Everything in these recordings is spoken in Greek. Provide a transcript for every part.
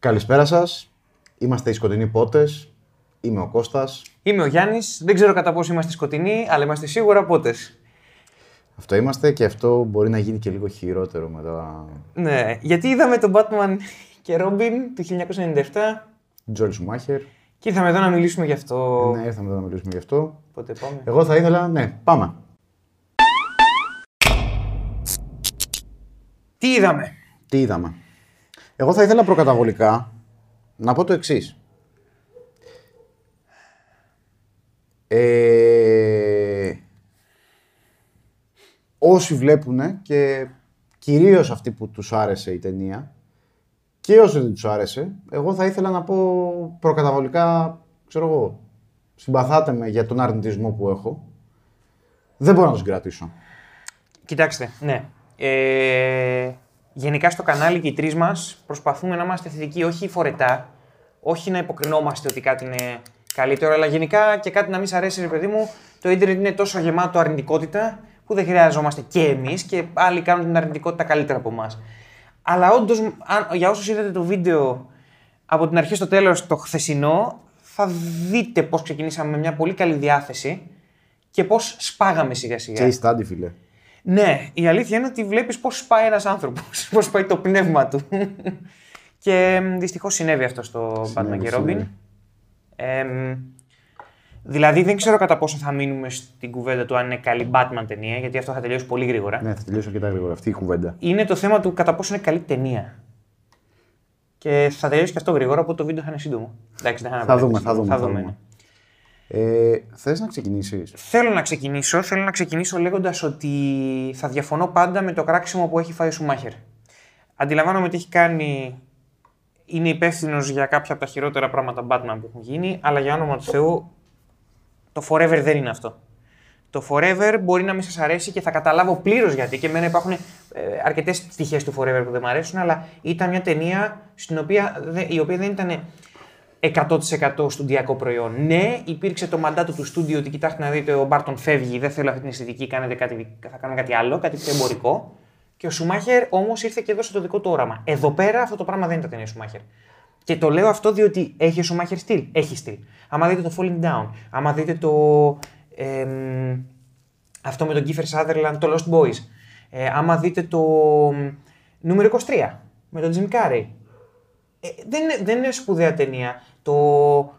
Καλησπέρα σας. Είμαστε οι σκοτεινοί πότες. Είμαι ο Κώστας. Είμαι ο Γιάννης. Δεν ξέρω κατά πόσο είμαστε σκοτεινοί, αλλά είμαστε σίγουρα πότες. Αυτό είμαστε και αυτό μπορεί να γίνει και λίγο χειρότερο μετά. Ναι, γιατί είδαμε τον Batman και Robin του 1997 Τζόλι Σουμάχερ. και ήρθαμε εδώ να μιλήσουμε γι' αυτό. Ναι, ήρθαμε εδώ να μιλήσουμε γι' αυτό. Οπότε πάμε. Εγώ θα ήθελα, ναι, πάμε. Τι είδαμε; Τι είδαμε; Εγώ θα ήθελα προκαταβολικά να πω το εξής. Ε, όσοι βλέπουν και κυρίως αυτοί που τους άρεσε η ταινία και όσοι δεν τους άρεσε, εγώ θα ήθελα να πω προκαταβολικά, ξέρω εγώ, συμπαθάτε με για τον αρνητισμό που έχω. Δεν μπορώ να τους κρατήσω. Κοιτάξτε, ναι. Ε, γενικά στο κανάλι και οι τρει μας προσπαθούμε να είμαστε θετικοί, όχι φορετά, όχι να υποκρινόμαστε ότι κάτι είναι καλύτερο, αλλά γενικά και κάτι να μην σ' αρέσει, ρε παιδί μου, το ίντερνετ είναι τόσο γεμάτο αρνητικότητα που δεν χρειάζομαστε και εμείς και άλλοι κάνουν την αρνητικότητα καλύτερα από εμάς. Αλλά όντως, για όσους είδατε το βίντεο από την αρχή στο τέλος το χθεσινό, θα δείτε πώς ξεκινήσαμε με μια πολύ καλή διάθεση και πώς σπάγαμε σιγά σιγά. Και η στάντη, φίλε. Ναι, η αλήθεια είναι ότι βλέπεις πώς πάει ένας άνθρωπος, πώς πάει το πνεύμα του. και δυστυχώς συνέβη αυτό στο Συνέβη, Batman και Robin. συνέβη. Εμ, δηλαδή δεν ξέρω κατά πόσο θα μείνουμε στην κουβέντα του αν είναι καλή Batman ταινία, γιατί αυτό θα τελειώσει πολύ γρήγορα. Ναι, θα τελειώσω αρκετά γρήγορα αυτή η κουβέντα. Είναι το θέμα του κατά πόσο είναι καλή ταινία. Και θα τελειώσει και αυτό γρήγορα, οπότε το βίντεο θα είναι σύντομο. Εντάξει, δεν θα, είναι Θα απαραίτητο. δούμε, θα δούμε, Θα θα δούμε, δούμε. ναι. Ε, θες να ξεκινήσεις; Θέλω να ξεκινήσω, θέλω να ξεκινήσω λέγοντας ότι θα διαφωνώ πάντα με το κράξιμο που έχει φάει ο Σουμάχερ. Αντιλαμβάνομαι ότι έχει κάνει, είναι υπεύθυνος για κάποια από τα χειρότερα πράγματα Batman που έχουν γίνει, αλλά για όνομα του Θεού το Forever δεν είναι αυτό. Το Forever μπορεί να μην σας αρέσει και θα καταλάβω πλήρως γιατί και εμένα υπάρχουν ε, αρκετές πτυχές του Forever που δεν μου αρέσουν, αλλά ήταν μια ταινία στην οποία, δε- η οποία δεν ήταν 100% στουντιακό προϊόν. Ναι, υπήρξε το μαντάτο του στούντιο ότι κοιτάξτε να δείτε, ο Μπάρτον φεύγει, δεν θέλω αυτή την αισθητική, κάνετε κάτι, θα κάνουμε κάτι άλλο, κάτι πιο εμπορικό. Και ο Σουμάχερ όμως ήρθε και έδωσε το δικό του όραμα. Εδώ πέρα αυτό το πράγμα δεν ήταν ταινία Σουμάχερ. Και το λέω αυτό διότι έχει ο Σουμάχερ στυλ. Έχει στυλ. Άμα δείτε το Falling Down, άμα δείτε το. εμ, αυτό με τον Κίφερ Sutherland, το Lost Boys. Ε, άμα δείτε το μ, νούμερο 23 με τον Jim Carrey. Ε, δεν, είναι, δεν είναι σπουδαία ταινία. Το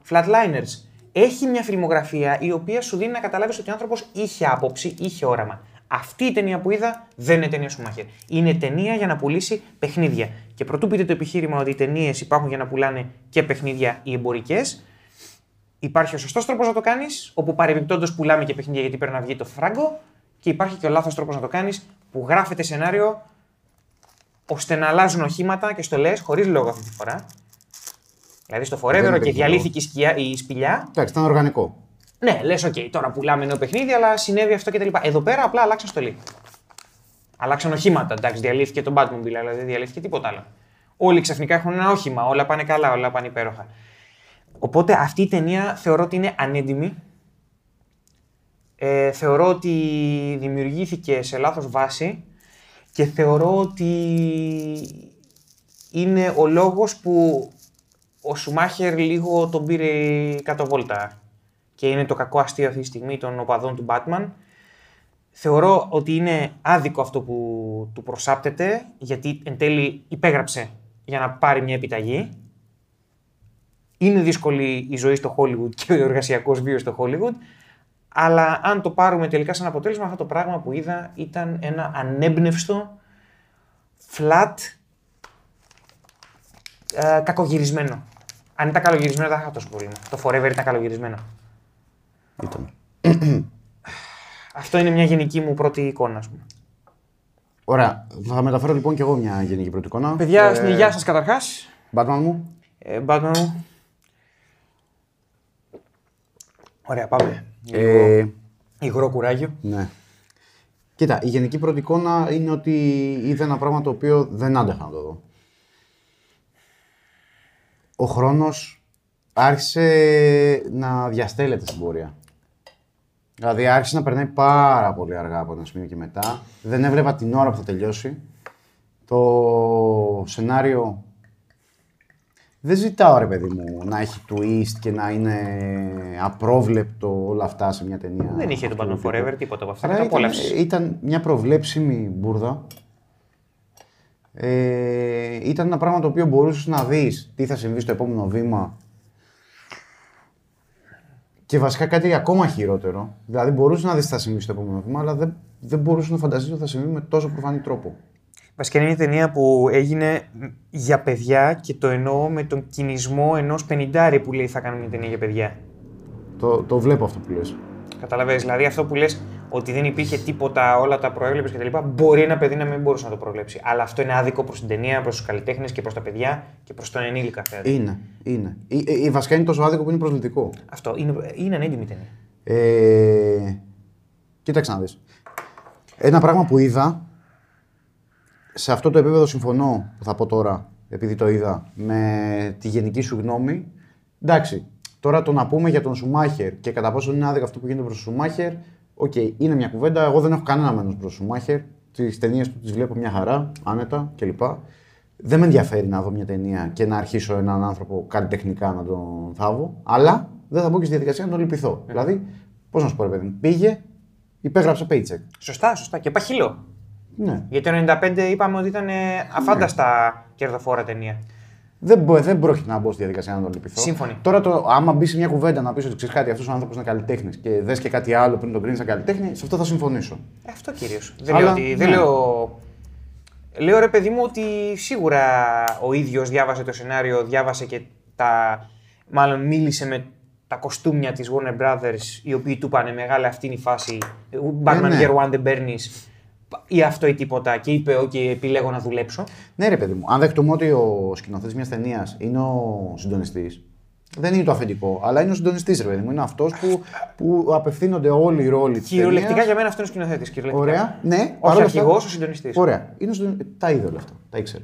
Flatliners έχει μια φιλμογραφία η οποία σου δίνει να καταλάβεις ότι ο άνθρωπος είχε άποψη, είχε όραμα. Αυτή η ταινία που είδα δεν είναι ταινία Σουμάχερ. Είναι ταινία για να πουλήσει παιχνίδια. Και προτού πείτε το επιχείρημα ότι οι ταινίες υπάρχουν για να πουλάνε και παιχνίδια ή εμπορικές, υπάρχει ο σωστός τρόπος να το κάνεις, όπου παρεμπιπτόντως πουλάμε και παιχνίδια γιατί πρέπει να βγει το φράγκο, και υπάρχει και ο λάθος τρόπος να το κάνεις, που γράφεται σενάριο ώστε να αλλάζουν οχήματα και στο λες χωρίς λόγο αυτή τη φορά. Δηλαδή στο Δεν Forever και υπήρχε διαλύθηκε η, σκιά, η σπηλιά. Εντάξει, ήταν οργανικό. Ναι, λες, οκ, τώρα πουλάμε νέο παιχνίδι, αλλά συνέβη αυτό κτλ. Εδώ πέρα απλά αλλάξαν στολή. Αλλάξαν οχήματα. Εντάξει, διαλύθηκε το Batmobile, αλλά δεν διαλύθηκε τίποτα άλλο. Όλοι ξαφνικά έχουν ένα όχημα, όλα πάνε καλά, όλα πάνε υπέροχα. Οπότε αυτή η ταινία θεωρώ ότι είναι ανέντιμη. Ε, θεωρώ ότι δημιουργήθηκε σε λάθος βάση και θεωρώ ότι είναι ο λόγος που ο Σουμάχερ λίγο τον πήρε κάτω βόλτα και είναι το κακό αστείο αυτή τη στιγμή των οπαδών του Batman. Θεωρώ ότι είναι άδικο αυτό που του προσάπτεται γιατί εν τέλει υπέγραψε για να πάρει μια επιταγή. Είναι δύσκολη η ζωή στο Hollywood και ο εργασιακός βίος στο Hollywood. Αλλά αν το πάρουμε τελικά σαν αποτέλεσμα, αυτό το πράγμα που είδα ήταν ένα ανέμπνευστο, flat, ε, κακογυρισμένο. Αν ήταν καλογυρισμένο, δεν θα είχα τόσο πρόβλημα. Το Forever ήταν καλογυρισμένο. Ήταν. Αυτό είναι μια γενική μου πρώτη εικόνα, ας πούμε. Ωραία. Θα μεταφέρω λοιπόν και εγώ μια γενική πρώτη εικόνα. Παιδιά, Ε, στην υγεία σας καταρχάς. Batman μου. Ε, Batman μου. Ωραία, πάμε. Ε, Υγρό κουράγιο. ναι. Κοίτα, η γενική πρώτη εικόνα είναι ότι είδα ένα πράγμα το οποίο δεν άντεχα να το δω. Ο χρόνος άρχισε να διαστέλλεται στην πορεία. Δηλαδή άρχισε να περνάει πάρα πολύ αργά από ένα σημείο και μετά. Δεν έβλεπα την ώρα που θα τελειώσει. Το σενάριο Δεν ζητάω ρε παιδί μου να έχει twist και να είναι απρόβλεπτο όλα αυτά σε μια ταινία. Δεν είχε τον αυτού Batman του τύπου. Forever τίποτα από αυτά. Άρα Το ήταν, απόλαυσε. ήταν μια προβλέψιμη μπουρδα. Ε, ήταν ένα πράγμα το οποίο μπορούσες να δεις τι θα συμβεί στο επόμενο βήμα και βασικά κάτι ακόμα χειρότερο. Δηλαδή μπορούσες να δεις τι θα συμβεί στο επόμενο βήμα, αλλά δεν, δεν μπορούσες να φανταστείς ότι θα συμβεί με τόσο προφανή τρόπο. Βασικά είναι μια ταινία που έγινε για παιδιά και το εννοώ με τον κινησμό ενός πενιντάρι που λέει θα κάνω μια ταινία για παιδιά. Το, το βλέπω αυτό που λες. Καταλαβαίνεις, δηλαδή αυτό που λες ότι δεν υπήρχε τίποτα, όλα τα προέβλεπε κτλ. Μπορεί ένα παιδί να μην μπορούσε να το προβλέψει. Αλλά αυτό είναι άδικο προς την ταινία, προς τους καλλιτέχνες και προς τα παιδιά και προς τον ενήλικα. θεωρώ. Είναι, είναι. Η, η, η βασικά είναι τόσο άδικο που είναι προσβλητικό. Αυτό είναι, είναι ανέντιμη ταινία. Ε, κοίταξε να δεις. Ένα πράγμα που είδα, σε αυτό το επίπεδο συμφωνώ που θα πω τώρα, επειδή το είδα, με τη γενική σου γνώμη. Εντάξει, τώρα το να πούμε για τον Σουμάχερ και κατά πόσο είναι άδικο αυτό που γίνεται προς τον Σουμάχερ, οκ, είναι μια κουβέντα. Εγώ δεν έχω κανένα μένος προς τον Σουμάχερ. Τις ταινίες του τις βλέπω μια χαρά, άνετα κλπ. Δεν με ενδιαφέρει να δω μια ταινία και να αρχίσω έναν άνθρωπο καλλιτεχνικά να τον θάβω, αλλά δεν θα μπω και στη διαδικασία να τον λυπηθώ. Δηλαδή, πώς να σου πω, ρε παιδί μου, πήγε, υπέγραψε paycheck. Σωστά, σωστά. Και παχύλο. Ναι. Γιατί το 95 είπαμε ότι ήταν ε, αφάνταστα κερδοφόρα ταινία. Δεν, μπο, δεν πρόκειται να μπω στη διαδικασία να τον λυπηθώ. Σύμφωνοι. Τώρα, το, άμα μπει σε μια κουβέντα να πεις ότι ξέρεις κάτι, αυτός ο άνθρωπος είναι καλλιτέχνης και δες και κάτι άλλο πριν τον κρίνεις σαν καλλιτέχνη, σε αυτό θα συμφωνήσω. Ε, αυτό κυρίως. Δεν, Αλλά, λέω ότι, δεν ναι. λέω. Λέω ρε παιδί μου ότι σίγουρα ο ίδιος διάβασε το σενάριο, διάβασε και τα. Μάλλον μίλησε με τα κοστούμια της Warner Brothers, οι οποίοι του είπανε μεγάλα αυτή είναι η φάση. Batman ναι. Year One δεν παίρνει. Ή αυτό ή τίποτα. Και είπε, OK, επιλέγω να δουλέψω. Ναι, ρε παιδί μου, αν δεχτούμε ότι ο σκηνοθέτης μιας ταινίας είναι ο συντονιστής, δεν είναι το αφεντικό, αλλά είναι ο συντονιστής, ρε παιδί μου. Είναι αυτός που, που απευθύνονται όλοι οι ρόλοι της Κυριολεκτικά για μένα αυτός είναι ο σκηνοθέτης. Ωραία. Ναι, Όχι παρόλα αυτά- αρχηγό, ο συντονιστής. Ωραία. Είναι ο συντονι- Τα είδε όλα αυτά. Τα ήξερε.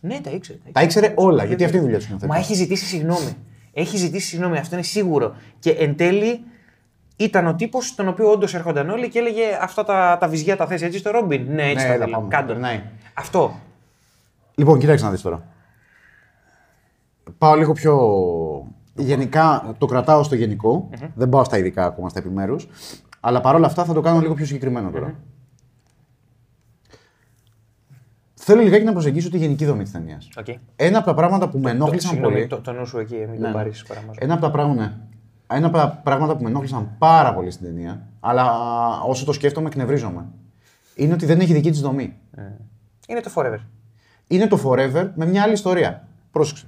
Ναι, τα ήξερε. Τα ήξερε όλα, γιατί αυτή είναι η δουλειά του σκηνοθέτη. Μα έχει ζητήσει συγγνώμη. Έχει ζητήσει συγγνώμη, αυτό είναι σίγουρο. Και εν τέλει ήταν ο τύπος τον οποίο όντως έρχονταν όλοι και έλεγε Αυτά τα, τα βυζιά τα θες έτσι στο Ρόμπιν. Ναι, έτσι Ναι, τα έλα, θέλω. πάμε. Κάντο. Περνάει. Αυτό. Λοιπόν, κοίταξε να δεις τώρα. Πάω λίγο πιο... Γενικά, το κρατάω στο γενικό Δεν πάω στα ειδικά ακόμα, στα επιμέρους. Αλλά παρόλα αυτά θα το κάνω λίγο πιο συγκεκριμένο τώρα. Θέλω λιγάκι να προσεγγίσω τη γενική δομή της ταινίας. Οκ. Ένα από τα πράγματα που με ενόχλησαν Συγγνώμη, πολύ... το, το νου σου εκεί, μην Ναι. το πάρεις παραμάζω. Ένα από, τα πράγματα, ναι. Ένα από τα πράγματα που με ενόχλησαν πάρα πολύ στην ταινία, αλλά όσο το σκέφτομαι εκνευρίζομαι, είναι ότι δεν έχει δική της δομή. Είναι το Forever. είναι το Forever με μια άλλη ιστορία. Πρόσεξε.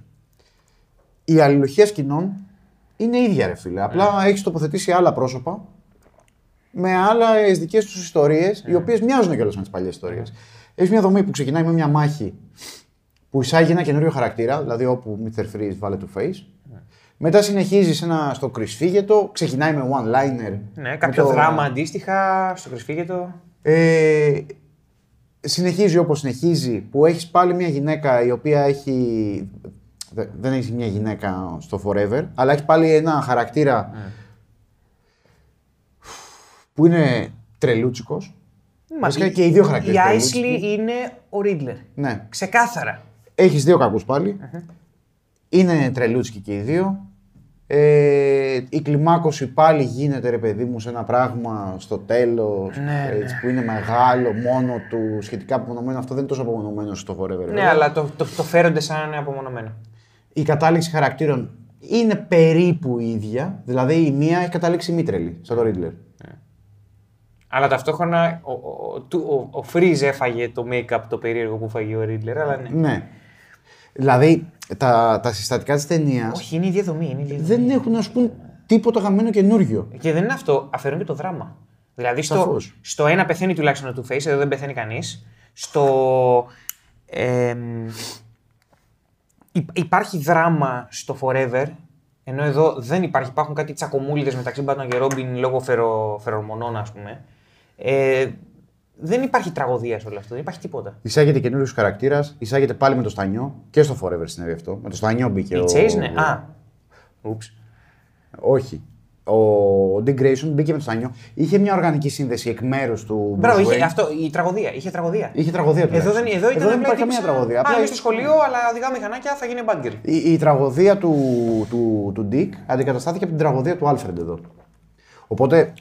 Η αλληλουχία σκηνών είναι ίδια, ρε φίλε. Απλά έχεις τοποθετήσει άλλα πρόσωπα με άλλε δικέ τους ιστορίες, οι οποίες μοιάζουν κιόλας με τις παλιές ιστορίες. Έχεις μια δομή που ξεκινάει με μια μάχη που εισάγει ένα καινούριο χαρακτήρα, δηλαδή όπου Mr. Freeze βάλε το face. Μετά συνεχίζεις σε ένα, στο κρυσφύγετο, ξεκινάει με one-liner. Ναι, με κάποιο το- δράμα αντίστοιχα στο κρυσφύγετο. ε, συνεχίζει όπως συνεχίζει, που έχεις πάλι μια γυναίκα η οποία έχει... δε- Δεν έχεις μια γυναίκα στο Forever, αλλά έχεις πάλι ένα χαρακτήρα που είναι τρελούτσικος. Βασικά και οι δύο χαρακτήρες Η τρελούτσικοι. Άισλι είναι ο Ρίτλερ. Ναι. Ξεκάθαρα. Έχεις δύο κακούς πάλι. Είναι τρελούτσικοι και οι δύο. Ε, η κλιμάκωση πάλι γίνεται ρε παιδί μου σε ένα πράγμα στο τέλος Ναι, έτσι, που είναι μεγάλο μόνο του σχετικά απομονωμένο αυτό δεν είναι τόσο απομονωμένο στο Forever Ναι, βέβαια. αλλά το, το, το φέρονται σαν να είναι απομονωμένο. η κατάληξη χαρακτήρων είναι περίπου ίδια δηλαδή η μία έχει καταλήξει μη τρελή σαν το Riddler Αλλά ταυτόχρονα ο, ο, του- ο, ο Freeze έφαγε το make-up το περίεργο που φάγε ο Ρίτλερ, αλλά ναι. ναι δηλαδή τα, τα συστατικά της ταινίας Όχι, είναι η ίδια δομή. Είναι η ίδια δομή. δεν έχουν να σου πούν τίποτα γαμμένο καινούριο Και δεν είναι αυτό, αφαιρούν και το δράμα. Δηλαδή στο, Σαφώς. στο ένα πεθαίνει τουλάχιστον ο Two Face, εδώ δεν πεθαίνει κανείς. Στο. εμ, υ- υπάρχει δράμα στο Forever, ενώ εδώ δεν υπάρχει. Υπάρχουν κάτι τσακομούλιδες μεταξύ Batman και Robin λόγω φερο, φερομονών, ας πούμε. Ε, δεν υπάρχει τραγωδία σε όλο αυτό, δεν υπάρχει τίποτα. Εισάγεται καινούριος χαρακτήρας, εισάγεται πάλι με το Στανιό και στο Forever συνέβη αυτό. Με το Στανιό μπήκε Η ο. Chase, ναι. Α. Ούψ. Όχι. ο Dick Grayson μπήκε με το στάνιο. Είχε μια οργανική σύνδεση εκ μέρους του. Μπράβο, Bruce είχε, Wayne. αυτό, η τραγωδία. Είχε τραγωδία. Είχε τραγωδία του. Εδώ, δεν, εδώ ήταν δεν απλά υπάρχει η καμία τύπησα, τραγωδία. Α, Απλά είμαι στο σχολείο, αλλά οδηγάω μηχανάκια, θα γίνει μπάγκερ. η, η τραγωδία του, του, του Dick αντικαταστάθηκε από την τραγωδία του Alfred εδώ. Οπότε.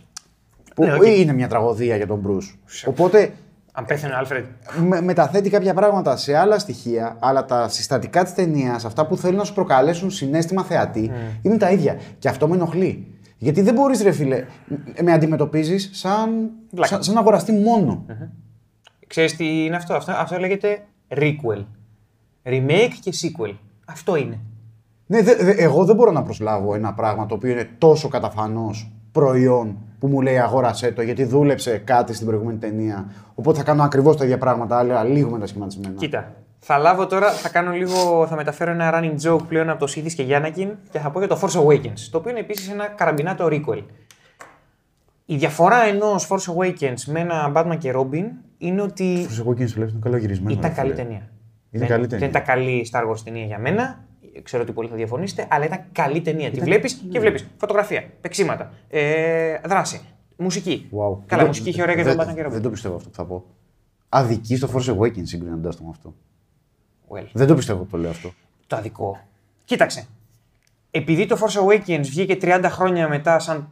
Που Ναι, οκ. είναι μια τραγωδία για τον Bruce. Οπότε Αν πέθανε ο Άλφρεντ. με, μεταθέτει κάποια πράγματα σε άλλα στοιχεία, αλλά τα συστατικά της ταινίας, αυτά που θέλουν να σου προκαλέσουν συναίσθημα θεατή, είναι τα ίδια. Και αυτό με ενοχλεί. Γιατί δεν μπορείς, ρε φίλε, μ- με αντιμετωπίζεις σαν, Βλάκα. σαν, σαν αγοραστή μόνο. Ξέρεις τι είναι αυτό; αυτό. Αυτό λέγεται requel. Remake και sequel. Αυτό είναι. Ναι, δε- δε- εγώ δεν μπορώ να προσλάβω ένα πράγμα το οποίο είναι τόσο καταφανώ προϊόν που μου λέει αγόρασέ το γιατί δούλεψε κάτι στην προηγούμενη ταινία. Οπότε θα κάνω ακριβώς τα ίδια πράγματα, αλλά λίγο μετασχηματισμένα. Κοίτα. Θα λάβω τώρα, θα κάνω λίγο, θα μεταφέρω ένα running joke πλέον από το Σίδης και Γιάννακιν και θα πω για το Force Awakens, το οποίο είναι επίσης ένα καραμπινάτο requel. Η διαφορά ενός Force Awakens με ένα Batman και Robin είναι ότι Προς εγώ εκείνη τουλάχιστον καλό γυρισμένο. ήταν ρε καλή φίλε. ταινία. Είναι δεν, καλή ταινία. δεν ήταν καλή Star Wars ταινία για μένα. Ξέρω ότι πολλοί θα διαφωνήσετε, αλλά ήταν καλή ταινία. Τη βλέπεις και βλέπεις φωτογραφία, παίξίματα, ε, δράση, μουσική. Wow. Καλά, Δεν- μουσική είχε ωραία και δεν- τον Batman και Robin. Δεν το πιστεύω αυτό που θα πω. Αδική στο Force Awakens συγκρίνοντά το με αυτό. Well. Δεν το πιστεύω που το λέω αυτό. το αδικό. Κοίταξε. Επειδή το Force Awakens βγήκε 30 χρόνια μετά, σαν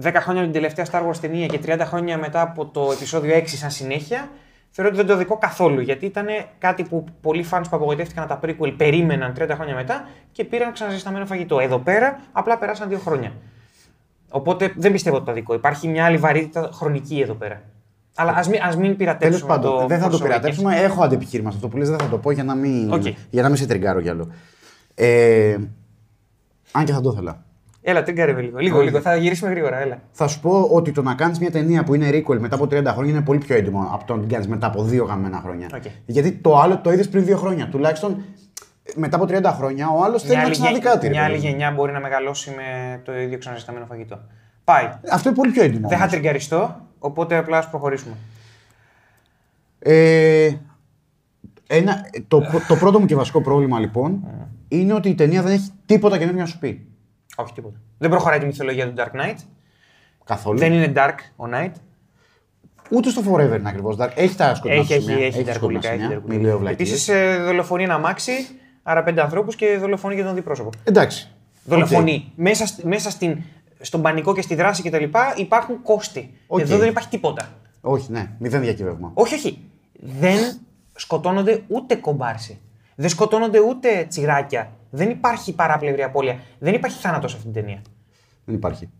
10 χρόνια από την τελευταία Star Wars ταινία και 30 χρόνια μετά από το επεισόδιο 6 σαν συνέχεια, θεωρώ ότι δεν το αδικώ καθόλου. Γιατί ήταν κάτι που πολλοί fans που απογοητεύτηκαν από τα prequel περίμεναν 30 χρόνια μετά και πήραν ξαναζεσταμένο φαγητό. Εδώ πέρα απλά περάσαν δύο χρόνια. Οπότε δεν πιστεύω ότι το αδικώ. Υπάρχει μια άλλη βαρύτητα χρονική εδώ πέρα. Αλλά ας μην, ας μην Τέλος πειρατεύσουμε πάντων, το δεν θα το Force Awakens. πειρατεύσουμε. Έχω αντεπιχείρημα σε αυτό που λες, δεν θα το πω για να μην, Οκ. για να μην σε τριγκάρω κι άλλο. Ε, αν και θα το ήθελα. Έλα, τρίγκαρε με λίγο. Λίγο, λίγο. Θα γυρίσουμε γρήγορα. Έλα. Θα σου πω ότι το να κάνεις μια ταινία που είναι requel μετά από 30 χρόνια είναι πολύ πιο έντιμο από το να την κάνεις μετά από δύο γαμημένα χρόνια. Οκ. Γιατί το άλλο το είδες πριν δύο χρόνια. Τουλάχιστον μετά από 30 χρόνια ο άλλος θέλει Μια να άλλη, ξαναδεί γε- κάτι. ρε μια άλλη παιδί. γενιά μπορεί να μεγαλώσει με το ίδιο ξαναζεσταμένο φαγητό. Πάει. Αυτό είναι πολύ πιο έντιμο. Δεν θα όμως. τριγκαριστώ, οπότε απλά ας προχωρήσουμε. Ε, ένα, το, το πρώτο μου και βασικό πρόβλημα λοιπόν είναι ότι η ταινία δεν έχει τίποτα καινούργιο να σου πει. Όχι τίποτα. Δεν προχωράει τη μυθολογία του Dark Knight. Καθόλου. Δεν είναι Dark ο Knight. Ούτε στο Forever είναι ακριβώς. Έχει τα σκοτεινά Έχει, έχει, σημεία. έχει, τα σκοτεινά τερκουλικά. Έχει σημεία. τερκουλικά. Μην λέω βλακίες. Επίσης δολοφονεί ένα αμάξι, άρα πέντε ανθρώπους και δολοφονεί και τον αντιπρόσωπο. Εντάξει. Δολοφονεί. Μέσα, σ- μέσα στην, στον πανικό και στη δράση κτλ. υπάρχουν κόστη. Οκ. Εδώ δεν υπάρχει τίποτα. Όχι, ναι. Μηδέν διακύβευμα. Όχι, όχι. Δεν σκοτώνονται ούτε κομπάρσι. Δεν σκοτώνονται ούτε τσιράκια. Δεν υπάρχει παράπλευρη απώλεια. Δεν υπάρχει θάνατος σε αυτήν την ταινία. Δεν υπάρχει.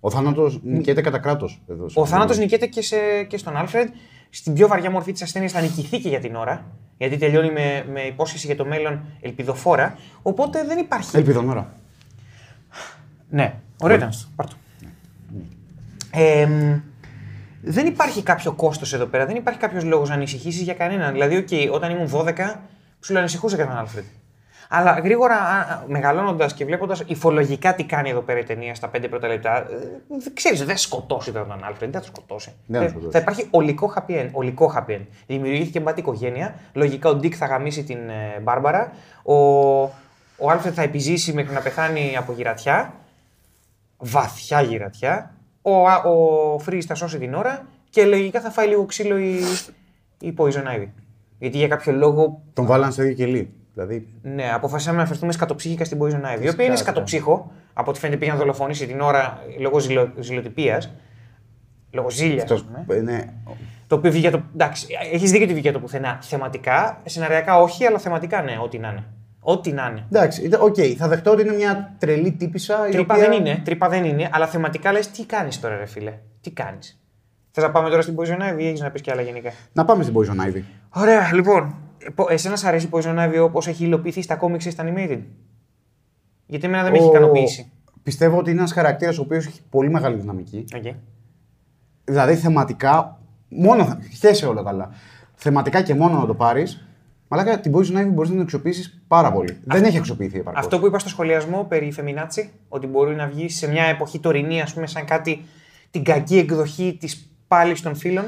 Ο θάνατος νικιέται κατά κράτος. Ο θάνατος νικιέται και, σε, και στον Άλφρεντ. Στην πιο βαριά μορφή της ασθένειας θα νικηθεί και για την ώρα. Γιατί τελειώνει με, με υπόσχεση για το μέλλον ελπιδοφόρα. Οπότε δεν υπάρχει. Ελπιδονόρα. Ναι, ωραίο ήταν αυτό. Πάρ' το. Εμ, δεν υπάρχει κάποιο κόστος εδώ πέρα. Δεν υπάρχει κάποιος λόγος να ανησυχήσεις για κανέναν. Δηλαδή, οκ, όταν ήμουν 12, σου λέω ανησυχούσα για τον Άλφρεντ. Αλλά γρήγορα, μεγαλώνοντας και βλέποντας υφολογικά τι κάνει εδώ πέρα η ταινία στα πέντε πρώτα λεπτά, ξέρεις, δεν σκοτώσει τώρα τον Άλφρεντ, δεν θα τον σκοτώσει. Δεν θα Ε, σκοτώσει. θα υπάρχει ολικό happy end. Ολικό happy end. Δημιουργήθηκε Bat οικογένεια. Λογικά ο Ντίκ θα γαμήσει την ε, Μπάρμπαρα. Ο, ο Άλφρεντ θα επιζήσει μέχρι να πεθάνει από γηρατειά. Βαθιά γηρατειά. Ο, Α- ο Freeze θα σώσει την ώρα και λογικά θα φάει λίγο ξύλο η, η Poison Ivy. Γιατί για κάποιο λόγο Τον βάλανε στο ίδιο κελί. Δηλαδή. ναι, αποφασίσαμε να φερθούμε σκατοψύχικα στην Poison Ivy. Η οποία είναι Φυσικά, σκατοψύχο. Από ό,τι φαίνεται πήγε να δολοφονήσει την ώρα λόγω ζηλο, ζηλοτυπίας. Λόγω ζήλιας. αυτός, ναι, Το οποίο βγήκε το. Εντάξει, έχεις δίκιο ότι βγήκε το πουθενά. Θεματικά, σεναριακά όχι, αλλά θεματικά ναι, ό,τι να είναι. Ό,τι να είναι. εντάξει, ήταν- οκ, θα δεχτώ ότι είναι μια τρελή τύπισσα. η Τρύπα οποία- δεν είναι, τρύπα δεν είναι, αλλά θεματικά λες τι κάνεις τώρα, ρε φίλε. Τι κάνεις. Θες να πάμε τώρα στην Poison Ivy ή έχεις να πεις και άλλα γενικά; Να πάμε στην Poison Ivy. Ωραία, λοιπόν. Πο- Εσένα σ' αρέσει η Poison Ivy όπως έχει υλοποιηθεί στα comics ή στα animated; Γιατί εμένα δεν με έχει Ο- ικανοποιήσει. Πιστεύω ότι είναι ένας χαρακτήρας ο οποίος έχει πολύ μεγάλη δυναμική. Okay. Δηλαδή θεματικά, μόνο χέσε όλα καλά. Θεματικά και μόνο να το πάρεις, μαλάκα την Poison Ivy μπορείς να την αξιοποιήσεις πάρα πολύ. Δεν έχει αξιοποιηθεί επαρκώς. Αυτό που είπα στο σχολιασμό περί Φεμινάτσι, ότι μπορεί να βγει σε μια εποχή τωρινή, ας πούμε, σαν κάτι την κακή εκδοχή της πάλης των φύλων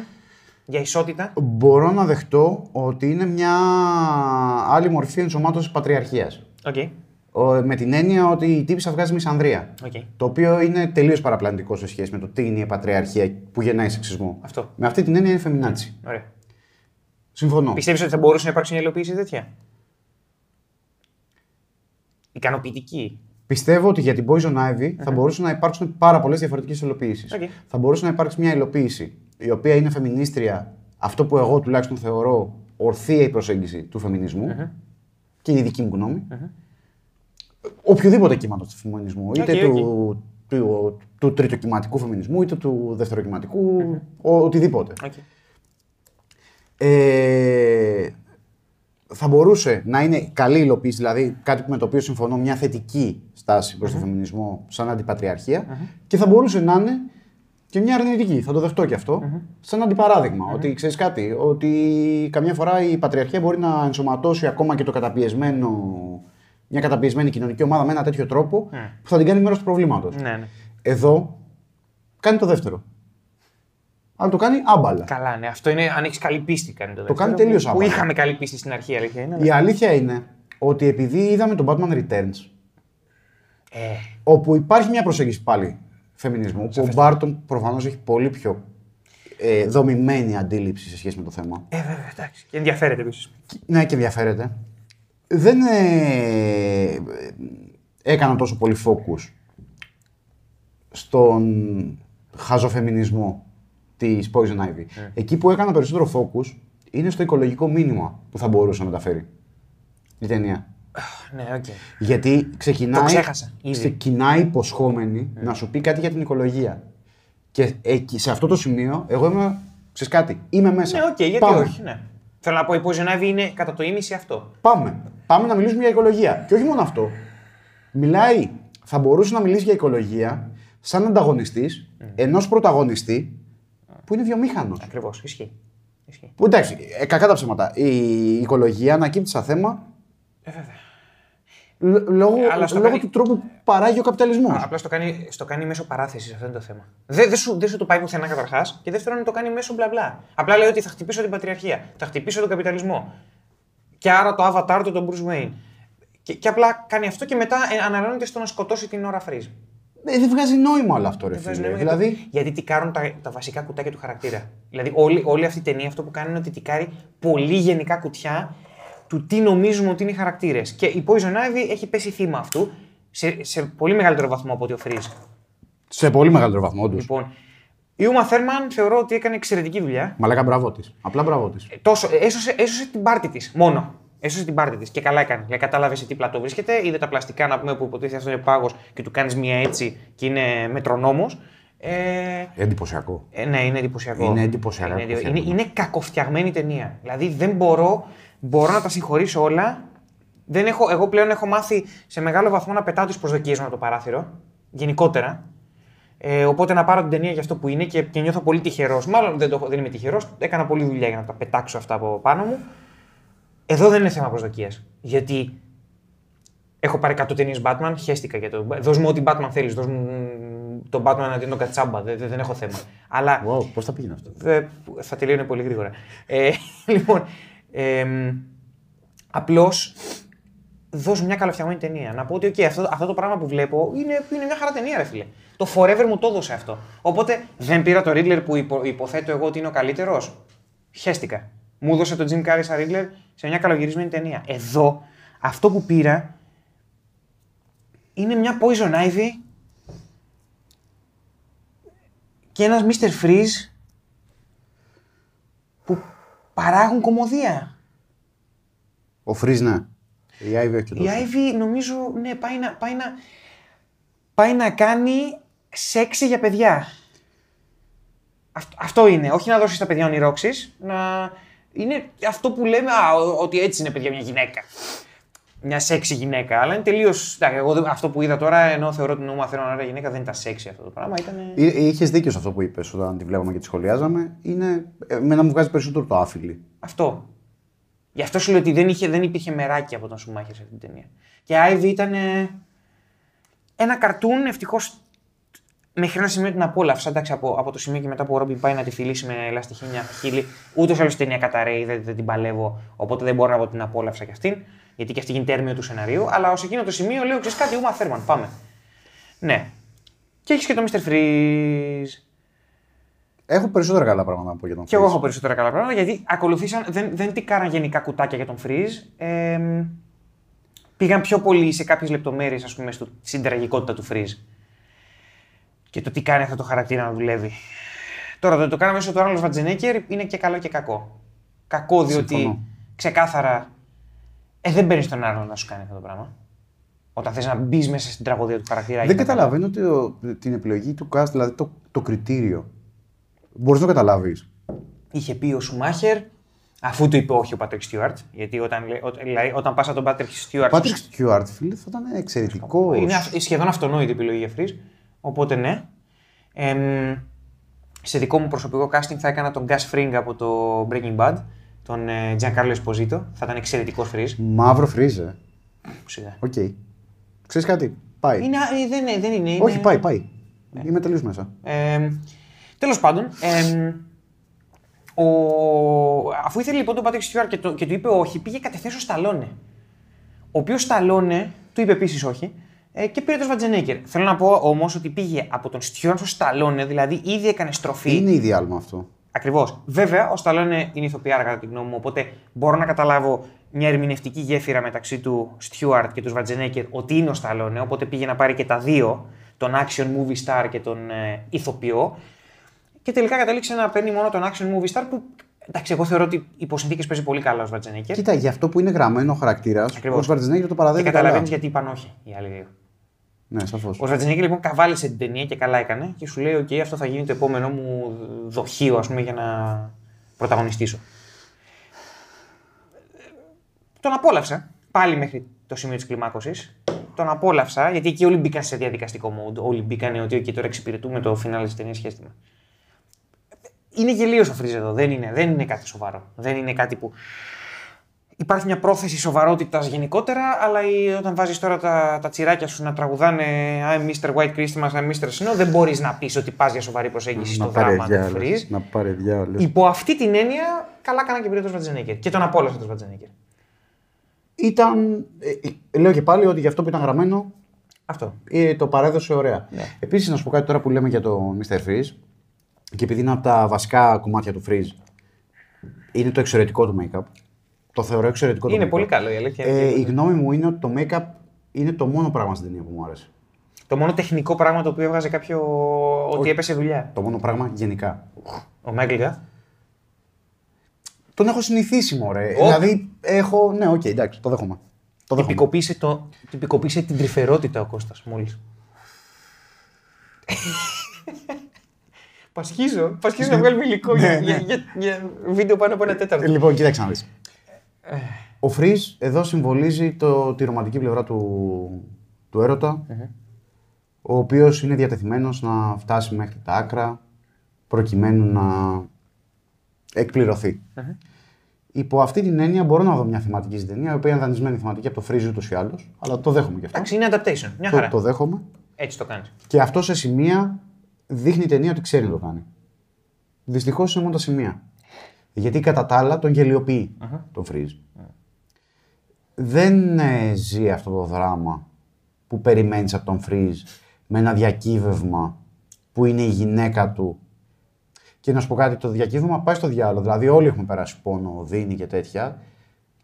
για ισότητα. Μπορώ να δεχτώ ότι είναι μια άλλη μορφή ενσωμάτωσης πατριαρχίας. Οκ. Ο- με την έννοια ότι η τύπισσα βγάζει μισανδρία. Οκ. Το οποίο είναι τελείως παραπλανητικό σε σχέση με το τι είναι η πατριαρχία που γεννάει σεξισμό. Αυτό. Με αυτή την έννοια είναι feminazi. Ωραία. Συμφωνώ. Πιστεύεις ότι θα μπορούσε να υπάρξει μια υλοποίηση τέτοια; Ικανοποιητική. Πιστεύω ότι για την Poison Ivy θα μπορούσαν να υπάρξουν πάρα πολλές διαφορετικές υλοποιήσει. Οκ. Θα μπορούσε να υπάρξει μια υλοποίηση η οποία είναι φεμινίστρια, αυτό που εγώ τουλάχιστον θεωρώ ορθή προσέγγιση του φεμινισμού και η δική μου γνώμη Οποιοδήποτε κύματος του φεμινισμού, είτε Οκ, του, του, του τριτοκυματικού φεμινισμού, είτε του δευτεροκυματικού, ο- οτιδήποτε. Οκ. Ε, θα μπορούσε να είναι καλή υλοποίηση, δηλαδή κάτι με το οποίο συμφωνώ, μια θετική στάση προς τον φεμινισμό σαν αντιπατριαρχία και θα μπορούσε να είναι και μια αρνητική, θα το δεχτώ και αυτό, σαν αντιπαράδειγμα. Ότι ξέρεις κάτι, ότι καμιά φορά η πατριαρχία μπορεί να ενσωματώσει ακόμα και το καταπιεσμένο, μια καταπιεσμένη κοινωνική ομάδα με ένα τέτοιο τρόπο που θα την κάνει μέρος του προβλήματος. Ναι, ναι. Εδώ κάνει το δεύτερο. Αλλά το κάνει άμπαλα. Καλά, ναι. Αυτό είναι αν έχεις καλή πίστη κάνει το δεύτερο. κάνει τελείως που, που άβολα. είχαμε καλή πίστη στην αρχή, αλήθεια είναι. Η αλήθεια είναι ότι επειδή είδαμε τον Batman Returns, Ε, όπου υπάρχει μια προσέγγιση πάλι φεμινισμού, που ο Μπάρτον προφανώς έχει πολύ πιο ε, δομημένη αντίληψη σε σχέση με το θέμα. ε, βέβαια, εντάξει. Και ενδιαφέρεται επίσης. Ναι, και ενδιαφέρεται. Δεν ε, έκανα τόσο πολύ focus στον χαζοφεμινισμό της Poison Ivy. Εκεί που έκανα περισσότερο focus είναι στο οικολογικό μήνυμα που θα μπορούσε να μεταφέρει η ταινία. Ναι, οκ. Γιατί ξεκινάει, Το ξέχασα, ήδη. ξεκινάει υποσχόμενη να σου πει κάτι για την οικολογία. Και εκεί, σε αυτό το σημείο, εγώ είμαι. Ξέρεις κάτι, είμαι μέσα. Ναι, οκ, γιατί Πάμε. όχι, ναι. Θέλω να πω, η Poison Ivy είναι κατά το ήμισυ αυτό. Πάμε. Πάμε να μιλήσουμε για οικολογία. Και όχι μόνο αυτό. Μιλάει, θα μπορούσε να μιλήσει για οικολογία σαν ανταγωνιστής ενός πρωταγωνιστή που είναι βιομήχανος. Ακριβώς. Ισχύει. Ισχύει. Που εντάξει, ε, κακά τα ψέματα. Η οικολογία ανακύπτει σαν θέμα Ε, βέβαια. λ- λόγω, αλλά στο λόγω κάνει- του τρόπου που παράγει ο καπιταλισμός. Απλά στο κάνει, στο κάνει μέσω παράθεσης, αυτό είναι το θέμα. Δεν δεν σου, δεν σου το πάει πουθενά καταρχάς και δεύτερον το κάνει μέσω μπλα μπλα. Απλά λέει ότι θα χτυπήσω την πατριαρχία, θα χτυπήσω τον καπιταλισμό. Και άρα το avatar του τον Bruce Wayne. Και, και απλά κάνει αυτό και μετά ε, αναλώνεται στο να σκοτώσει την ώρα Freeze. Ε, δεν βγάζει νόημα όλο αυτό, ρε Δεν βγάζει φίλε. νόημα Δηλαδή, γιατί, γιατί τικάρουν τα, τα βασικά κουτάκια του χαρακτήρα. Δηλαδή, όλη, όλη αυτή η ταινία αυτό που κάνει είναι ότι τικάρει πολύ γενικά κουτιά του τι νομίζουμε ότι είναι οι χαρακτήρες. Και η Poison Ivy έχει πέσει θύμα αυτού σε, σε πολύ μεγαλύτερο βαθμό από ότι ο Freeze. σε πολύ μεγαλύτερο βαθμό, όντως. Λοιπόν, η Uma Thurman θεωρώ ότι έκανε εξαιρετική δουλειά. Μαλάκα μπράβο της. Απλά μπράβο της. Ε, Τόσο, ε, έσωσε, έσωσε την πάρτη της. Μόνο. Έσωσε την πάρτη της. Και καλά έκανε. Δηλαδή, κατάλαβες σε τι πλατό βρίσκεται. Είδε τα πλαστικά να πούμε που υποτίθεται αυτός είναι πάγος και του κάνεις μία έτσι και είναι μετρονόμος. Ε, Εντυπωσιακό. ε, ναι, είναι εντυπωσιακό. Είναι εντυπωσιακά Είναι, κακοφτιαγμένο. είναι, είναι κακοφτιαγμένη ταινία. Δηλαδή δεν μπορώ, μπορώ να τα συγχωρήσω όλα. Δεν έχω, εγώ πλέον έχω μάθει σε μεγάλο βαθμό να πετάω τις προσδοκίες μου από το παράθυρο. Γενικότερα. Ε, οπότε να πάρω την ταινία για αυτό που είναι και, και νιώθω πολύ τυχερός. Μάλλον δεν, το, έχω- δεν είμαι τυχερός. Έκανα πολλή δουλειά για να τα πετάξω αυτά από πάνω μου. Εδώ δεν είναι θέμα προσδοκίας. Γιατί έχω πάρει 100 ταινίες Batman, χαίστηκα για το. Δώσ' μου ό,τι Batman θέλεις. Δώσ' μου τον Batman αντί τον Κατσάμπα. Δεν, δεν, δεν έχω θέμα. Αλλά Wow, πώς θα πήγαινε αυτό; ε, θα τελείωνε πολύ γρήγορα. Ε, λοιπόν, ε, απλώς δώσ' μια καλοφτιαγμένη ταινία. Να πω ότι okay, αυτό, αυτό το πράγμα που βλέπω είναι, είναι μια χαρά ταινία, ρε φίλε. Το Forever μου το έδωσε αυτό. Οπότε δεν πήρα το Riddler που υπο, υποθέτω εγώ ότι είναι ο καλύτερος. Χαίστηκα. Μου έδωσε το Jim Carrey σαν Riddler σε μια καλογυρισμένη ταινία. Εδώ, αυτό που πήρα είναι μια Poison Ivy και ένας Mr. Freeze που παράγουν κομμωδία. Ο Φρίζ, ναι. Η Άιβη όχι Η τόσο. Ivy νομίζω, ναι, πάει να, πάει να, πάει να κάνει σεξ για παιδιά. Αυτό, αυτό είναι. Όχι να δώσεις στα παιδιά ονειρόξεις, να... Είναι αυτό που λέμε, α, ο- ότι έτσι είναι παιδιά μια γυναίκα. Μια σεξι γυναίκα. Αλλά είναι τελείως. Εγώ δεν- αυτό που είδα τώρα, ενώ θεωρώ την Ούμα θέλω να ωραία γυναίκα, δεν ήταν σεξι αυτό το πράγμα. Ήταν... Είχες δίκιο σε αυτό που είπες όταν τη βλέπαμε και τη σχολιάζαμε. Είναι, εμένα μου βγάζει περισσότερο το άφιλι. Αυτό. Γι' αυτό σου λέω ότι δεν, είχε, δεν υπήρχε μεράκι από τον Σουμάχερ σε αυτή την ταινία. Και η Άιβη ήταν ε, ένα καρτούν, ευτυχώς μέχρι ένα σημείο την απόλαυσα. Εντάξει, από, από το σημείο και μετά που ο Ρόμπιν πάει να τη φιλήσει με ελαστιχίνια χείλη, ούτως ή άλλως η ταινία καταραίει, δεν, δεν την παλεύω. Οπότε δεν μπορώ να πω ότι την απόλαυσα κι αυτήν. Γιατί και αυτή γίνεται έρμεο του σενάριου. Αλλά ως εκείνο το σημείο λέω: Ξέρεις κάτι, Ούμα Θέρμαν, πάμε. Ναι. Και έχεις και το Mr. Freeze. Έχω περισσότερα καλά πράγματα να πω για τον Και εγώ Freeze. έχω περισσότερα καλά πράγματα γιατί ακολουθήσαν, δεν, δεν τι κάναν γενικά κουτάκια για τον Freeze. Ε, πήγαν πιο πολύ σε κάποιες λεπτομέρειες, ας πούμε, στο, στην τραγικότητα του Freeze. Και το τι κάνει αυτό το χαρακτήρα να δουλεύει. Τώρα το, το κάναμε μέσω του Άρνολ Βατζενέκερ είναι και καλό και κακό. Κακό διότι Συμφωνώ. ξεκάθαρα ε, δεν παίρνεις τον Άρνολ να σου κάνει αυτό το πράγμα. Όταν θες να μπεις μέσα στην τραγωδία του χαρακτήρα. Δεν γίνεται καταλαβαίνω το, την επιλογή του cast, δηλαδή το, το κριτήριο. Μπορείς να το καταλάβεις. είχε πει ο Σουμάχερ, αφού του είπε όχι ο Πάτρικ Στιούαρτ, γιατί όταν, λέ- ό- δηλαδή, όταν πας από τον Πάτρικ Στιούαρτ. Πάτρικ Στιούαρτ, φίλε, θα ήταν εξαιρετικό. Είναι αυ- σχεδόν αυτονόητη επιλογή για Freeze. Οπότε ναι. Εμ, σε δικό μου προσωπικό casting θα έκανα τον Gus Fring από το Breaking Bad, τον ε, Giancarlo Esposito. Θα ήταν εξαιρετικός Freeze. Μαύρο Freeze. Σιγά. Οκ. Ξέρεις κάτι; Πάει. Είναι, ε, δεν, είναι- δεν είναι. Όχι, είναι- πάει, πάει. Είμαι τελείως μέσα. Τέλος πάντων, εμ, ο... αφού ήθελε λοιπόν τον Patrick Stewart και, το, και του είπε όχι, πήγε κατευθείαν στο Σταλόνε. Ο οποίος Σταλόνε του είπε επίσης όχι ε, και πήρε τον Σβαρτσενέγκερ. Θέλω να πω όμως ότι πήγε από τον Stewart στο Σταλόνε, δηλαδή ήδη έκανε στροφή. Είναι ήδη άλμα αυτό. Ακριβώς. Βέβαια, ο Σταλόνε είναι ηθοποιάρα κατά τη γνώμη μου, οπότε μπορώ να καταλάβω μια ερμηνευτική γέφυρα μεταξύ του Στιούαρτ και του Σβατζενέκερ ότι είναι ο Σταλόνε, οπότε πήγε να πάρει και τα δύο, τον action movie star και τον ε, ηθοποιό. Και τελικά κατέληξε να παίρνει μόνο τον action movie star που. Εντάξει, εγώ θεωρώ ότι υπό συνθήκε παίζει πολύ καλά ο Σβατζενέκερ. Κοίτα, για αυτό που είναι γραμμένο ο χαρακτήρας, Ακριβώς. ο Σβαρτζενέγκερ το Και παραδέχεται. καταλαβαίνεις καλά. γιατί είπαν όχι οι άλλοι δύο. Ναι, σαφώς. Ο Σβατζενέκερ λοιπόν καβάλισε την ταινία και καλά έκανε και σου λέει: OK, αυτό θα γίνει το επόμενό μου δοχείο, ας πούμε, για να πρωταγωνιστήσω. Τον απόλαυσα πάλι μέχρι το σημείο της κλιμάκωσης. Τον απόλαυσα γιατί εκεί όλοι μπήκαν σε διαδικαστικό mode. Όλοι μπήκαν ότι okay, τώρα εξυπηρετούμε το φινάλε της ταινίας σχέστημα. Είναι γελίο ο Φρίζ εδώ. Δεν είναι, δεν είναι κάτι σοβαρό. Δεν είναι κάτι που. Υπάρχει μια πρόθεση σοβαρότητας γενικότερα, αλλά η- όταν βάζεις τώρα τα, τα τσιράκια σου να τραγουδάνε I'm Mr. White Christmas, I'm Mr. Snow, δεν μπορείς να πεις ότι πας για σοβαρή προσέγγιση στο δράμα του Φρίζ. Να πάρει διάλογος. Υπό αυτή την έννοια, καλά κάνα και πήρε το Σβατζενέκερ. Και τον απόλαυσε το Σβατζενέκερ. Ήταν. ε, ε, λέω και πάλι ότι για αυτό που ήταν γραμμένο Αυτό. ε, το παρέδωσε ωραία. Ναι. Επίσης, να σου πω κάτι τώρα που λέμε για το Mr. Freeze, και επειδή είναι από τα βασικά κομμάτια του Freeze, είναι το εξαιρετικό του make-up. Το θεωρώ εξαιρετικό το Είναι make-up. πολύ καλό η αλήθεια. είναι Ε, και- η γνώμη μου είναι ότι το make-up είναι το μόνο πράγμα στην ταινία που μου άρεσε. Το μόνο τεχνικό πράγμα το οποίο έβγαζε κάποιο. ότι έπεσε δουλειά. Το μόνο πράγμα γενικά. Ο Michael Gough. Τον έχω συνηθίσει, μωρέ. Δηλαδή, έχω. Ναι, οκ, εντάξει, το δέχομαι. Το δέχομαι. Τυπικοποίησε, το... τυπικοποίησε την τρυφερότητα ο Κώστας μόλις. Πασχίζω. Πασχίζω να βγάλουμε υλικό για, για, για, για βίντεο πάνω από ένα τέταρτο. Ε, Λοιπόν, κοίταξε να δεις. Ο Freeze εδώ συμβολίζει το, τη ρομαντική πλευρά του, του ερωτα ο οποίος είναι διατεθειμένος να φτάσει μέχρι τα άκρα προκειμένου να εκπληρωθει Υπό αυτή την έννοια μπορώ να δω μια θεματική στην ταινία, η οποία είναι δανεισμένη θεματική από το Φρυζ ούτως ή άλλως, αλλά το δέχομαι και αυτό. Εντάξει, είναι adaptation. Μια Το, χαρά. το δέχομαι. Έτσι το κάνεις. Και αυτό σε σημεία δείχνει η ταινία ότι ξέρει να το κάνει. Δυστυχώς είναι μόνο τα σημεία. Γιατί κατά τα άλλα τον γελιοποιεί τον Φρίζ. Δεν ε, ζει αυτό το δράμα που περιμένεις από τον Φρίζ με ένα διακύβευμα που είναι η γυναίκα του. Και να σου πω κάτι, το διακύβευμα πάει στο διάλογο. Δηλαδή, όλοι έχουμε περάσει πόνο, δίνει και τέτοια.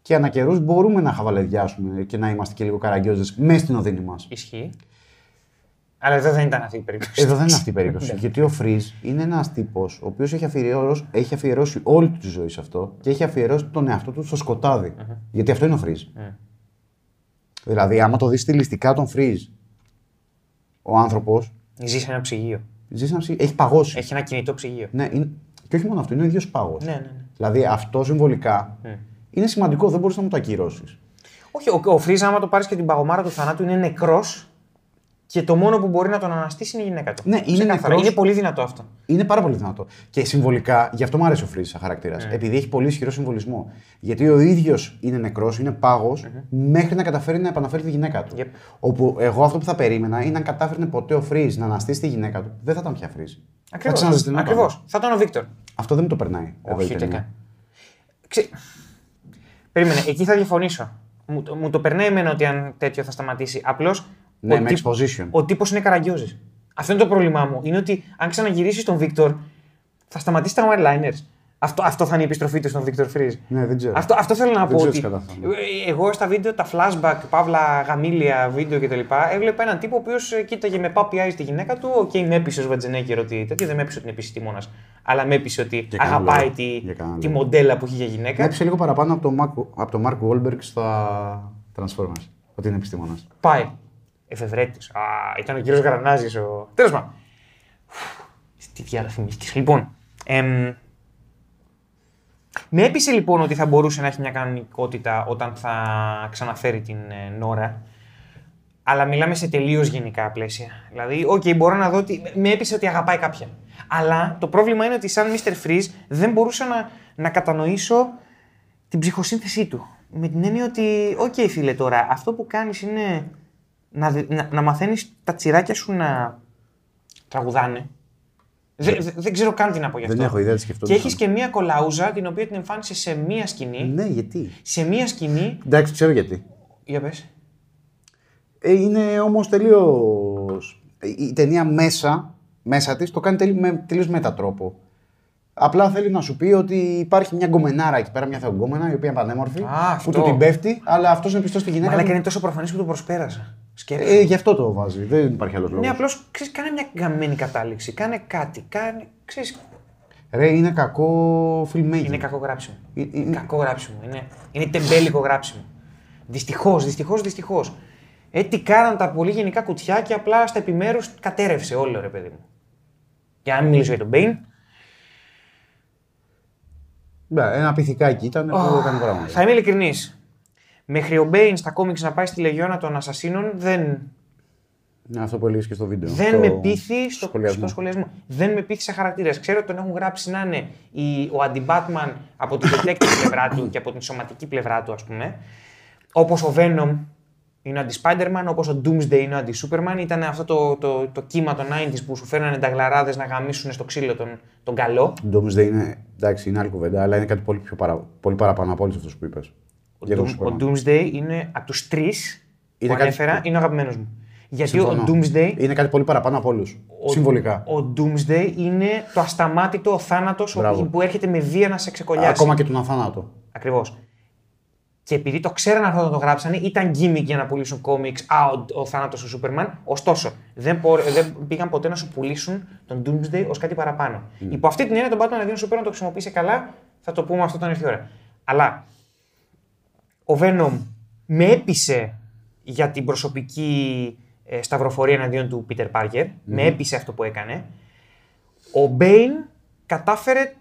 Και ανά καιρούς μπορούμε να χαβαλεδιάσουμε και να είμαστε και λίγο καραγκιόζες μέσα στην οδύνη μας. Ισχύει. Αλλά εδώ δεν ήταν αυτή η περίπτωση. Εδώ δεν είναι αυτή η περίπτωση. γιατί ο Φρίζ είναι ένας τύπος ο οποίος έχει, αφιερώσει- έχει αφιερώσει όλη του τη ζωή σε αυτό και έχει αφιερώσει τον εαυτό του στο σκοταδι Γιατί αυτό είναι ο Φρίζ. Δηλαδή, άμα το δεις στιλιστικά τον Φρίζ, ο άνθρωπος Ζει σε ένα ψυγείο. ζει σαν ψη- έχει παγώσει. Έχει ένα κινητό ψυγείο. Ναι, είναι... Και όχι μόνο αυτό, είναι ο ίδιος πάγος. Ναι, ναι, ναι. Δηλαδή, αυτό συμβολικά είναι σημαντικό, δεν μπορείς να μου το ακυρώσεις. Όχι, ο, ο Φρίζ, άμα το πάρεις και την παγωμάρα του θανάτου, είναι νεκρός και το μόνο που μπορεί να τον αναστήσει είναι η γυναίκα του. Ναι, είναι Ξεκάθαρα. νεκρός. Είναι πολύ δυνατό αυτό. Είναι πάρα πολύ δυνατό. Και συμβολικά, γι' αυτό μου αρέσει ο Φρίζ σαν χαρακτήρας. Επειδή έχει πολύ ισχυρό συμβολισμό. Γιατί ο ίδιος είναι νεκρός, είναι πάγος, μέχρι να καταφέρει να επαναφέρει τη γυναίκα του. Yep. Όπου εγώ αυτό που θα περίμενα είναι αν κατάφερνε ποτέ ο Φρίζ να αναστήσει τη γυναίκα του, δεν θα ήταν πια Φρίζ. Θα ξαναζητηνόταν. Ακριβώς. Θα ήταν ο Βίκτορ. Αυτό δεν μου το περνάει. εδώ η Όχι, ούτε ταινία. καν. Ξέ... Περίμενε, εκεί θα διαφωνήσω. Μου, το- μου το περνάει εμένα ότι αν τέτοιο θα σταματήσει. Απλώς Ναι, ο, με τύπ- exposition. ο τύπος είναι καραγκιόζης. Αυτό είναι το πρόβλημά μου. Είναι ότι αν ξαναγυρίσει τον Βίκτορ, θα σταματήσει τα one-liners. Αυτό, αυτό θα είναι η επιστροφή του στον Victor Freeze. Ναι, δεν ξέρω. Αυτό, αυτό θέλω να Δεν πω. ξέρω Ότι τι κατάφερε. ε, εγώ στα βίντεο, τα flashback, παύλα, γαμήλια βίντεο κτλ. Έβλεπα έναν τύπο ο οποίος κοίταγε με puppy eyes τη γυναίκα του. Οκ, με έπεισε ο Σβαρτσενέγκερ ότι τέτοιο δεν με έπεισε ότι είναι επίσης επιστήμονας. Αλλά με έπεισε ότι Για κανένα αγαπάει λόγο. τη, Για κανένα τη λόγο. μοντέλα που έχει για γυναίκα. Με έπεισε λίγο παραπάνω από τον Mark, από τον Mark Wahlberg στα Transformers. Ότι είναι επιστήμονας. Πάει. Εφευρέτης. Α, ήταν ο κύριος Γρανάζη. Ο... Τέλος πάντων. Τι διάλογο θυμήθηκε. Λοιπόν. εμ, με έπεισε λοιπόν ότι θα μπορούσε να έχει μια κανονικότητα όταν θα ξαναφέρει την ε, Νόρα. Αλλά μιλάμε σε τελείως γενικά πλαίσια. Δηλαδή, οκ, μπορώ να δω ότι. Με έπεισε ότι αγαπάει κάποιον. Αλλά το πρόβλημα είναι ότι σαν Mr. Freeze δεν μπορούσα να, να κατανοήσω την ψυχοσύνθεσή του. Με την έννοια ότι, οκ, φίλε, τώρα αυτό που κάνεις είναι να, δι- να, να μαθαίνεις τα τσιράκια σου να τραγουδάνε. Δεν, δεν- δεν ξέρω καν τι να πω γι' αυτό. Δεν έχω ιδέα τι Και σκεφτόμουν. έχεις και μία κολαούζα την οποία την εμφάνισε σε μία σκηνή. Ναι, γιατί; Σε μία σκηνή. Εντάξει, ξέρω γιατί. Για πες. Ε, είναι όμως τελείω. Η ταινία μέσα, μέσα της το κάνει τελείως, με τελείως μετατρόπο. Απλά θέλει να σου πει ότι υπάρχει μια γκομενάρα εκεί πέρα, μια θεογκόμενα, η οποία είναι πανέμορφη, Α, που αυτό. του την πέφτει, αλλά αυτός είναι πιστός στη γυναίκα. Αλλά του. και είναι τόσο προφανής που το προσπέρασα. Σκέφτομαι. Ε, γι' αυτό το βάζει. Δεν υπάρχει άλλος λόγος. Ναι, απλώ κάνε μια γαμημένη κατάληξη. Κάνε κάτι. Κάνε, ξέρεις, Ρε, είναι κακό filmmaking. είναι κακό γράψιμο. Ε, είναι- Κακό γράψιμο. Είναι, είναι τεμπέλικο γράψιμο. Δυστυχώς, δυστυχώς, δυστυχώς. Ε, τι κάναν τα πολύ γενικά κουτιά και απλά στα επιμέρους κατέρρευσε όλο ρε παιδί μου. Για να μην μιλήσω για τον Μπέιν. Ναι, ένα πιθηκάκι ήταν που έκανε πράγματα. Θα είμαι ειλικρινής. Μέχρι ο Μπέινς στα κόμιξ να πάει στη Λεγιώνα των Ασασίνων δεν, Είναι αυτό που έλεγες και στο βίντεο. δεν στο- με πείθει στο, σχολιασμό. στο σχολιασμό. Δεν με πείθει σε χαρακτήρες. Ξέρω ότι τον έχουν γράψει να είναι η, ο αντιμπάτμαν από την detective πλευρά του και από την σωματική πλευρά του, ας πούμε. Όπως ο Venom είναι ο αντι-Spider-Man, όπως ο Doomsday είναι ο αντι-Superman. Ήταν αυτό το, το, το κύμα των 90s που σου φέρνανε τα γλαράδες να γαμίσουν στο ξύλο τον, τον καλό. Doomsday είναι, εντάξει, είναι άλλη κουβέντα, αλλά είναι κάτι πολύ, πιο παρα, πολύ παραπάνω από όλους αυτούς που είπες. Ο, Doom- ο Doomsday είναι από τους τρεις που Είναι κάτι- ανέφερα, είναι ο αγαπημένος μου. Γιατί ο Doomsday Είναι κάτι πολύ παραπάνω από όλους. Συμβολικά. Ο Doomsday είναι το ασταμάτητο ο θάνατο Μπράβο. που έρχεται με βία να σε ξεκολλιάσει. Ακόμα και τον αθάνατο. Ακριβώς. Και επειδή το ξέραν αυτό όταν το γράψανε, ήταν gimmick για να πουλήσουν κόμιξ. Α, ο, ο θάνατος του Σούπερμαν. Ωστόσο, δεν, πο- δεν πήγαν ποτέ να σου πουλήσουν τον Doomsday ως κάτι παραπάνω. Υπό αυτή την έννοια, τον Batman να δίνει Σούπερμαν το χρησιμοποίησε καλά. Θα το πούμε αυτό όταν έρθει η ώρα. Αλλά ο Venom με έπεισε για την προσωπική ε, σταυροφορία εναντίον του Peter Parker. Με έπεισε αυτό που έκανε. Ο Bane κατάφερε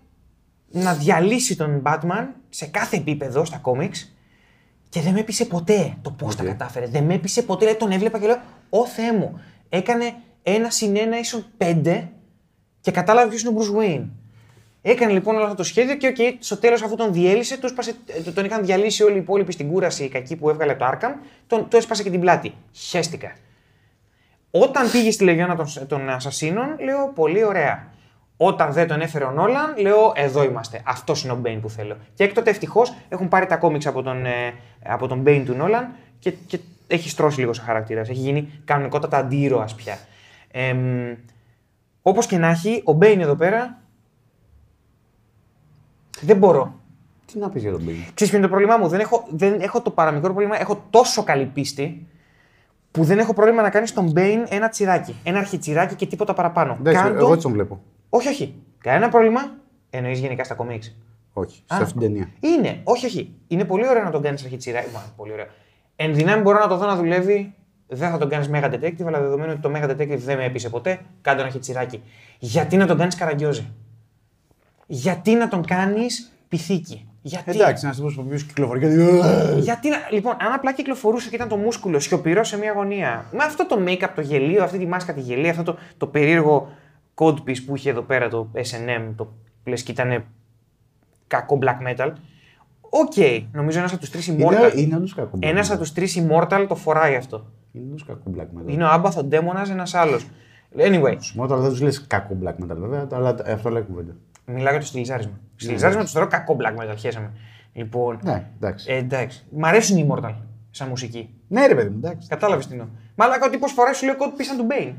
να διαλύσει τον Batman σε κάθε επίπεδο στα κόμιξ και δεν με έπεισε ποτέ το πώς τα κατάφερε. Δεν με έπεισε ποτέ. Δηλαδή τον έβλεπα και λέω: Ω Θεέ μου, έκανε ένα συν ένα ίσον πέντε και κατάλαβε ποιος είναι ο Bruce Wayne. Έκανε λοιπόν όλο αυτό το σχέδιο και okay, στο τέλος αφού τον διέλυσε, του σπάσε, ε, τον είχαν διαλύσει όλοι οι υπόλοιποι στην κούραση οι κακοί που έβγαλε το Arkham, τον, του έσπασε και την πλάτη. Χέστηκα. Όταν πήγε στη Λεγιώνα των, των Ασασίνων, λέω πολύ ωραία. Όταν δεν τον έφερε ο Νόλαν, λέω εδώ είμαστε. Αυτός είναι ο Μπέιν που θέλω. Και έκτοτε ευτυχώς έχουν πάρει τα κόμιξ από τον, ε, από τον Μπέιν του Νόλαν και, και έχει στρώσει λίγο σαν χαρακτήρας. Έχει γίνει κανονικότατα αντιήρωας πια. Ε, Όπως και να έχει, ο Bane εδώ πέρα δεν μπορώ. Τι να πεις για τον Bane. Ξέρεις ποιο είναι το πρόβλημά μου; Δεν έχω, δεν έχω το παραμικρό πρόβλημα. Έχω τόσο καλή πίστη που δεν έχω πρόβλημα να κάνει τον Bane ένα τσιράκι. Ένα αρχιτσιράκι και τίποτα παραπάνω. Εντάξει, Κάν' το- εγώ έτσι τον βλέπω. Όχι, όχι. Κανένα πρόβλημα. Εννοείς γενικά στα κόμιξ. Όχι, σε αυτήν την ταινία. Είναι, όχι, όχι. Είναι πολύ ωραίο να τον κάνεις αρχιτσιράκι. Μα, πολύ ωραίο. Εν δυνάμει μπορώ να το δω να δουλεύει. Δεν θα τον κάνεις Mega Detective, αλλά δεδομένου ότι το Mega Detective δεν με έπεισε ποτέ, κάνε τον αρχιτσιράκι. Γιατί να τον κάνεις καραγκιόζη. Γιατί να τον κάνεις πυθίκι; Γιατί. Εντάξει, ένα τύπο που οποίος κυκλοφορεί και λέει, Γιατί να... Λοιπόν, αν απλά κυκλοφορούσε και ήταν το μούσκουλο σιωπηρό σε μια γωνία, με αυτό το make-up, το γελίο, αυτή τη μάσκα τη γελία, αυτό το, το περίεργο code piece που είχε εδώ πέρα το SM, το που λες και ήταν κακό black metal. Οκ, νομίζω ένας από τους τρεις Είναι, immortal. είναι όντως κακό. black Ένας metal. από τους τρεις immortal το φοράει αυτό. Είναι όντως κακό black metal. Είναι ο άμπαθο ντέμονα, ένας άλλος. Anyway, Σου όταν δεν τους λες κακό black metal βέβαια, αλλά αυτό λέει κουβέντα. Μιλάω για το στυλιζάρισμα. Στυλιζάρισμα τους θεωρώ κακό black metal, χέσαμε. Λοιπόν, Ναι, εντάξει. Ε, εντάξει. Μ' αρέσουν οι Immortal. σαν μουσική. Ναι, ρε παιδί μου, εντάξει. Κατάλαβες τι εννοώ. Μαλάκα ότι πώ φοράει σου λέω κότι πίσαν του Μπέιν.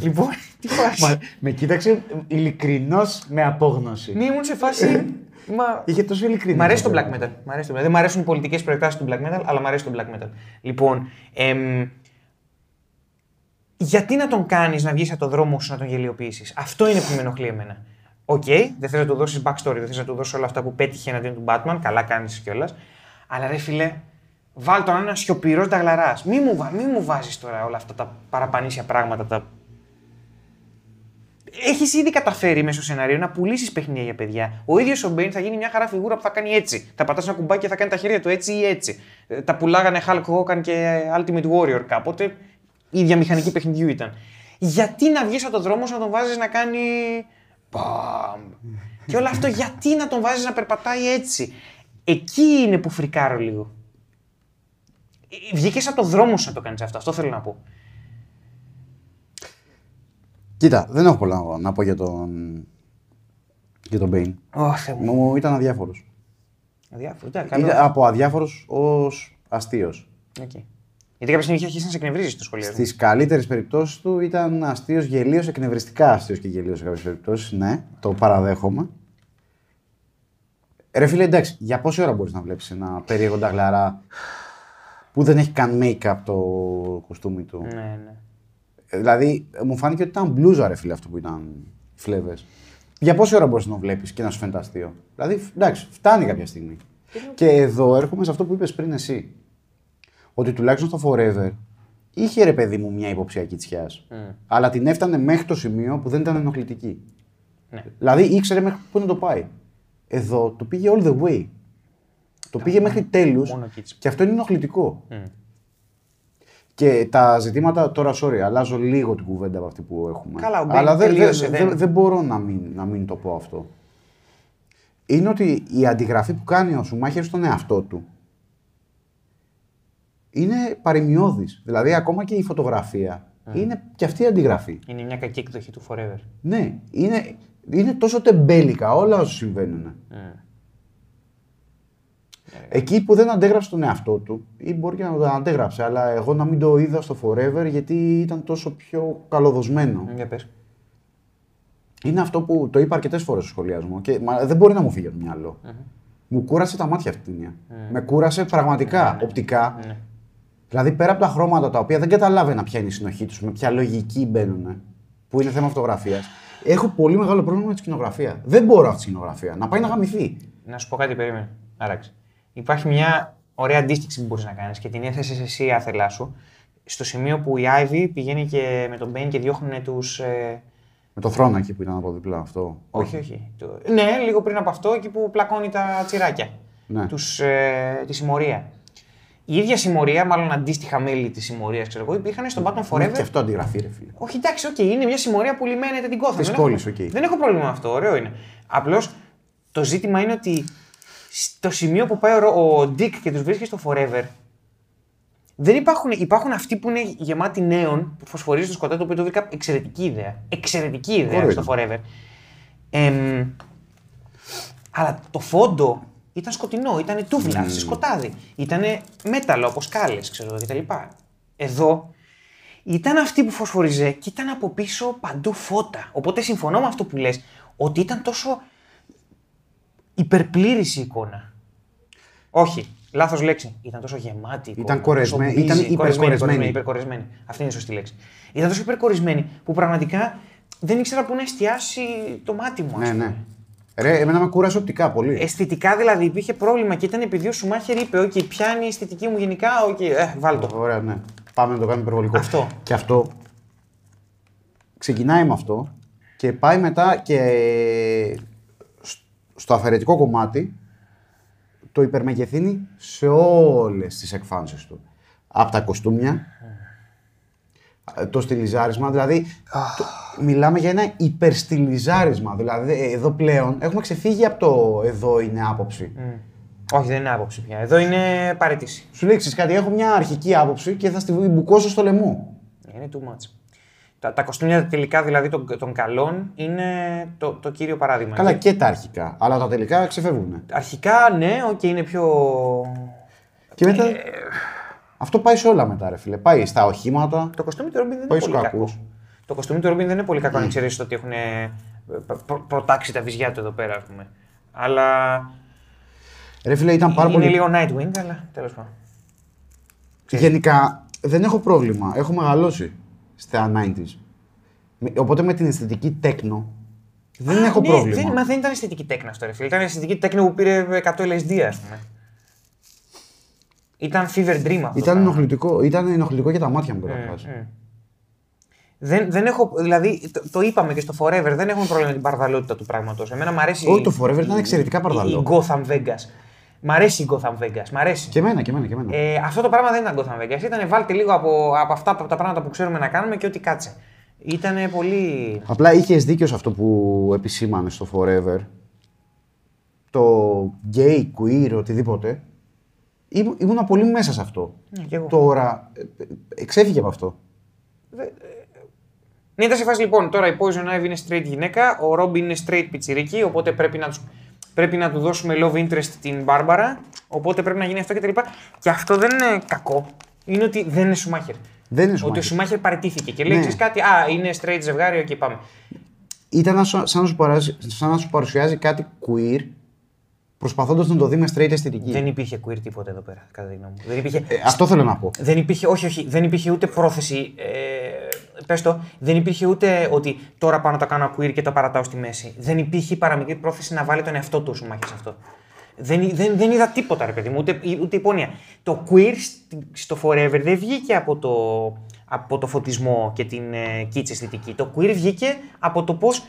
λοιπόν, τι φάση. Μα, με κοίταξε ειλικρινά με απόγνωση. Ναι, ήμουν σε φάση. Μα... Είχε τόσο ειλικρινή. Μ' αρέσει το black metal. Μ' αρέσει το... Δεν μ' αρέσουν οι πολιτικές προεκτάσεις του black metal, αλλά μ' αρέσει το black metal. Λοιπόν, εμ, γιατί να τον κάνεις να βγεις από το δρόμο σου να τον γελιοποιήσεις; Αυτό είναι που με ενοχλεί εμένα. Οκ, δεν θες να του δώσεις backstory, δεν θες να του δώσεις όλα αυτά που πέτυχε εναντίον του Batman. Καλά κάνεις κιόλας. Αλλά ρε φίλε, βάλ τον ένα σιωπηρό νταγλαρά. Μη μου, βα- μη μου βάζεις τώρα όλα αυτά τα παραπανήσια πράγματα. Τα... Έχεις ήδη καταφέρει μέσω σενάριο να πουλήσεις παιχνίδια για παιδιά. Ο ίδιος ο Μπέιν θα γίνει μια χαρά φιγούρα που θα κάνει έτσι. Θα πατάς ένα κουμπάκι και θα κάνει τα χέρια του έτσι ή έτσι. Ε, Τα πουλάγανε Hulk Hogan και Ultimate Warrior κάποτε. Η ίδια μηχανική παιχνιδιού ήταν. Γιατί να βγεις από τον δρόμο σου να τον βάζεις να κάνει. Μπαμ. και όλο αυτό γιατί να τον βάζεις να περπατάει έτσι. Εκεί είναι που φρικάρω λίγο. Βγήκες από τον δρόμο σου να το κάνεις αυτό. Αυτό θέλω να πω. Κοίτα, δεν έχω πολλά να πω για τον. για τον Bane. Ω, Θεέ μου. Μου ήταν αδιάφορος. Αδιάφορο. Εντάξει, καλό. Ήταν από αδιάφορος ως αστείος. Οκ. Γιατί κάποια στιγμή είχε αρχίσει να σε εκνευρίζει το σχολείο. Στις καλύτερες περιπτώσεις του ήταν αστείος γελοίος, εκνευριστικά αστείος και γελοίος σε κάποιες περιπτώσεις. Ναι, το παραδέχομαι. Ρε φίλε, εντάξει, για πόση ώρα μπορείς να βλέπεις ένα περίεργο νταγλαρά που δεν έχει καν make-up το κοστούμι του; Ναι, ναι. Ε, Δηλαδή, μου φάνηκε ότι ήταν μπλούζα, ρε φίλε, αυτό που ήταν φλέβες. Για πόση ώρα μπορείς να το βλέπεις και να σου φαίνεται αστείο; Δηλαδή, εντάξει, φτάνει κάποια στιγμή. Και εδώ έρχομαι σε αυτό που είπες πριν εσύ. Ότι τουλάχιστον στο Forever είχε ρε παιδί μου μια υποψιακή τσιάς. Αλλά την έφτανε μέχρι το σημείο που δεν ήταν ενοχλητική. Ναι. Δηλαδή ήξερε μέχρι πού να το πάει. Εδώ το πήγε all the way. Το πήγε μέχρι τέλους μόνο εκεί της- και αυτό είναι ενοχλητικό. Και τα ζητήματα, τώρα sorry, αλλάζω λίγο την κουβέντα από αυτή που έχουμε. Καλά, ο Μπέιν Αλλά δεν, τελείωσε, δεν, δεν- δεν μπορώ να μην, να μην το πω αυτό. Είναι ότι η αντιγραφή που κάνει ο Σουμάχερ στον εαυτό του είναι παρημιώδης. Δηλαδή ακόμα και η φωτογραφία είναι και αυτή η αντιγραφή. Είναι μια κακή εκδοχή του Forever. Ναι, είναι, είναι τόσο τεμπέλικα όλα όσα συμβαίνουν. Εκεί που δεν αντέγραψε τον εαυτό του, ή μπορεί και να το αντέγραψε, αλλά εγώ να μην το είδα στο Forever γιατί ήταν τόσο πιο καλοδοσμένο. Για πες. Είναι αυτό που το είπα αρκετές φορές στο σχολιασμό και μα, δεν μπορεί να μου φύγει από το μυαλο Μου κούρασε τα μάτια αυτή τη ταινία. Με κούρασε πραγματικά, οπτικά. Ναι. Δηλαδή πέρα από τα χρώματα τα οποία δεν καταλάβαινα ποια είναι η συνοχή τους, με ποια λογική μπαίνουν, που είναι θέμα φωτογραφίας. Έχω πολύ μεγάλο πρόβλημα με τη σκηνογραφία. Δεν μπορώ αυτή τη σκηνογραφία. Να πάει να γαμηθεί. Να σου πω κάτι, περίμενε. Άραξε. Υπάρχει μια ωραία αντίστιξη που μπορείς να κάνεις και την έθεσες εσύ άθελά σου. Στο σημείο που η Ivy πηγαίνει και με τον Bane και διώχνουν τους. Ε... Με το θρόνο εκεί που ήταν από δίπλα αυτό. Όχι, όχι. Το... Ναι, λίγο πριν από αυτό, εκεί που πλακώνει τα τσιράκια. Ναι. Τους, ε, τη συμμορία. Η ίδια συμμορία, μάλλον αντίστοιχα μέλη της συμμορίας, ξέρω εγώ, υπήρχαν στον Batman Forever. Ναι, και αυτό αντιγραφή, ρε φίλε. Όχι, εντάξει, οκ, είναι μια συμμορία που λυμαίνεται την Gotham. Της Δεν πόλης, έχω- οκ. Δεν έχω πρόβλημα με αυτό, ωραίο είναι. Απλώς το ζήτημα είναι ότι στο σημείο που πάει ο, Ρο- ο Dick και τους βρίσκει στο Forever, δεν υπάρχουν, υπάρχουν αυτοί που είναι γεμάτοι νέων που φωσφορίζουν στο σκοτάδι, το οποίο το βρήκα εξαιρετική ιδέα. Εξαιρετική ιδέα Ωραίο στο Forever. Εμ, αλλά το φόντο ήταν σκοτεινό, ήταν τούβλα, σε σκοτάδι. Ήταν μέταλλο από σκάλε, ξέρω εγώ κτλ. Εδώ ήταν αυτή που φωσφοριζέ και ήταν από πίσω παντού φώτα. Οπότε συμφωνώ με αυτό που λες, ότι ήταν τόσο υπερπλήρης η εικόνα. Όχι, λάθος λέξη. Ήταν τόσο γεμάτη η εικόνα. Ήταν κορεσμένη, τόσο busy, ήταν κορεσμένη, υπερκορεσμένη. κορεσμένη, υπερκορεσμένη. Αυτή είναι η σωστή λέξη. Ήταν τόσο υπερκορεσμένη που πραγματικά δεν ήξερα πού να εστιάσει το μάτι μου. ας Ναι, πούμε. ναι. Ρε, εμένα με κούρασε οπτικά πολύ. Αισθητικά δηλαδή υπήρχε πρόβλημα και ήταν επειδή ο Σουμάχερ είπε: Οκ, ποια είναι η αισθητική μου γενικά, οκ, ε, βάλ το. Ωραία, ναι. Πάμε να το κάνουμε υπερβολικό. Αυτό. Και αυτό ξεκινάει με αυτό και πάει μετά και σ- στο αφαιρετικό κομμάτι το υπερμεγεθύνει σε όλες τις εκφάνσεις του. Από τα κοστούμια, το στυλιζάρισμα, δηλαδή το- μιλάμε για ένα υπερστυλιζάρισμα. Δηλαδή ε, εδώ πλέον έχουμε ξεφύγει από το εδώ είναι άποψη. Όχι, δεν είναι άποψη πια. Εδώ είναι παρέτηση. Σου λέει «Ξέρεις κάτι, έχω μια αρχική άποψη και θα στη μπουκώσω στο λαιμό. Είναι too much. Τα, τα κοστούμια τελικά δηλαδή των, των καλών είναι το, το κύριο παράδειγμα. Καλά Και και τα αρχικά, αλλά τα τελικά ξεφεύγουν. Αρχικά ναι, οκ, είναι πιο Και μετά; Αυτό πάει σε όλα μετά, ρε φίλε. Πάει στα οχήματα. Το κοστούμι του Ρόμπιν δεν Πάει είναι στους πολύ κακούς. κακός. Το κοστούμι του Ρόμπιν δεν είναι πολύ κακό, αν εξαιρέσει ότι έχουν ε, προ- προτάξει τα βυζιά του εδώ πέρα, ας πούμε. Αλλά. Ρε φίλε, ήταν πάρα είναι πολύ. λίγο Nightwing, αλλά τέλος πάντων. Γενικά δεν έχω πρόβλημα. Έχω μεγαλώσει στα 90s. Με- Οπότε με την αισθητική τέκνο δεν έχω ναι, πρόβλημα. Δεν, μα δεν ήταν αισθητική τέκνα αυτό, ρε φίλε. Ήταν αισθητική τέκνα που πήρε 100 LSD, ας πούμε. Ήταν fever dream αυτό. Ήταν το ενοχλητικό, ήταν ενοχλητικό για τα μάτια μου καταρχάς. Δεν, δεν έχω, δηλαδή, το, το είπαμε και στο Forever, δεν έχουμε πρόβλημα με την παρδαλότητα του πράγματος. Εμένα μου αρέσει. Όχι, το Forever ήταν η- εξαιρετικά η- παρδαλό. Η Gotham Vegas. Μ' αρέσει η Gotham Vegas. Μ' αρέσει. Και εμένα, και εμένα, και εμένα. Ε, αυτό το πράγμα δεν ήταν Gotham Vegas. Ήταν βάλτε λίγο από, από αυτά από τα πράγματα που ξέρουμε να κάνουμε και ό,τι κάτσε. Ήταν πολύ. Απλά είχες δίκιο σε αυτό που επισήμανε στο Forever. Το gay, queer, οτιδήποτε. Ήμου- Ήμουνα πολύ μέσα σε αυτό. Ναι, κι εγώ. Τώρα ε, ε, εξέφυγε από αυτό. Ναι, ήταν σε φάση λοιπόν. Τώρα η Poison Ivy είναι straight γυναίκα, ο Robin είναι straight πιτσιρίκι, οπότε πρέπει να, τους, πρέπει να του δώσουμε love interest την Μπάρμπαρα. Οπότε πρέπει να γίνει αυτό κτλ. Και, και αυτό δεν είναι κακό. Είναι ότι δεν είναι Σουμάχερ. Δεν είναι Ότι ο Schumacher. Σουμάχερ παραιτήθηκε και λέει: Ναι. «Ξέρεις κάτι, Α, είναι straight ζευγάρι, και πάμε. Ήταν να σου- σαν να σου, παράζει- σαν να σου παρουσιάζει κάτι queer προσπαθώντας να το δει με straight αισθητική. Δεν υπήρχε queer τίποτα εδώ πέρα, κατά τη γνώμη μου. Δεν υπήρχε, Ε, αυτό θέλω να πω. δεν υπήρχε, όχι, όχι, δεν υπήρχε ούτε πρόθεση. Ε, πες το, δεν υπήρχε ούτε ότι τώρα πάω να το κάνω queer και το παρατάω στη μέση. Δεν υπήρχε η παραμικρή πρόθεση να βάλει τον εαυτό του Σουμάχερ σε αυτό. Δεν, δεν, δεν είδα τίποτα, ρε παιδί μου, ούτε, ούτε υπόνοια. Το queer στη- στο Forever δεν βγήκε από το, από το φωτισμό και την ε, κίτση αισθητική. Το queer βγήκε από το πώς.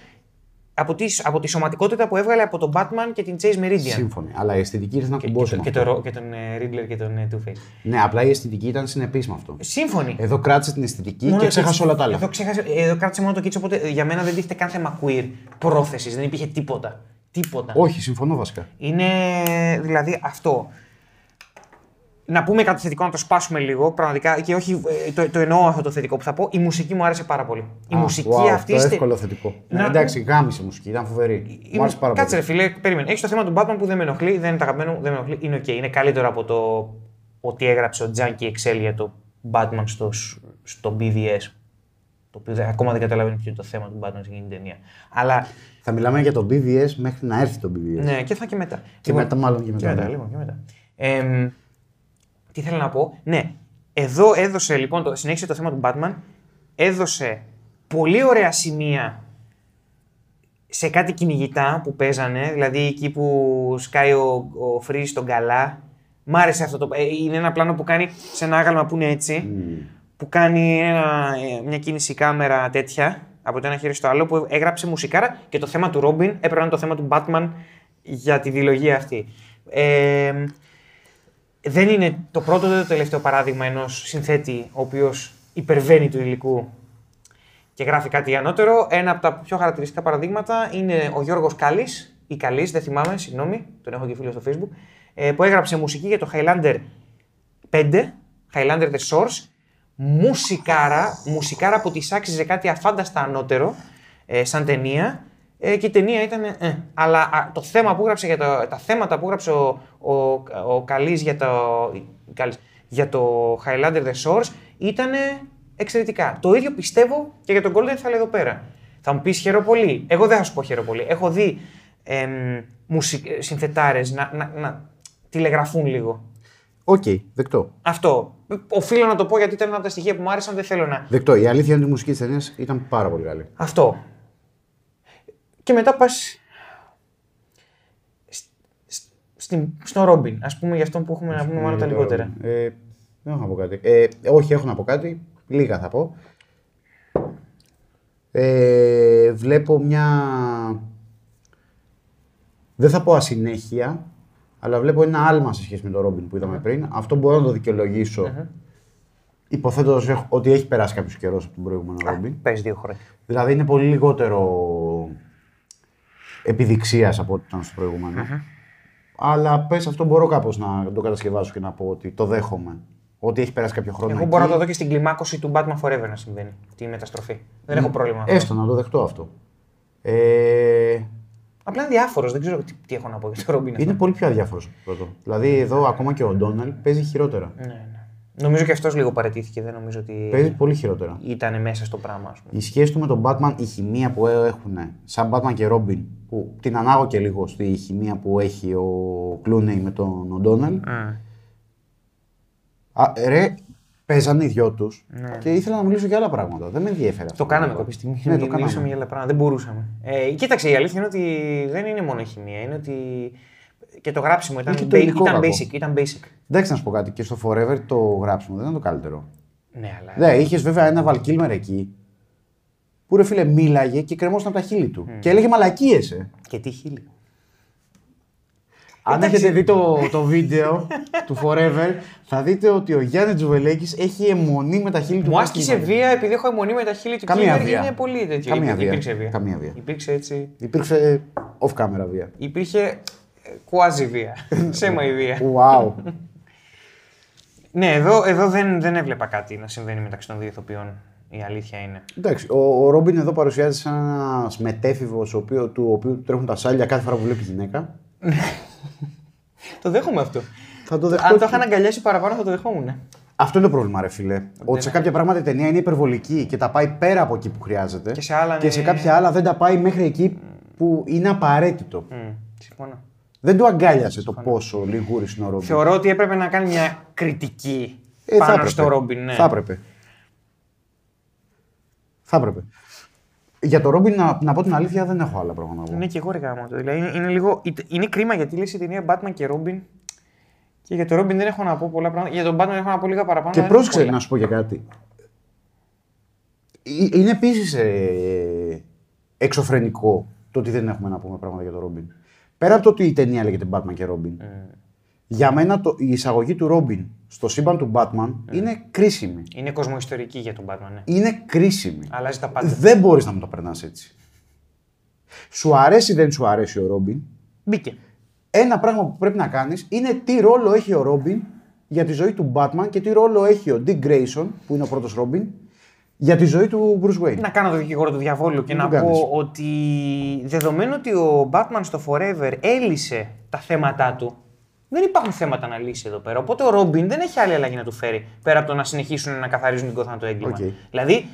Από τη, από τη σωματικότητα που έβγαλε από τον Batman και την Chase Meridian. Σύμφωνοι. Αλλά η αισθητική ήρθε να Και, κουμπώσει. και, με το, και, αυτό. το, Ρο- και τον ε, Riddler και τον ε, Two-Face. Ναι, απλά η αισθητική ήταν συνεπή με αυτό. Σύμφωνοι. Εδώ κράτησε την αισθητική Μόνο και το ξέχασε Kitsch. όλα τα άλλα. Εδώ, ξέχασε, εδώ κράτησε μόνο το Kitsch, οπότε ε, για μένα δεν τίθεται καν θέμα queer πρόθεσης. Δεν υπήρχε τίποτα. Τίποτα. Όχι, συμφωνώ βασικά. Είναι δηλαδή αυτό. Να πούμε κάτι θετικό, να το σπάσουμε λίγο πραγματικά και όχι ε, το, το εννοώ αυτό το θετικό που θα πω. Η μουσική μου άρεσε πάρα πολύ. Η Α, μουσική wow, αυτή. Το στε- εύκολο θετικό. Να- Ναι, εντάξει, γάμησε μουσική, ήταν φοβερή. η- Μου άρεσε πάρα Κάτσε ρε πολύ. φίλε, περίμενε. Έχεις το θέμα του Batman που δεν με ενοχλεί, δεν είναι το αγαπημένο μου, δεν με ενοχλεί. Είναι οκ. Είναι καλύτερο από το ό,τι έγραψε ο Junkie XL για το Batman στο, στο BVS. Το οποίο δεν- ακόμα δεν καταλαβαίνω ποιο είναι το θέμα του Batman σε εκείνη την ταινία. Αλλά Θα μιλάμε για το BVS μέχρι να έρθει το BVS. ναι, και θα και μετά. Και μετά, μάλλον και Και μετά. μετά, ναι. λοιπόν, και μετά. Εμ, τι θέλω να πω; Ναι, εδώ έδωσε λοιπόν, το, συνέχισε το θέμα του Batman, έδωσε πολύ ωραία σημεία σε κάτι κυνηγητά που παίζανε, δηλαδή εκεί που σκάει ο, ο Freeze στον καλά. Μ' άρεσε αυτό το. ε, Είναι ένα πλάνο που κάνει σε ένα άγαλμα που είναι έτσι. Που κάνει ένα, ε, μια κίνηση κάμερα τέτοια από το ένα χέρι στο άλλο που έγραψε μουσικάρα και το θέμα του Robin έπρεπε να είναι το θέμα του Batman για τη διλογία αυτή. Ε, δεν είναι το πρώτο δεν το τελευταίο παράδειγμα ενός συνθέτη ο οποίος υπερβαίνει του υλικού και γράφει κάτι ανώτερο. Ένα από τα πιο χαρακτηριστικά παραδείγματα είναι ο Γιώργος Κάλης, ή Καλής, δεν θυμάμαι, συγγνώμη, τον έχω και φίλο στο facebook, ε, που έγραψε μουσική για το Highlander 5, Highlander The Source, μουσικάρα, μουσικάρα που της άξιζε κάτι αφάνταστα ανώτερο, ε, σαν ταινία, ε, και η ταινία ήταν. Ε, αλλά α, το θέμα που έγραψε για το, τα θέματα που έγραψε ο, ο, ο Καλής για το, Καλής, για το Highlander The Source ήταν εξαιρετικά. Το ίδιο πιστεύω και για τον Golden θα λέω εδώ πέρα. Θα μου πεις χαίρο πολύ. Εγώ δεν θα σου πω χαίρο πολύ. Έχω δει εμ, μουσικ, συνθετάρες να, να, να τηλεγραφούν λίγο. Οκ, δεκτό. Αυτό. Οφείλω να το πω γιατί ήταν ένα από τα στοιχεία που μου άρεσαν. Δεν θέλω να. Δεκτό. Η αλήθεια είναι ότι η μουσική της ταινίας ήταν πάρα πολύ καλή. Αυτό. Και μετά πας. Στον Ρόμπιν, ας πούμε, για αυτό που έχουμε να πούμε μάλλον τα λιγότερα. Ε, δεν έχω να πω κάτι. Ε, όχι, έχω να πω κάτι. Λίγα θα πω. Ε, βλέπω μια. Δεν θα πω ασυνέχεια, αλλά βλέπω ένα άλμα σε σχέση με τον Ρόμπιν που είδαμε πριν. Αυτό μπορώ να το δικαιολογήσω. Υποθέτω ότι έχει περάσει κάποιος καιρός από τον προηγούμενο Ρόμπιν. Παίζει δύο χρόνια. Δηλαδή είναι πολύ λιγότερο επιδειξίας από ό,τι ήταν στο προηγουμενο Αλλά πες αυτό μπορώ κάπως να το κατασκευάσω και να πω ότι το δέχομαι. Ότι έχει περάσει κάποιο χρόνο. Εγώ εκεί. μπορώ να το δω και στην κλιμάκωση του Batman Forever να συμβαίνει. Τη μεταστροφή. Δεν έχω πρόβλημα. με αυτό. Έστω να το δεχτώ αυτό. Ε, Απλά είναι διάφορος, δεν ξέρω τι, τι έχω να πω για τον Ρόμπιν. Είναι πολύ πιο αδιάφορος πρώτο. Δηλαδή εδώ ακόμα και ο Ντόναλτ παίζει χειρότερα. Ναι, ναι. Νομίζω και αυτός λίγο παρετήθηκε. Δεν νομίζω ότι Παίζει πολύ χειρότερα. ήταν μέσα στο πράγμα. Ας πούμε. Η σχέση του με τον Batman, η χημεία που έχουν σαν Batman και Robin, που την ανάγω και λίγο στη χημεία που έχει ο Clooney με τον O'Donnell. Mm. Α, ρε, παίζανε οι δυο τους και ήθελα να μιλήσω για άλλα πράγματα. Δεν με ενδιαφέρει αυτό. Ναι. Το κάναμε κάποια στιγμή. Ναι, να το μιλήσουμε κάναμε. για άλλα πράγματα. Δεν μπορούσαμε. Ε, κοίταξε, η αλήθεια είναι ότι δεν είναι μόνο η χημεία. Είναι ότι και το γράψιμο ήταν, και το ba- υλικό ήταν κακό. basic. Ήταν basic. Εντάξει, να σου πω κάτι. Και στο Forever το γράψιμο δεν είναι το καλύτερο. Ναι, αλλά. Ναι, είχες βέβαια ένα Valkymer εκεί που ρε φίλε μίλαγε και κρεμόσταν από τα χείλη του. Και έλεγε μαλακίες. Ε. Και τι χείλη. Αν έχετε δει το, το βίντεο του Forever, θα δείτε ότι ο Γιάννη Τζουβελέκης έχει αιμονή με τα χείλη του. Μου άσκησε Valkymer. βία επειδή έχω αιμονή με τα χείλη του Καμία Killer. βία. Είναι πολύ τέτοιο. Καμία Υπή- βία. Υπήρξε βία. Καμία βία. Υπήρξε έτσι. Υπήρξε off camera βία. Υπήρχε ε, κουάζι βία. Σέμα η βία. Wow. ναι, εδώ, εδώ δεν, δεν έβλεπα κάτι να συμβαίνει μεταξύ των δύο ηθοποιών. Η αλήθεια είναι. Εντάξει, ο, ο Ρόμπιν εδώ παρουσιάζεται σαν ένας μετέφηβος του οποίου τρέχουν τα σάλια κάθε φορά που βλέπει γυναίκα. Το δέχομαι αυτό. Θα το δεχτώ. Αν το είχαν αγκαλιάσει παραπάνω θα το δεχόμουν. Αυτό είναι το πρόβλημα, ρε φίλε. Ότι σε κάποια πράγματα η ταινία είναι υπερβολική και τα πάει πέρα από εκεί που χρειάζεται. Και σε άλλα και είναι- σε κάποια άλλα δεν τα πάει μέχρι εκεί που είναι απαραίτητο. Μμ, συμφωνώ. Δεν του αγκάλιασε το πόσο λιγούρι είναι ο Ρόμπιν. Θεωρώ ότι έπρεπε να κάνει μια κριτική Ε, θα πάνω έπρεπε. στο Ρόμπιν. Ναι. Θα έπρεπε. Θα έπρεπε. Για το Ρόμπιν, να, να πω την αλήθεια, δεν έχω άλλα πράγματα να πω. Ναι, και εγώ ρε γάμο το. Δηλαδή είναι, είναι, λίγο, είναι κρίμα γιατί λύσει η ταινία Batman και Robin. Και για τον Robin δεν έχω να πω πολλά πράγματα. Για τον Batman έχω να πω λίγα παραπάνω. Και αλλά δεν πρόσεξε πολλά. να σου πω για κάτι. Ε, Είναι επίσης εξωφρενικό το ότι δεν έχουμε να πούμε πράγματα για τον Ρόμπιν. Πέρα από το ότι η ταινία λέγεται Batman και Ρόμπιν. Για μένα το, η εισαγωγή του Ρόμπιν στο σύμπαν του Batman είναι κρίσιμη. Είναι κοσμοϊστορική για τον Batman, ναι. Είναι κρίσιμη. Αλλάζει τα πάντα. Δεν μπορείς να μου το περνάς έτσι. Σου αρέσει ή δεν σου αρέσει ο Ρόμπιν. Μπήκε. Ένα πράγμα που πρέπει να κάνεις είναι τι ρόλο έχει ο Ρόμπιν για τη ζωή του Batman και τι ρόλο έχει ο Dick Grayson, που είναι ο πρώτος Ρόμπιν, για τη ζωή του Bruce Wayne. Να κάνω το δικηγόρο του διαβόλου και Μην να το κάνεις. πω ότι δεδομένου ότι ο Batman στο Forever έλυσε τα θέματα του, δεν υπάρχουν θέματα να λύσει εδώ πέρα. Οπότε ο Ρόμπιν δεν έχει άλλη αλλαγή να του φέρει πέρα από το να συνεχίσουν να καθαρίζουν την Gotham το έγκλημα. Οκ. Δηλαδή,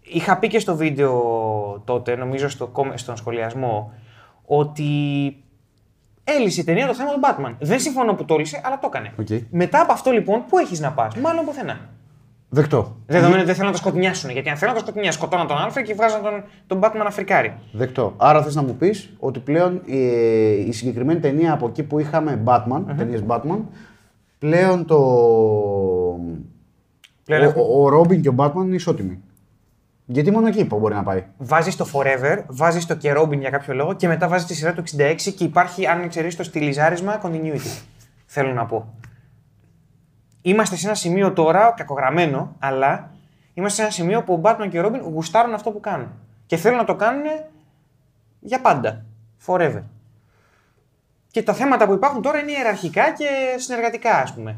είχα πει και στο βίντεο τότε, νομίζω στο, κόμ- στον σχολιασμό, ότι έλυσε η ταινία το θέμα του Batman. Δεν συμφωνώ που το έλυσε, αλλά το έκανε. Οκ. Μετά από αυτό λοιπόν, πού έχεις να πας, μάλλον πουθενά. Δεκτό. Δεδομένου ότι δεν θέλουν να το σκοτεινιάσουν. Γιατί αν θέλουν να το σκοτεινιάσουν, σκοτώναν τον Άλφρεντ και βγάζαν τον, τον Batman να φρικάρει. Δεκτό. Άρα θες να μου πεις ότι πλέον ε, η συγκεκριμένη ταινία από εκεί που είχαμε Batman, ταινίες Batman, πλέον το. Πλέον ο, έχουμε- ο, ο Ρόμπιν και ο Batman είναι ισότιμοι. Γιατί μόνο εκεί μπορεί να πάει. Βάζεις το Forever, βάζεις το και Robin για κάποιο λόγο και μετά βάζεις τη σειρά του 66 και υπάρχει, αν εξαιρέσει το στυλιζάρισμα, continuity. Θέλω να πω. Είμαστε σε ένα σημείο τώρα, κακογραμμένο, αλλά είμαστε σε ένα σημείο που ο Batman και ο Robin γουστάρουν αυτό που κάνουν. Και θέλουν να το κάνουν για πάντα. Forever. Και τα θέματα που υπάρχουν τώρα είναι ιεραρχικά και συνεργατικά, ας πούμε.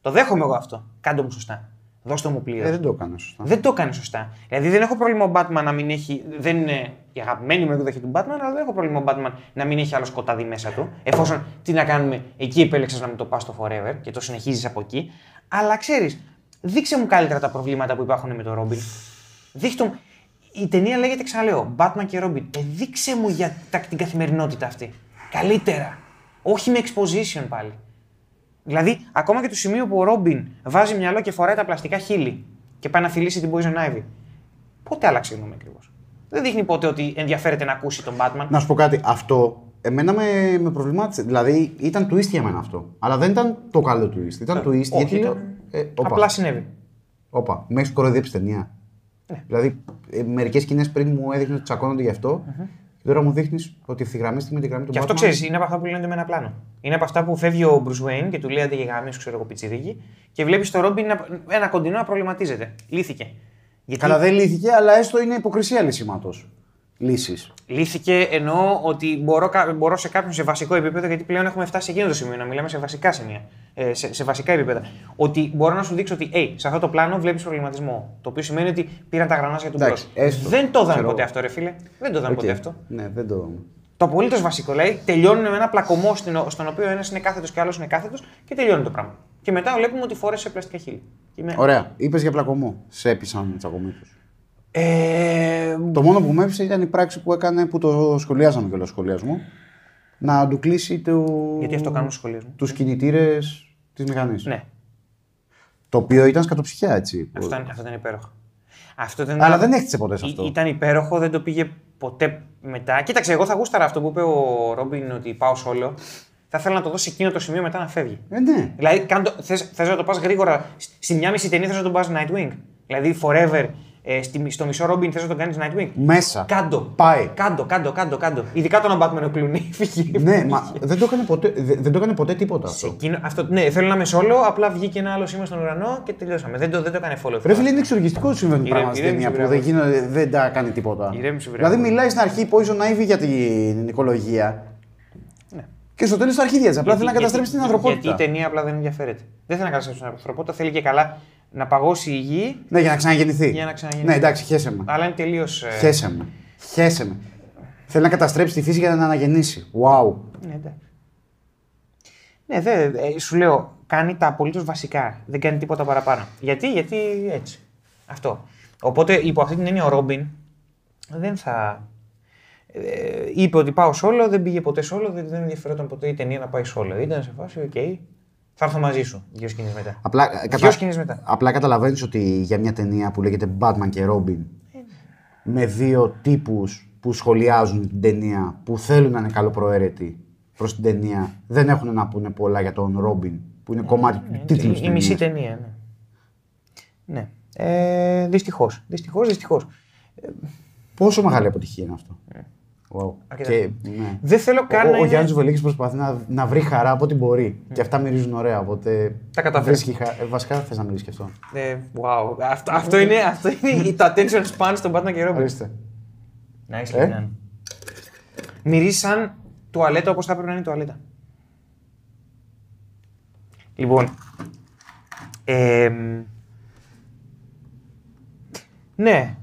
Το δέχομαι εγώ αυτό. Κάντε μου σωστά. Δώστε μου πλήρω. Ε, δεν το έκανε σωστά. Δεν το έκανε σωστά. Δηλαδή δεν έχω πρόβλημα ο Batman να μην έχει. Δεν είναι η αγαπημένη μου εκδοχή του Batman, αλλά δεν έχω πρόβλημα ο Batman να μην έχει άλλο σκοτάδι μέσα του. Εφόσον τι να κάνουμε, εκεί επέλεξες να μου το πας στο Forever και το συνεχίζεις από εκεί. Αλλά ξέρεις, δείξε μου καλύτερα τα προβλήματα που υπάρχουν με τον Robin. Δείχτε μου. Η ταινία λέγεται, ξαναλέω, Batman και Robin. Ε, δείξε μου για τα- την καθημερινότητα αυτή. Καλύτερα. Όχι με exposition πάλι. Δηλαδή, ακόμα και το σημείο που ο Ρόμπιν βάζει μυαλό και φοράει τα πλαστικά χείλη και πάει να φιλήσει την Poison Ivy. Πότε άλλαξε η γνώμη ακριβώς; Δεν δείχνει ποτέ ότι ενδιαφέρεται να ακούσει τον Batman. Να σου πω κάτι. Αυτό εμένα με, με προβλημάτισε. Δηλαδή ήταν twist για μένα αυτό. Αλλά δεν ήταν το καλό twist. Ήταν twist όχι, γιατί. ήταν- λέω, Ε, όπα, Απλά συνέβη. όπα, με έχει κοροϊδέψει ταινία. Ναι. Δηλαδή, ε, μερικές σκηνές πριν μου έδειχνε ότι τσακώνονται γι' αυτό. Και τώρα μου δείχνεις ότι ευθυγραμμίστηκε με τη γραμμή του Και αυτό Batman. ξέρεις, είναι από αυτά που λένε με ένα πλάνο. Είναι από αυτά που φεύγει ο Bruce Wayne και του λέει αντί για γάμι, ξέρω εγώ, πιτσιρίκι, και βλέπεις τον Ρόμπιν να- ένα κοντινό να προβληματίζεται. Λύθηκε. Γιατί Καλά, δεν λύθηκε, αλλά έστω είναι υποκρισία λύσηματο. Λύσεις. Λύθηκε εννοώ ότι μπορώ, κα- μπορώ σε κάποιον σε βασικό επίπεδο, γιατί πλέον έχουμε φτάσει σε εκείνο το σημείο να μιλάμε σε βασικά σημεία. Ε, σε, σε βασικά επίπεδα. Ότι μπορώ να σου δείξω ότι hey, σε αυτό το πλάνο βλέπεις προβληματισμό. Το οποίο σημαίνει ότι πήραν τα γρανάζια του Εντάξει, μπρος. έστω. Δεν το είδαμε Ξέρω ποτέ εγώ. αυτό, ρε φίλε. Δεν το είδαμε ποτέ αυτό. Ναι, δεν το. Το απολύτως βασικό. Δηλαδή τελειώνουν με ένα πλακωμό στην- στον οποίο ένας είναι κάθετος και άλλος είναι κάθετος και τελειώνει το πράγμα. Και μετά βλέπουμε ότι φόρεσε πλαστικά χείλη. Και είμαι- Ωραία. Είπες για πλακωμό. Σε έπεισαν τσακωμοί του. Ε, Το μόνο που με έπεισε ήταν η πράξη που έκανε που το σχολιάζαμε και όλο σχολιασμό. Να του κλείσει το... γιατί αυτό κάνουν στου σχολείου μου. τους κινητήρες της μηχανής. Ναι, Το οποίο ήταν σκατοψυχιά έτσι. αυτό ήταν, αυτό ήταν υπέροχο. Αυτό ήταν Αλλά δεν έχτισε ποτέ σε Ή- αυτό. Ήταν υπέροχο, δεν το πήγε ποτέ μετά. Κοίταξε, εγώ θα γούσταρα αυτό που είπε ο Ρόμπιν ότι πάω solo. Θα ήθελα να το δω σε εκείνο το σημείο μετά να φεύγει. Ε, ναι. Δηλαδή, κάν το, θες, θες να το πας γρήγορα. Σ- Στη μια μισή ταινία θες να τον πας Nightwing. Δηλαδή, forever, ε, στη, στο μισό Ρόμπιν θες να τον κάνεις Nightwing. Μέσα. Κάντο. Πάει. Κάντο, κάντο, κάντο, κάντο. Ειδικά τον Batman ο Κλουνί. Φύγει. ναι, μα δεν το έκανε ποτέ, δεν, δεν το έκανε ποτέ τίποτα αυτό. Εκείνο, αυτό, ναι, θέλω να είμαι solo, απλά βγήκε ένα άλλο σήμα στον ουρανό και τελειώσαμε. Δεν το, δεν το έκανε follow. Ρε φίλε, είναι εξοργιστικό ότι συμβαίνουν Ηρέμη- πράγματα στην ηρέμησε, ταινία που βρε, δεν, γίνονται, δεν τα κάνει τίποτα. Ηρέμησε, βρε, δηλαδή, αγόρι. μιλάει στην αρχή Poison Ivy για την οικολογία. Ναι. Και στο τέλος τα αρχίδια της. Απλά θέλει να καταστρέψει την ανθρωπότητα. Γιατί η ταινία απλά δεν ενδιαφέρεται. Δεν θέλει να καταστρέψει την ανθρωπότητα, θέλει και καλά να παγώσει η γη, Ναι, για να ξαναγεννηθεί. Για να ξαναγεννηθεί. Ναι, εντάξει, χέσε με. αλλά είναι τελείως. Χέσε με. Χέσε με. Θέλει να καταστρέψει τη φύση για να την αναγεννήσει. Wow. Ναι, εντάξει. Ναι, δε, ε, σου λέω, κάνει τα απολύτως βασικά. Δεν κάνει τίποτα παραπάνω. Γιατί, γιατί έτσι. Αυτό. Οπότε υπό αυτή την έννοια ο Ρόμπιν δεν θα. Ε, είπε ότι πάω solo, δεν πήγε ποτέ solo, δεν, δεν ενδιαφερόταν ποτέ η ταινία να πάει solo. Ήταν σε φάση, οκ, θα έρθω μαζί σου δύο σκηνές μετά. Απλά, Δυο σκηνές μετά. Απλά καταλαβαίνεις ότι για μια ταινία που λέγεται Batman και Robin με δύο τύπους που σχολιάζουν την ταινία, που θέλουν να είναι καλοπροαίρετοι προς την ταινία, δεν έχουν να πούνε πολλά για τον Robin, που είναι κομμάτι του τίτλου η, της η μισή ταινίας. ταινία, ναι. Ναι. Ε, Δυστυχώς. Δυστυχώς, δυστυχώς. Πόσο μεγάλη αποτυχία είναι αυτό; Wow. Αρκετά. Και, ναι. Δεν θέλω καν Ο, να ο είναι- Γιάννης Βελίκη προσπαθεί να, να βρει χαρά από ό,τι μπορεί. Και αυτά μυρίζουν ωραία. Οπότε. Τα καταφέρει. βρίσκει χα- ε, βασικά θες να μιλήσεις και αυτό. Ε, wow. Αυτό, αυτό είναι, αυτό είναι το attention span στον Batman και Robin. Ορίστε. Nice, Ε; ε; Μυρίζει σαν τουαλέτα όπως θα έπρεπε να είναι η τουαλέτα. Λοιπόν, εμ, ναι,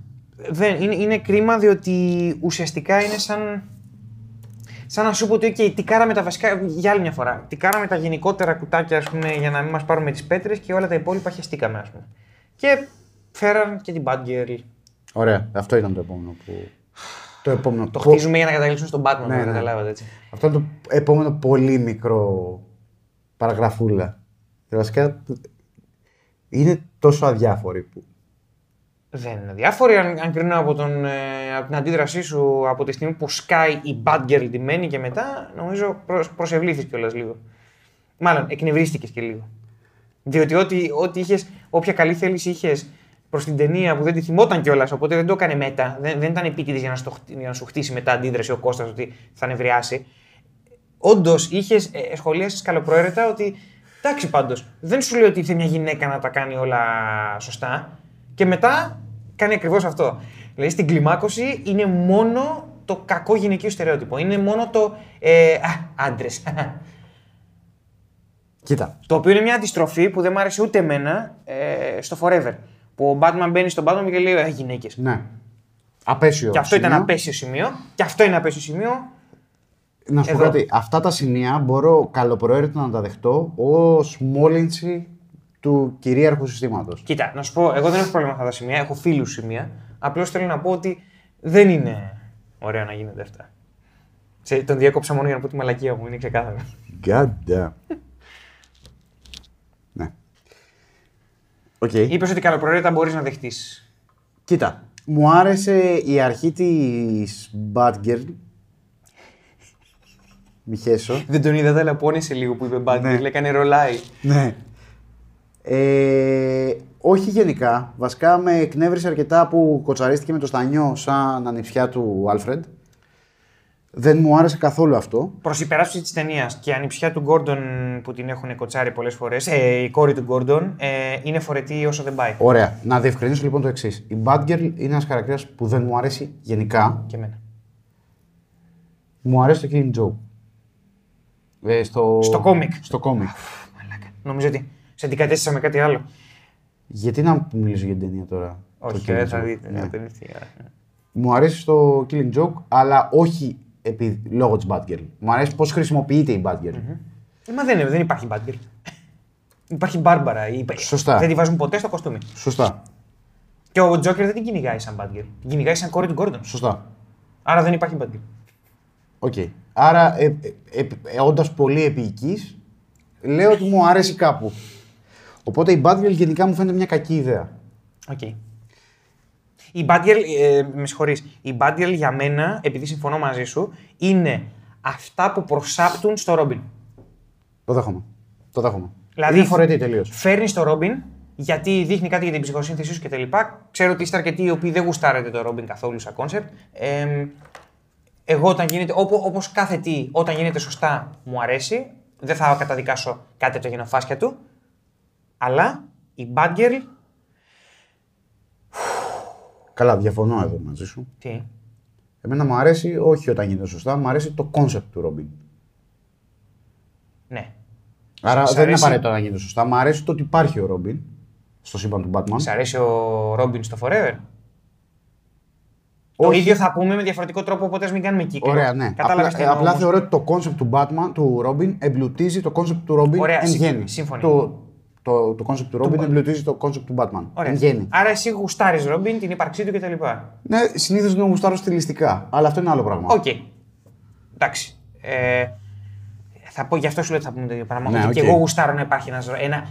δεν, είναι, είναι κρίμα διότι ουσιαστικά είναι σαν, σαν να σου πω ότι okay, τι κάναμε τα βασικά, για άλλη μια φορά, τι κάναμε τα γενικότερα κουτάκια ας πούμε, για να μην μας πάρουμε τις πέτρες και όλα τα υπόλοιπα χεστήκαμε ας πούμε. Και φέραν και την Bad Girl. Ωραία. Αυτό ήταν το επόμενο που. Το επόμενο. Το πο- χτίζουμε για να καταλήξουν στον Batman, Ναι, ναι, ναι. καταλάβατε έτσι. Αυτό είναι το επόμενο πολύ μικρό παραγραφούλα. Και βασικά είναι τόσο αδιάφοροι που. Δεν είναι διάφοροι αν, αν κρίνω από, τον, ε, από την αντίδρασή σου από τη στιγμή που σκάει η Bad Girl ντυμένη και μετά, νομίζω προς, προσευλήθης κιόλας λίγο. Μάλλον, εκνευρίστηκες και λίγο. Διότι ό,τι, ό,τι είχες, όποια καλή θέληση είχες προς την ταινία που δεν τη θυμόταν κιόλας, οπότε δεν το έκανε μετά, δεν, δεν ήταν επίτηδες για να, στο, χτ- για να σου χτίσει μετά αντίδραση ο Κώστας ότι θα νευριάσει. Όντως είχες ε, σχολίασες καλοπροαίρετα ότι εντάξει πάντως, δεν σου λέω ότι ήρθε μια γυναίκα να τα κάνει όλα σωστά. Και μετά κάνει ακριβώς αυτό. Δηλαδή στην κλιμάκωση είναι μόνο το κακό γυναικείο στερεότυπο. Είναι μόνο το. Ε, α, άντρες. Κοίτα. το οποίο είναι μια αντιστροφή που δεν μου άρεσε ούτε εμένα ε, στο Forever. Που ο Batman μπαίνει στον Batman και λέει Ε, γυναίκες. Ναι. Απέσιο. Και αυτό ήταν σημείο. απέσιο σημείο. Και αυτό είναι απέσιο σημείο. Να σου πω Εδώ. κάτι. Αυτά τα σημεία μπορώ καλοπροαίρετα να τα δεχτώ ω μόλυνση του κυρίαρχου συστήματος. Κοίτα, να σου πω, εγώ δεν έχω πρόβλημα με αυτά τα σημεία. Έχω φίλους σημεία. Απλώς θέλω να πω ότι δεν είναι ωραία να γίνονται αυτά. Σε, τον διέκοψα μόνο για να πω τη μαλακία μου, είναι ξεκάθαρο. God damn. ναι. Οκ. Είπες ότι καλοπροαίρετα μπορείς να δεχτείς. Κοίτα. Μου άρεσε η αρχή της Batgirl. Μη χέσω. Δεν τον είδα, αλλά πόνεσε λίγο που είπε buddy. Ναι. Ναι. Έκανε roll eye. Ναι. Ε, όχι γενικά. Βασικά με εκνεύρισε αρκετά που κοτσαρίστηκε με το στανιό σαν ανιψιά του Άλφρεντ. Δεν μου άρεσε καθόλου αυτό. Προς υπεράσπιση της ταινίας και η ανιψιά του Γκόρντον που την έχουν κοτσάρει πολλές φορές, ε, η κόρη του Γκόρντον, ε, είναι φορετή όσο δεν πάει. Ωραία. Να διευκρινίσω λοιπόν το εξής. Η Batgirl είναι ένας χαρακτήρας που δεν μου αρέσει γενικά. Και εμένα. Μου αρέσει το Killing Joke. Ε, στο... Στο κόμικ. Στο κόμικ. Μαλάκα. Νομίζω ότι σε αντικατέστησα με κάτι άλλο. Γιατί να μιλήσω για την ταινία τώρα. Όχι, το Killing δεν θα Joke; δείτε. Ναι. θα το δείτε. Μου αρέσει στο Killing Joke, αλλά όχι επί, λόγω της Batgirl. Μου αρέσει πώς χρησιμοποιείται η Batgirl. Ε, Μα δεν, δεν υπάρχει Batgirl. Υπάρχει Μπάρμπαρα. η- Σωστά. Δεν τη βάζουν ποτέ στο κοστούμι. Σωστά. Και ο Τζόκερ δεν την κυνηγάει σαν Batgirl. Την κυνηγάει σαν κόρη του Gordon. Σωστά. Άρα δεν υπάρχει Batgirl. Οκ. Άρα, ε, ε, ε, ε, όντας πολύ επιεικής, λέω ότι μου αρέσει κάπου. Οπότε η Batgirl γενικά μου φαίνεται μια κακή ιδέα. Οκ. Η Batgirl, ε, με συγχωρείς, η Batgirl για μένα, επειδή συμφωνώ μαζί σου, είναι αυτά που προσάπτουν στο Robin. Το δέχομαι. Το δέχομαι. Δηλαδή, Είναι φορετή τελείως. Φέρνεις το Robin γιατί δείχνει κάτι για την ψυχοσύνθεσή σου κτλ. Ξέρω ότι είστε αρκετοί οι οποίοι δεν γουστάρετε το Robin καθόλου σαν κόνσεπτ. Ε, εγώ όταν γίνεται, όπω όπως κάθε τι, όταν γίνεται σωστά μου αρέσει. Δεν θα καταδικάσω κάτι από τα γεννοφάσκια του. Αλλά η Batgirl. Καλά, διαφωνώ εδώ μαζί σου. Τι; Εμένα μου αρέσει, όχι όταν γίνεται σωστά, μου αρέσει το κόνσεπτ του Robin. Ναι. Άρα Σ' δεν είναι αρέσει- απαραίτητο να γίνεται σωστά. Μου αρέσει το ότι υπάρχει ο Robin στο σύμπαν του Batman. Σ' αρέσει ο Robin στο Forever; Το Όχι. ίδιο θα πούμε με διαφορετικό τρόπο, οπότε ας μην κάνουμε κύκλο. Ωραία, ναι. Κατάλαβες απλά τι ε, εννοώ απλά όμως. θεωρώ ότι το κόνσεπτ του Batman, του Robin, εμπλουτίζει το κόνσεπτ του Robin Ωραία, εν σύμφωνοι, γένει. σύμφωνοι. Το, το, το κόνσεπτ του Robin εμπλουτίζει το κόνσεπτ του Batman Ωραία. εν γένει. Άρα εσύ γουστάρεις Robin, την ύπαρξή του κτλ. Ναι, συνήθως δεν γουστάρω στιλιστικά, αλλά αυτό είναι άλλο πράγμα. Οκ. Εντάξει. Ε, θα πω, γι' αυτό σου λέω ότι θα πούμε το ίδιο πράγμα. Ναι, ότι οκ. και εγώ γουστάρω να υπάρχει ένας, ένα,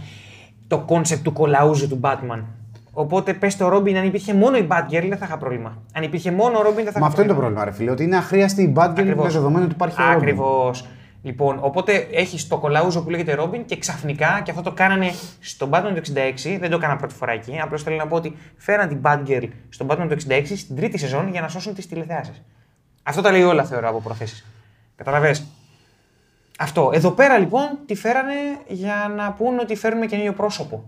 το κόνσεπτ του κολαούζου του Batman. Οπότε πες το Robin, αν υπήρχε μόνο η Batgirl, δεν θα είχα πρόβλημα. Αν υπήρχε μόνο ο Robin, δεν θα είχα Μα αυτό είναι το πρόβλημα, ρε φίλε. Ότι είναι αχρείαστη η Batgirl Ακριβώς. με δεδομένο ότι υπάρχει ο Robin. Ακριβώς. Λοιπόν, οπότε έχεις το κολαούζο που λέγεται Robin και ξαφνικά, και αυτό το κάνανε στον Batman του 66, δεν το έκανα πρώτη φορά εκεί. Απλώς θέλω να πω ότι φέραν την Batgirl στον Batman του 66 στην τρίτη σεζόν για να σώσουν τις τηλεθεάσεις. Αυτό τα λέει όλα θεωρώ από προθέσεις. Καταλαβες; Αυτό. Εδώ πέρα λοιπόν τη φέρανε για να πούν ότι φέρνουμε καινούριο πρόσωπο.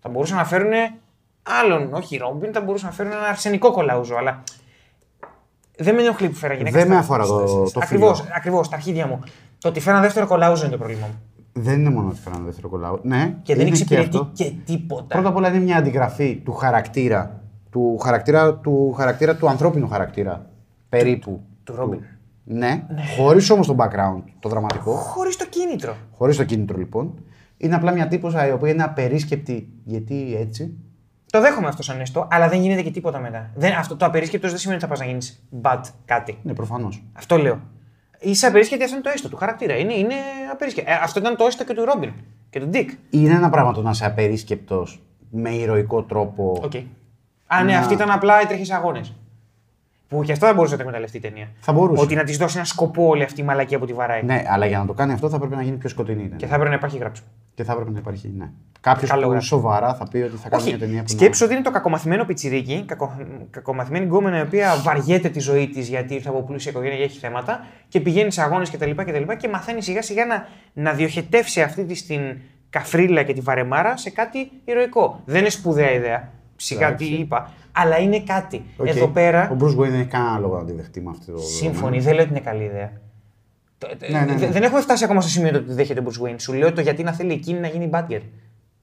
Θα μπορούσαν να φέρουν άλλον, όχι Ρόμπιν, θα μπορούσαν να φέρουν ένα αρσενικό κολαούζο, αλλά δεν με ενοχλεί που φέρα γυναίκα. Δεν στα- με αφορά το- στα- το Ακριβώς, φίλο. ακριβώς, τα αρχίδια μου. Το ότι φέραν δεύτερο κολαούζο είναι το πρόβλημα μου. Δεν είναι μόνο ότι φέρανε δεύτερο κολλάου. Ναι, Και δεν είναι εξυπηρετεί αυτό. και, τίποτα. Πρώτα απ' όλα είναι μια αντιγραφή του χαρακτήρα, του χαρακτήρα του, χαρακτήρα, του ανθρώπινου χαρακτήρα. Περίπου. του Robin. Ναι, χωρίς όμως το background, το δραματικό. Χωρίς το κίνητρο. Χωρίς το κίνητρο λοιπόν. Είναι απλά μια τύπωσα η οποία είναι απερίσκεπτη. Γιατί έτσι. Το δέχομαι αυτό σαν έστω, αλλά δεν γίνεται και τίποτα μετά. Δεν, αυτό, το απερίσκεπτος δεν σημαίνει ότι θα πας να γίνεις Bat κάτι. Ναι, προφανώς. Αυτό λέω. Είσαι απερίσκεπτη, αυτό είναι το έστω του χαρακτήρα. Είναι, είναι απερίσκεπτη. Ε, αυτό ήταν το έστω και του Robin και του Dick. Είναι ένα πράγμα το να είσαι απερίσκεπτος με ηρωικό τρόπο. Οκ. Α, ναι, Να- αυτή ήταν απλά έτρεχες σε αγώνες. Που και αυτό θα μπορούσε να το εκμεταλλευτεί η ταινία. Θα μπορούσε. Ότι να της δώσει ένα σκοπό όλη αυτή η μαλακία που τη βαράει. Ναι, αλλά για να το κάνει αυτό θα πρέπει να γίνει πιο σκοτεινή. Ναι. Και θα έπρεπε να υπάρχει γράψιμο. Και θα έπρεπε να υπάρχει. Ναι. Κάποιος Καλό που γράψιμο. σοβαρά θα πει ότι θα κάνει Όχι, μια ταινία που. σκέψου ότι είναι το κακομαθημένο πιτσιρίκι, κακο, κακομαθημένη γκόμενα η οποία βαριέται τη ζωή της γιατί ήρθε από πλούσια οικογένεια και έχει θέματα και πηγαίνει σε αγώνες κτλ. Και, και, και μαθαίνει σιγά σιγά να, να διοχετεύσει αυτή της την καφρίλα και τη βαρεμάρα σε κάτι ηρωικό. Δεν είναι σπουδαία ιδέα. Σιγά τι Εντάξει. είπα. Αλλά είναι κάτι. Οκ. Εδώ πέρα. Ο Bruce Wayne δεν έχει κανένα λόγο να τη δεχτεί με αυτό το. Σύμφωνοι, δεν λέω ότι είναι καλή ιδέα. Το- Ναι, ναι, ναι. δε- Δεν έχουμε φτάσει ακόμα στο σημείο ότι δέχεται ο Bruce Wayne. Σου λέω το γιατί να θέλει εκείνη να γίνει Batgirl. Οκ,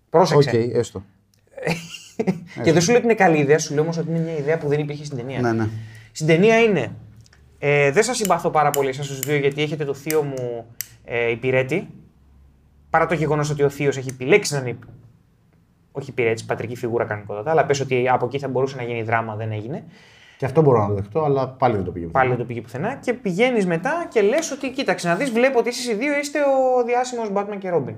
Πρόσεξε. έστω. Και δεν σου λέω ότι είναι καλή ιδέα, σου λέω όμως ότι είναι μια ιδέα που δεν υπήρχε στην ταινία. Ναι, ναι. Στην ταινία είναι. Ε, δεν σας συμπαθώ πάρα πολύ εσάς τους δύο γιατί έχετε το θείο μου ε, υπηρέτη. Παρά το γεγονός ότι ο θείος έχει επιλέξει να είναι. Υπ- Όχι υπηρέτη, πατρική φιγούρα κανονικότατα, αλλά πες ότι από εκεί θα μπορούσε να γίνει δράμα, δεν έγινε. Και αυτό μπορώ να το δεχτώ, αλλά πάλι δεν το πήγε. Πάλι δεν το πήγε πουθενά. Και πηγαίνεις μετά και λες ότι κοίταξε να δεις, βλέπω ότι εσείς οι δύο είστε ο διάσημος Batman και Robin.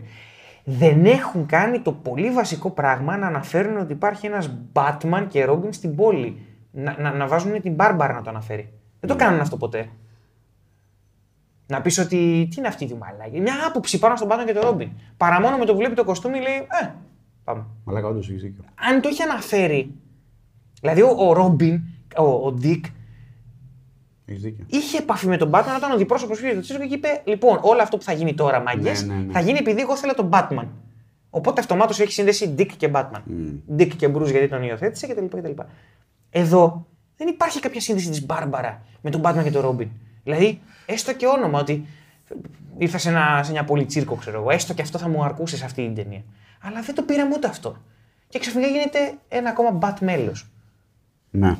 Δεν έχουν κάνει το πολύ βασικό πράγμα να αναφέρουν ότι υπάρχει ένας Batman και Robin στην πόλη. Να, να, να βάζουν την Μπάρμπαρα να το αναφέρει. Δεν το κάνουν αυτό ποτέ. Να πεις ότι τι είναι αυτή η μαλάκη. Μια άποψη πάνω στον Batman και τον Robin. Παρά μόνο με το που βλέπει το κοστούμι λέει Ε, πάμε Μαλάκα, όντως έχεις δίκιο. αν το είχε αναφέρει. Δηλαδή ο, ο Ρόμπιν, ο, ο Ντίκ, Έχεις δίκιο. είχε επαφή με τον Batman όταν ο αντιπρόσωπος πήγε στο Τσίρκο και είπε: Λοιπόν, όλο αυτό που θα γίνει τώρα, μάγκες, Ναι, ναι, ναι. θα γίνει επειδή εγώ θέλω τον Batman. Οπότε αυτομάτως έχει σύνδεση Dick και Batman. Dick και Bruce γιατί τον υιοθέτησε κτλ. κτλ. Εδώ δεν υπάρχει κάποια σύνδεση της Μπάρμπαρα με τον Batman και τον Robin. Δηλαδή, έστω και όνομα ότι ήρθα σε, ένα, σε μια πόλη τσίρκο, ξέρω εγώ, έστω και αυτό θα μου αρκούσε σε αυτή την ταινία. Αλλά δεν το πήραμε ούτε αυτό. Και ξαφνικά γίνεται ένα ακόμα Bat μέλος. Ναι.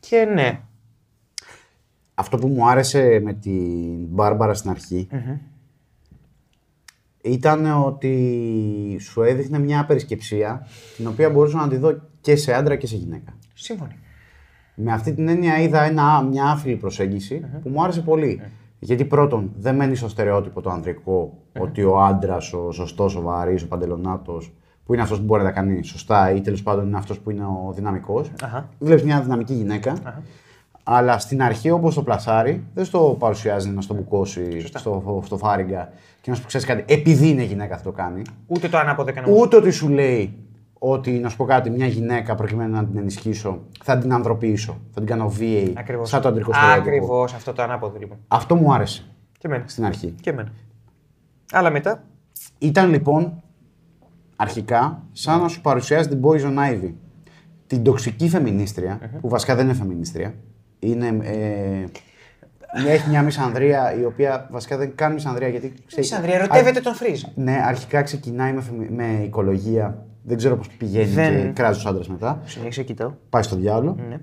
Και ναι. αυτό που μου άρεσε με την Μπάρμπαρα στην αρχη ήταν ότι σου έδειχνε μια απερισκεψία την οποία μπορούσα να τη δω και σε άντρα και σε γυναίκα. Σύμφωνοι. Με αυτή την έννοια είδα ένα, μια άφιλη προσέγγιση που μου άρεσε πολύ. Γιατί πρώτον, δεν μένει στο στερεότυπο το ανδρικο ότι ο άντρας, ο σωστός, ο βαρύς, ο παντελονάτος, που είναι αυτός που μπορεί να τα κάνει σωστά ή τέλος πάντων είναι αυτός που είναι ο δυναμικός. Αχα. Βλέπεις μια δυναμική γυναίκα. Αλλά στην αρχή, όπως το πλασάρει, δεν στο παρουσιάζει να στο μπουκώσει στο, στο φάριγγα και να σου πει ξέρεις κάτι, επειδή είναι γυναίκα αυτό το κάνει. Ούτε το ανάποδο έκανε όμως. Ούτε ότι σου λέει ότι να σου πω κάτι, μια γυναίκα προκειμένου να την ενισχύσω, θα την ανθρωπίσω, θα την κάνω VA, Ακριβώς. σαν το αντρικό στερεότυπο. Ακριβώς αυτό το ανάποδο λοιπόν. Αυτό μου άρεσε Και εμένα. στην αρχή. Και εμένα. Αλλά μετά. Ήταν λοιπόν αρχικά σαν να σου παρουσιάζει την Poison Ivy. Την τοξική φεμινίστρια, που βασικά δεν είναι φεμινίστρια. Είναι, ε, έχει μια μισανδρία η οποία βασικά δεν κάνει μισανδρία γιατί. ξέρει- Η Ανδρία ερωτεύεται τον Φρίζ. Ναι, αρχικά ξεκινάει με, φεμι- με οικολογία. Δεν ξέρω πώς πηγαίνει Δεν- και κράζει τους άντρες μετά. Συνέχισε, κοιτάω. Πάει στο διάλογο. Ναι.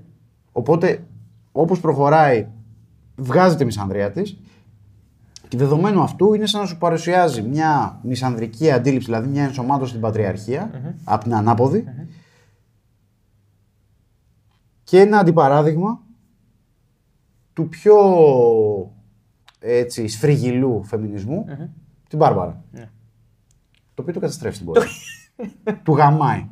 Οπότε, όπως προχωράει, βγάζει τη μισανδρία της. Και δεδομένου αυτού είναι σαν να σου παρουσιάζει μια μισανδρική αντίληψη, δηλαδή μια ενσωμάτωση στην πατριαρχία, από την ανάποδη. Και ένα αντιπαράδειγμα του πιο έτσι, σφριγγυλού φεμινισμού, την Μπάρμπαρα. Το οποίο το καταστρέφει στην πορεία. Του γαμάει.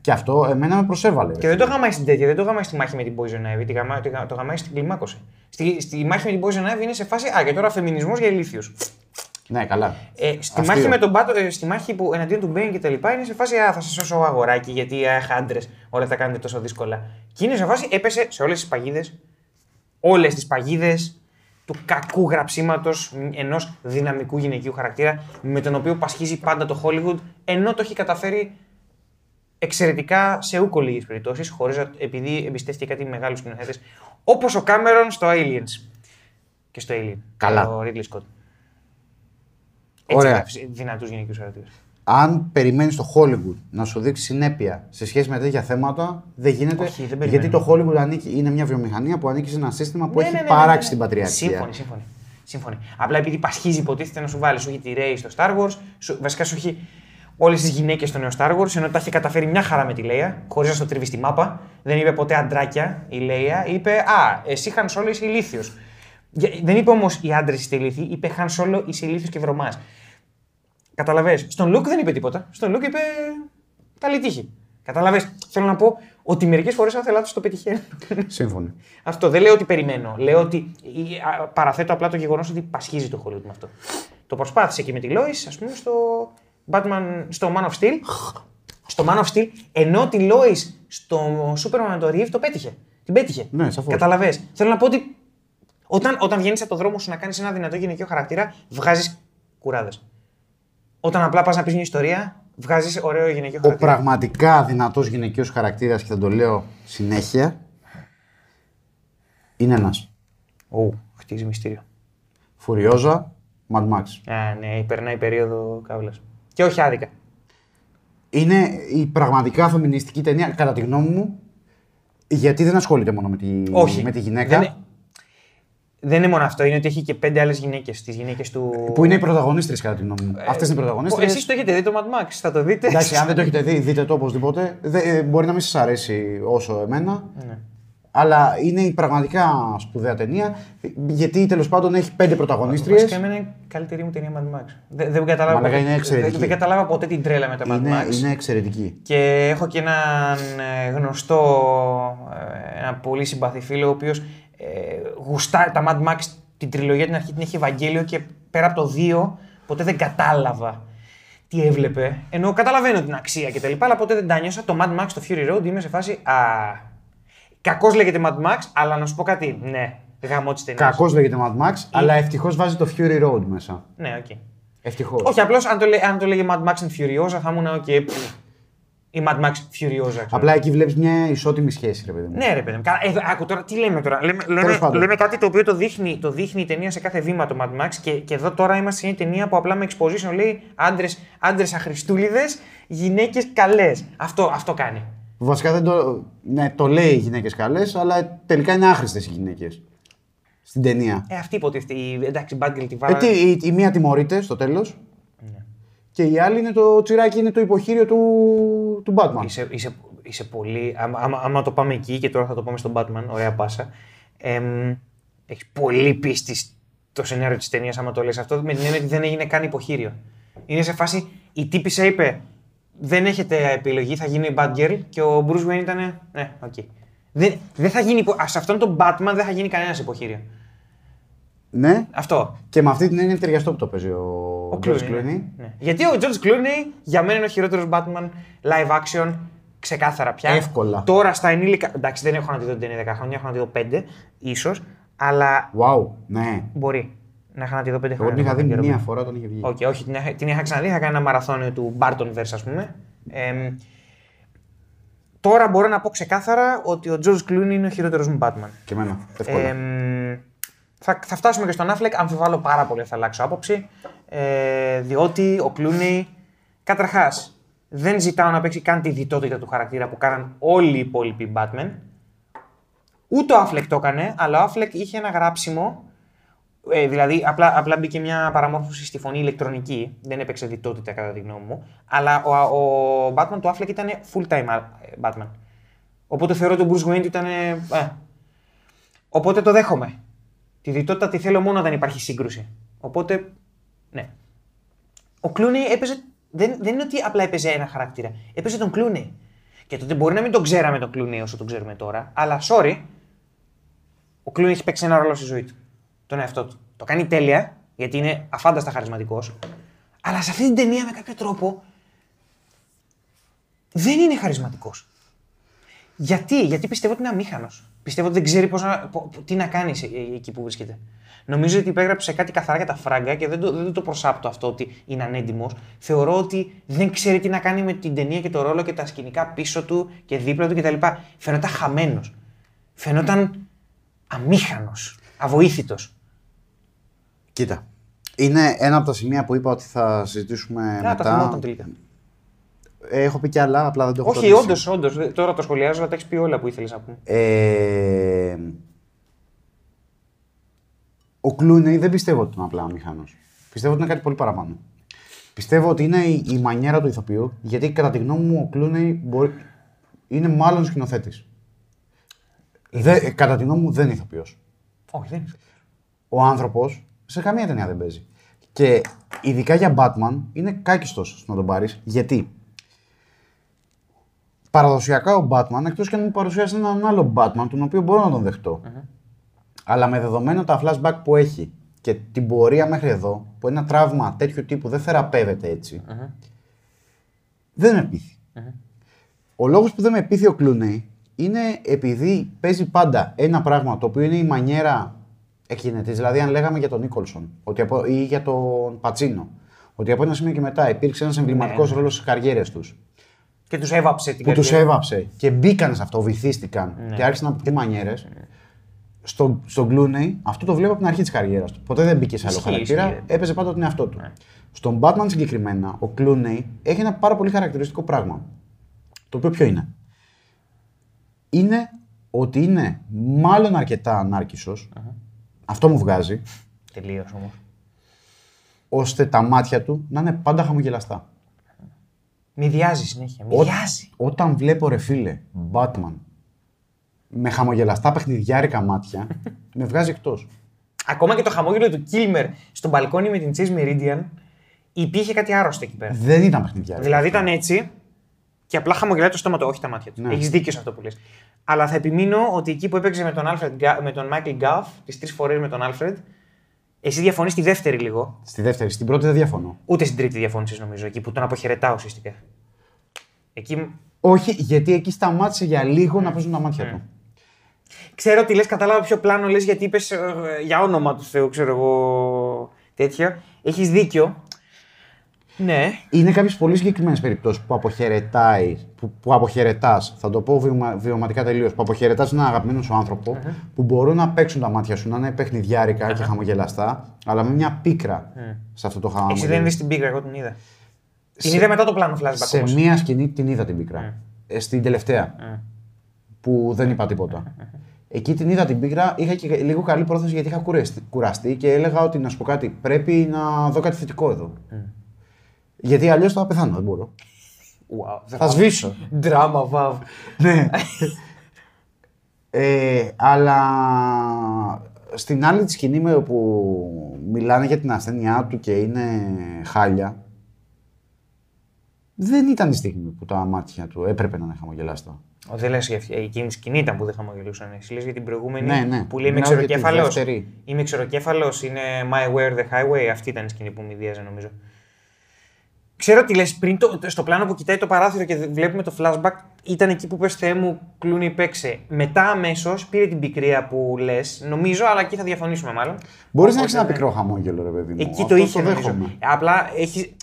Και αυτό εμένα με προσέβαλε. ρε. Και δεν το γαμάει στην τέτοια, δεν το γαμάει στη μάχη με την Poison Ivy, τη γαμά- τη γα- το γαμάει στην κλιμάκωση. Στη, στη μάχη με την Poison Ivy είναι σε φάση. Α, και τώρα φεμινισμός για ηλίθιους. Ναι, καλά. Ε, στη, Αστείο. μάχη με τον Μπάτο, ε, στη μάχη που εναντίον του Bane και τα λοιπά είναι σε φάση Α, θα σας σώσω αγοράκι γιατί αχ, άντρες, όλα τα κάνετε τόσο δύσκολα. Και είναι σε φάση έπεσε σε όλες τις παγίδες, όλες τις παγίδες του κακού γραψίματος ενός δυναμικού γυναικείου χαρακτήρα με τον οποίο πασχίζει πάντα το Hollywood ενώ το έχει καταφέρει εξαιρετικά σε ούκο λίγες περιπτώσεις, χωρίς επειδή εμπιστεύτηκε κάτι μεγάλους σκηνοθέτες, όπως ο Κάμερον στο Aliens και στο Alien. Καλά. Το Ridley Scott. Έτσι Ωραία. γράφεις δυνατούς γυναικείου χαρακτήρες. Αν περιμένεις το Hollywood να σου δείξει συνέπεια σε σχέση με τέτοια θέματα, δεν γίνεται. Όχι, δεν περιμένω. γιατί το Hollywood ανήκει, είναι μια βιομηχανία που ανήκει σε ένα σύστημα που Ναι, έχει ναι, ναι, παράξει ναι, ναι. την πατριαρχία. Σύμφωνοι, σύμφωνοι. σύμφωνοι. Απλά επειδή πασχίζει, υποτίθεται να σου βάλει, σου έχει τη Ray στο Star Wars, σου, βασικά σου έχει όλες τις γυναίκες στο νέο Star Wars, ενώ τα έχει καταφέρει μια χαρά με τη Λέια, χωρίς να στο τρίβει στη μάπα. Δεν είπε ποτέ αντράκια η Λέια, είπε Α, εσύ Χαν Σόλο είσαι ηλίθιος. Δεν είπε όμως οι άντρες είστε ηλίθιοι, είπε Χαν Σόλο είσαι ηλίθιο και βρωμάς. Καταλαβες. Στον Λουκ δεν είπε τίποτα. Στον Λουκ είπε καλή τύχη. Καταλαβες. Θέλω να πω ότι μερικές φορές αν θελάτω το πετυχαίνουν. Σύμφωνοι. Αυτό δεν λέω ότι περιμένω. Λέω ότι ή, α, παραθέτω απλά το γεγονός ότι πασχίζει το Hollywood με αυτό. Το προσπάθησε και με τη Lois, ας πούμε, στο, Batman, στο Man of Steel. στο Man of Steel, ενώ τη Lois στο Superman με το Reeve το πέτυχε. Την πέτυχε. Ναι, σαφώς. Καταλαβες. Θέλω να πω ότι όταν, όταν βγαίνεις από το δρόμο σου να κάνεις ένα δυνατό γυναικείο χαρακτήρα, βγάζεις κουράδες. Όταν απλά πας να πεις μια ιστορία, βγάζεις ωραίο γυναικείο Ο χαρακτήρα. πραγματικά δυνατός γυναικείος χαρακτήρας, και θα το λέω συνέχεια, είναι ένας. Ου, χτίζει μυστήριο. Φουριόζα, Mad Max. Α, ναι, περνάει περίοδο καύλας. Και όχι άδικα. Είναι η πραγματικά φεμινιστική ταινία, κατά τη γνώμη μου, γιατί δεν ασχολείται μόνο με τη, Όχι. με τη γυναίκα. Δεν, είναι- δεν είναι μόνο αυτό, είναι ότι έχει και πέντε άλλες γυναίκες. Τις γυναίκες του. Που είναι οι πρωταγωνίστρες κατά τη γνώμη μου. Αυτές είναι οι πρωταγωνίστρες. Εσείς το έχετε δει το Mad Max, θα το δείτε. Εντάξει, αν δεν το έχετε δει, δείτε το οπωσδήποτε. Δε- ε, μπορεί να μην σας αρέσει όσο εμένα. Ναι. Αλλά είναι η πραγματικά σπουδαία ταινία. Γιατί τέλος πάντων έχει πέντε πρωταγωνίστριες. Βασικά, εμένα είναι η καλύτερη μου ταινία Mad Max. Δεν, δεν, καταλάβα, Μαλάκα, ποτέ- είναι εξαιρετική. δεν, δεν κατάλαβα ποτέ την τρέλα με τα Mad Είναι, Max. είναι εξαιρετική. Και έχω και έναν ε, γνωστό, ε, ένα πολύ συμπαθή φίλο, ο οποίος ε, γουστάρει τα Mad Max την τριλογία την αρχή την έχει Ευαγγέλιο και πέρα από το 2 ποτέ δεν κατάλαβα τι έβλεπε. Ενώ καταλαβαίνω την αξία κτλ. Αλλά ποτέ δεν τα νιώσα. Το Mad Max, το Fury Road είμαι σε φάση. Α. Κακώς λέγεται Mad Max, αλλά να σου πω κάτι. Ναι, γαμώ τη ταινία. Κακώς λέγεται Mad Max, αλλά ευτυχώς βάζει το Fury Road μέσα. Ναι, οκ. Ευτυχώς. Όχι, απλώς αν, το λέ- αν το λέγε Mad Max and Furiosa θα ήμουν οκ. πφ, Η Mad Max Furiosa. ξέρω. Απλά εκεί βλέπεις μια ισότιμη σχέση, ρε παιδί μου. Ναι, ρε παιδί μου. Καλά, Ε, άκου τώρα, τι λέμε τώρα; Λέμε, λέμε, Τέλος πάντων. λέμε κάτι το οποίο το δείχνει, το δείχνει η ταινία σε κάθε βήμα το Mad Max και, και εδώ τώρα είμαστε σε μια ταινία που απλά με exposition λέει άντρες, άντρες αχρηστούλιδες, γυναίκες καλές. Αυτό, αυτό κάνει. Βασικά δεν το. Ναι, το λέει οι γυναίκες καλές, αλλά τελικά είναι άχρηστες οι γυναίκες. στην ταινία. Ε, αυτή υποτίθεται. η- Εντάξει, Bad Girl τη Ε, βάλα. τι, η, η μία τιμωρείται στο τέλος. Και η άλλη είναι το τσιράκι, είναι το υποχείριο του, του Batman. Είσαι, είσαι, είσαι πολύ. Άμα, άμα, άμα το πάμε εκεί και τώρα θα το πάμε στον Batman, ωραία πάσα. Εμ, έχεις πολύ πίστη στο σενάριο της ταινίας, άμα το λες αυτό, με την έννοια ότι δεν έγινε καν υποχείριο. Είναι σε φάση, η τύπισσα είπε, δεν έχετε επιλογή, θα γίνει Batgirl και ο Bruce Wayne ήταν, ναι, οκ. Δεν, δεν θα γίνει, υπο- ας, σε αυτόν τον Batman δεν θα γίνει κανένας υποχείριο. Ναι, Αυτό. και με αυτή την έννοια είναι ταιριαστό που το παίζει ο, Ο George Clooney. Clooney. Ναι. Γιατί ο George Clooney για μένα είναι ο χειρότερος Batman live action ξεκάθαρα πια. Εύκολα. Τώρα στα ενήλικα. Εντάξει, δεν έχω να τη δω την ταινία 10 χρόνια, έχω να τη δω 5 ίσως. Αλλά Wow, ναι. μπορεί να είχα να τη δω 5 χρόνια. Εγώ την είχα δει δεν ξέρω. μία φορά όταν είχε βγει. Οκ, όχι, την είχα, την είχα ξαναδεί. Είχα κάνει ένα μαραθώνιο του Burtonverse, ας πούμε. Εμ, τώρα μπορώ να πω ξεκάθαρα ότι ο George Clooney είναι ο χειρότερος μου Batman. Και εμένα. Εύκολα. Εμ, θα, θα φτάσουμε και στον Affleck. Αμφιβάλλω πάρα πολύ ότι θα αλλάξω άποψη. Ε, διότι ο Clooney, καταρχάς, δεν ζητάω να παίξει καν τη διτότητα του χαρακτήρα που κάναν όλοι οι υπόλοιποι Batman. Ούτε ο Affleck το έκανε, αλλά ο Affleck είχε ένα γράψιμο. Ε, δηλαδή, απλά, απλά μπήκε μια παραμόρφωση στη φωνή ηλεκτρονική. Δεν έπαιξε διτότητα κατά τη γνώμη μου. Αλλά ο, ο Batman του Affleck ήταν full time ε, Batman. Οπότε θεωρώ ότι ο Bruce Wayne ήταν. Ε, Οπότε το δέχομαι. Τη διτότητα τη θέλω μόνο όταν υπάρχει σύγκρουση. Οπότε, ναι. Ο Κλούνι έπαιζε. Δεν, δεν είναι ότι απλά έπαιζε ένα χαρακτήρα. Έπαιζε τον Κλούνι. Και τότε μπορεί να μην τον ξέραμε τον Κλούνι όσο τον ξέρουμε τώρα. Αλλά sorry, ο Κλούνι έχει παίξει ένα ρόλο στη ζωή του. Τον εαυτό του. Το κάνει τέλεια, γιατί είναι αφάνταστα χαρισματικός. Αλλά σε αυτή την ταινία με κάποιο τρόπο δεν είναι χαρισματικός. Γιατί, γιατί πιστεύω ότι είναι αμήχανος. Πιστεύω ότι δεν ξέρει πώς να, πο- τι να κάνει σε- εκεί που βρίσκεται. Νομίζω ότι υπέγραψε κάτι καθαρά για τα φράγκα και δεν το, δεν το προσάπτω αυτό ότι είναι ανέντιμος. Θεωρώ ότι δεν ξέρει τι να κάνει με την ταινία και το ρόλο και τα σκηνικά πίσω του και δίπλα του κτλ. Φαινόταν χαμένος. Φαινόταν αμήχανος. Αβοήθητος. Κοίτα. Είναι ένα από τα σημεία που είπα ότι θα συζητήσουμε Να τα μετά. θυμόταν τελικά. Ε, έχω πει και άλλα, απλά δεν το έχω Όχι, τονίσει. όντως, όντως. Τώρα το σχολιάζω, αλλά τα έχεις πει όλα που ήθελες να πούμε. Ε, ο Κλούνεϊ δεν πιστεύω ότι είναι απλά ο μηχανός. Πιστεύω ότι είναι κάτι πολύ παραπάνω. Πιστεύω ότι είναι η, η μανιέρα του ηθοποιού, γιατί κατά τη γνώμη μου ο Κλούνεϊ μπορεί, είναι μάλλον σκηνοθέτης. Δε, κατά τη γνώμη μου δεν είναι ηθοποιός. Όχι, δεν είναι. Ο άνθρωπος σε καμία ταινία δεν παίζει. Και ειδικά για Batman είναι κάκιστος να τον πάρεις. Γιατί παραδοσιακά ο Batman, εκτός και αν μου παρουσιάσει έναν άλλο Batman, τον οποίο μπορώ να τον δεχτω Αλλά με δεδομένα τα flashback που έχει και την πορεία μέχρι εδώ, που ένα τραύμα τέτοιου τύπου δεν θεραπεύεται έτσι, δεν με πείθει. Ο λόγος που δεν με πείθει ο Κλούνεϊ είναι επειδή παίζει πάντα ένα πράγμα το οποίο είναι η μανιέρα εκκινητής. Δηλαδή, αν λέγαμε για τον Νίκολσον ότι από, ή για τον Πατσίνο, ότι από ένα σημείο και μετά υπήρξε ένας εμβληματικός Ναι, ναι. ρόλος στις καριέρες τους, Και τους έβαψε την που τους καριέρα. έβαψε και μπήκαν σε αυτό, βυθίστηκαν Ναι. και άρχισαν να αποκτούν μανιέρες. Στο, στον Κλούνεϊ αυτό το βλέπω από την αρχή της καριέρας του. Ποτέ δεν μπήκε σε άλλο Ισχύει, χαρακτήρα, ισχύει. έπαιζε πάντα τον εαυτό Ναι. του. Στον Batman συγκεκριμένα, ο Κλούνεϊ έχει ένα πάρα πολύ χαρακτηριστικό πράγμα. Το οποίο ποιο είναι; Είναι ότι είναι μάλλον αρκετά ανάρκησος, αυτό μου βγάζει, Τελείως όμως. ώστε τα μάτια του να είναι πάντα χαμογελαστά. Μη διάζει συνέχεια. Μη Ό- διάζει. Όταν βλέπω ρε φίλε, Batman, με χαμογελαστά παιχνιδιάρικα μάτια, με βγάζει εκτός. Ακόμα και το χαμόγελο του Κίλμερ στο μπαλκόνι με την Chase Meridian υπήρχε κάτι άρρωστο εκεί πέρα. Δεν ήταν παιχνιδιάρικα. Δηλαδή ήταν έτσι και απλά χαμογελάει το στόμα του, όχι τα μάτια του. Ναι. Έχεις δίκιο σε αυτό που λες. Αλλά θα επιμείνω ότι εκεί που έπαιξε με τον, Alfred, Ga- με τον Michael Gaff, τις τρεις φορές με τον Alfred, εσύ διαφωνείς τη δεύτερη λίγο. Στη δεύτερη, στην πρώτη δεν διαφωνώ. Ούτε στην τρίτη διαφώνησε νομίζω, εκεί που τον αποχαιρετά ουσιαστικά. Εκεί Όχι, γιατί εκεί σταμάτησε για λίγο να παίζουν τα μάτια του. Ξέρω ότι λες, κατάλαβα ποιο πλάνο λες γιατί είπες για όνομα του Θεού, ξέρω εγώ. Τέτοια. Έχεις δίκιο. Ναι. Είναι κάποιες πολύ συγκεκριμένες περιπτώσεις που αποχαιρετάει, που, που αποχαιρετάς, θα το πω βιωμα, βιωματικά τελείως, που αποχαιρετάς έναν αγαπημένο σου άνθρωπο, που μπορούν να παίξουν τα μάτια σου, να είναι παιχνιδιάρικα και χαμογελαστά, αλλά με μια πίκρα σε αυτό το Εσύ χαμόγελο. δεν είδες την πίκρα, εγώ την είδα. Την είδα μετά το πλάνο flashback Σε όμως. μία σκηνή την είδα την πίκρα. Ε, στην τελευταία. Που δεν είπα τίποτα. Εκεί την είδα την πίκρα, είχα και λίγο καλή πρόθεση γιατί είχα κουραστεί, κουραστεί και έλεγα ότι να σου πω κάτι, πρέπει να δω κάτι θετικό εδώ. Γιατί αλλιώς θα πεθάνω, δεν μπορώ. Wow, Θα σβήσω. Δράμα, βαβ. ναι. ε, αλλά στην άλλη τη σκηνή με όπου μιλάνε για την ασθένειά του και είναι χάλια, δεν ήταν η στιγμή που τα μάτια του έπρεπε να είναι χαμογελάστα. Ο, δεν λες για αυτή- εκείνη τη σκηνή ήταν που δεν χαμογελούσαν. Εσύ λες για την προηγούμενη Ναι, ναι. που λέει Είμαι Μιλάω για τη ξεροκέφαλο. δεύτερη. Είμαι ξεροκέφαλο, είναι My Where the Highway. Αυτή ήταν η σκηνή που μηδίαζε νομίζω. Ξέρω τι λες πριν το, στο πλάνο που κοιτάει το παράθυρο και βλέπουμε το flashback, ήταν εκεί που πες Θεέ μου, κλούνι παίξε. Μετά αμέσως πήρε την πικρία που λες, νομίζω, αλλά εκεί θα διαφωνήσουμε μάλλον. Μπορείς να Οπότε, έχει ένα ναι. πικρό χαμόγελο, ρε παιδί μου. Εκεί Αυτό το είχε νομίζω. δέχομαι. Απλά έχει.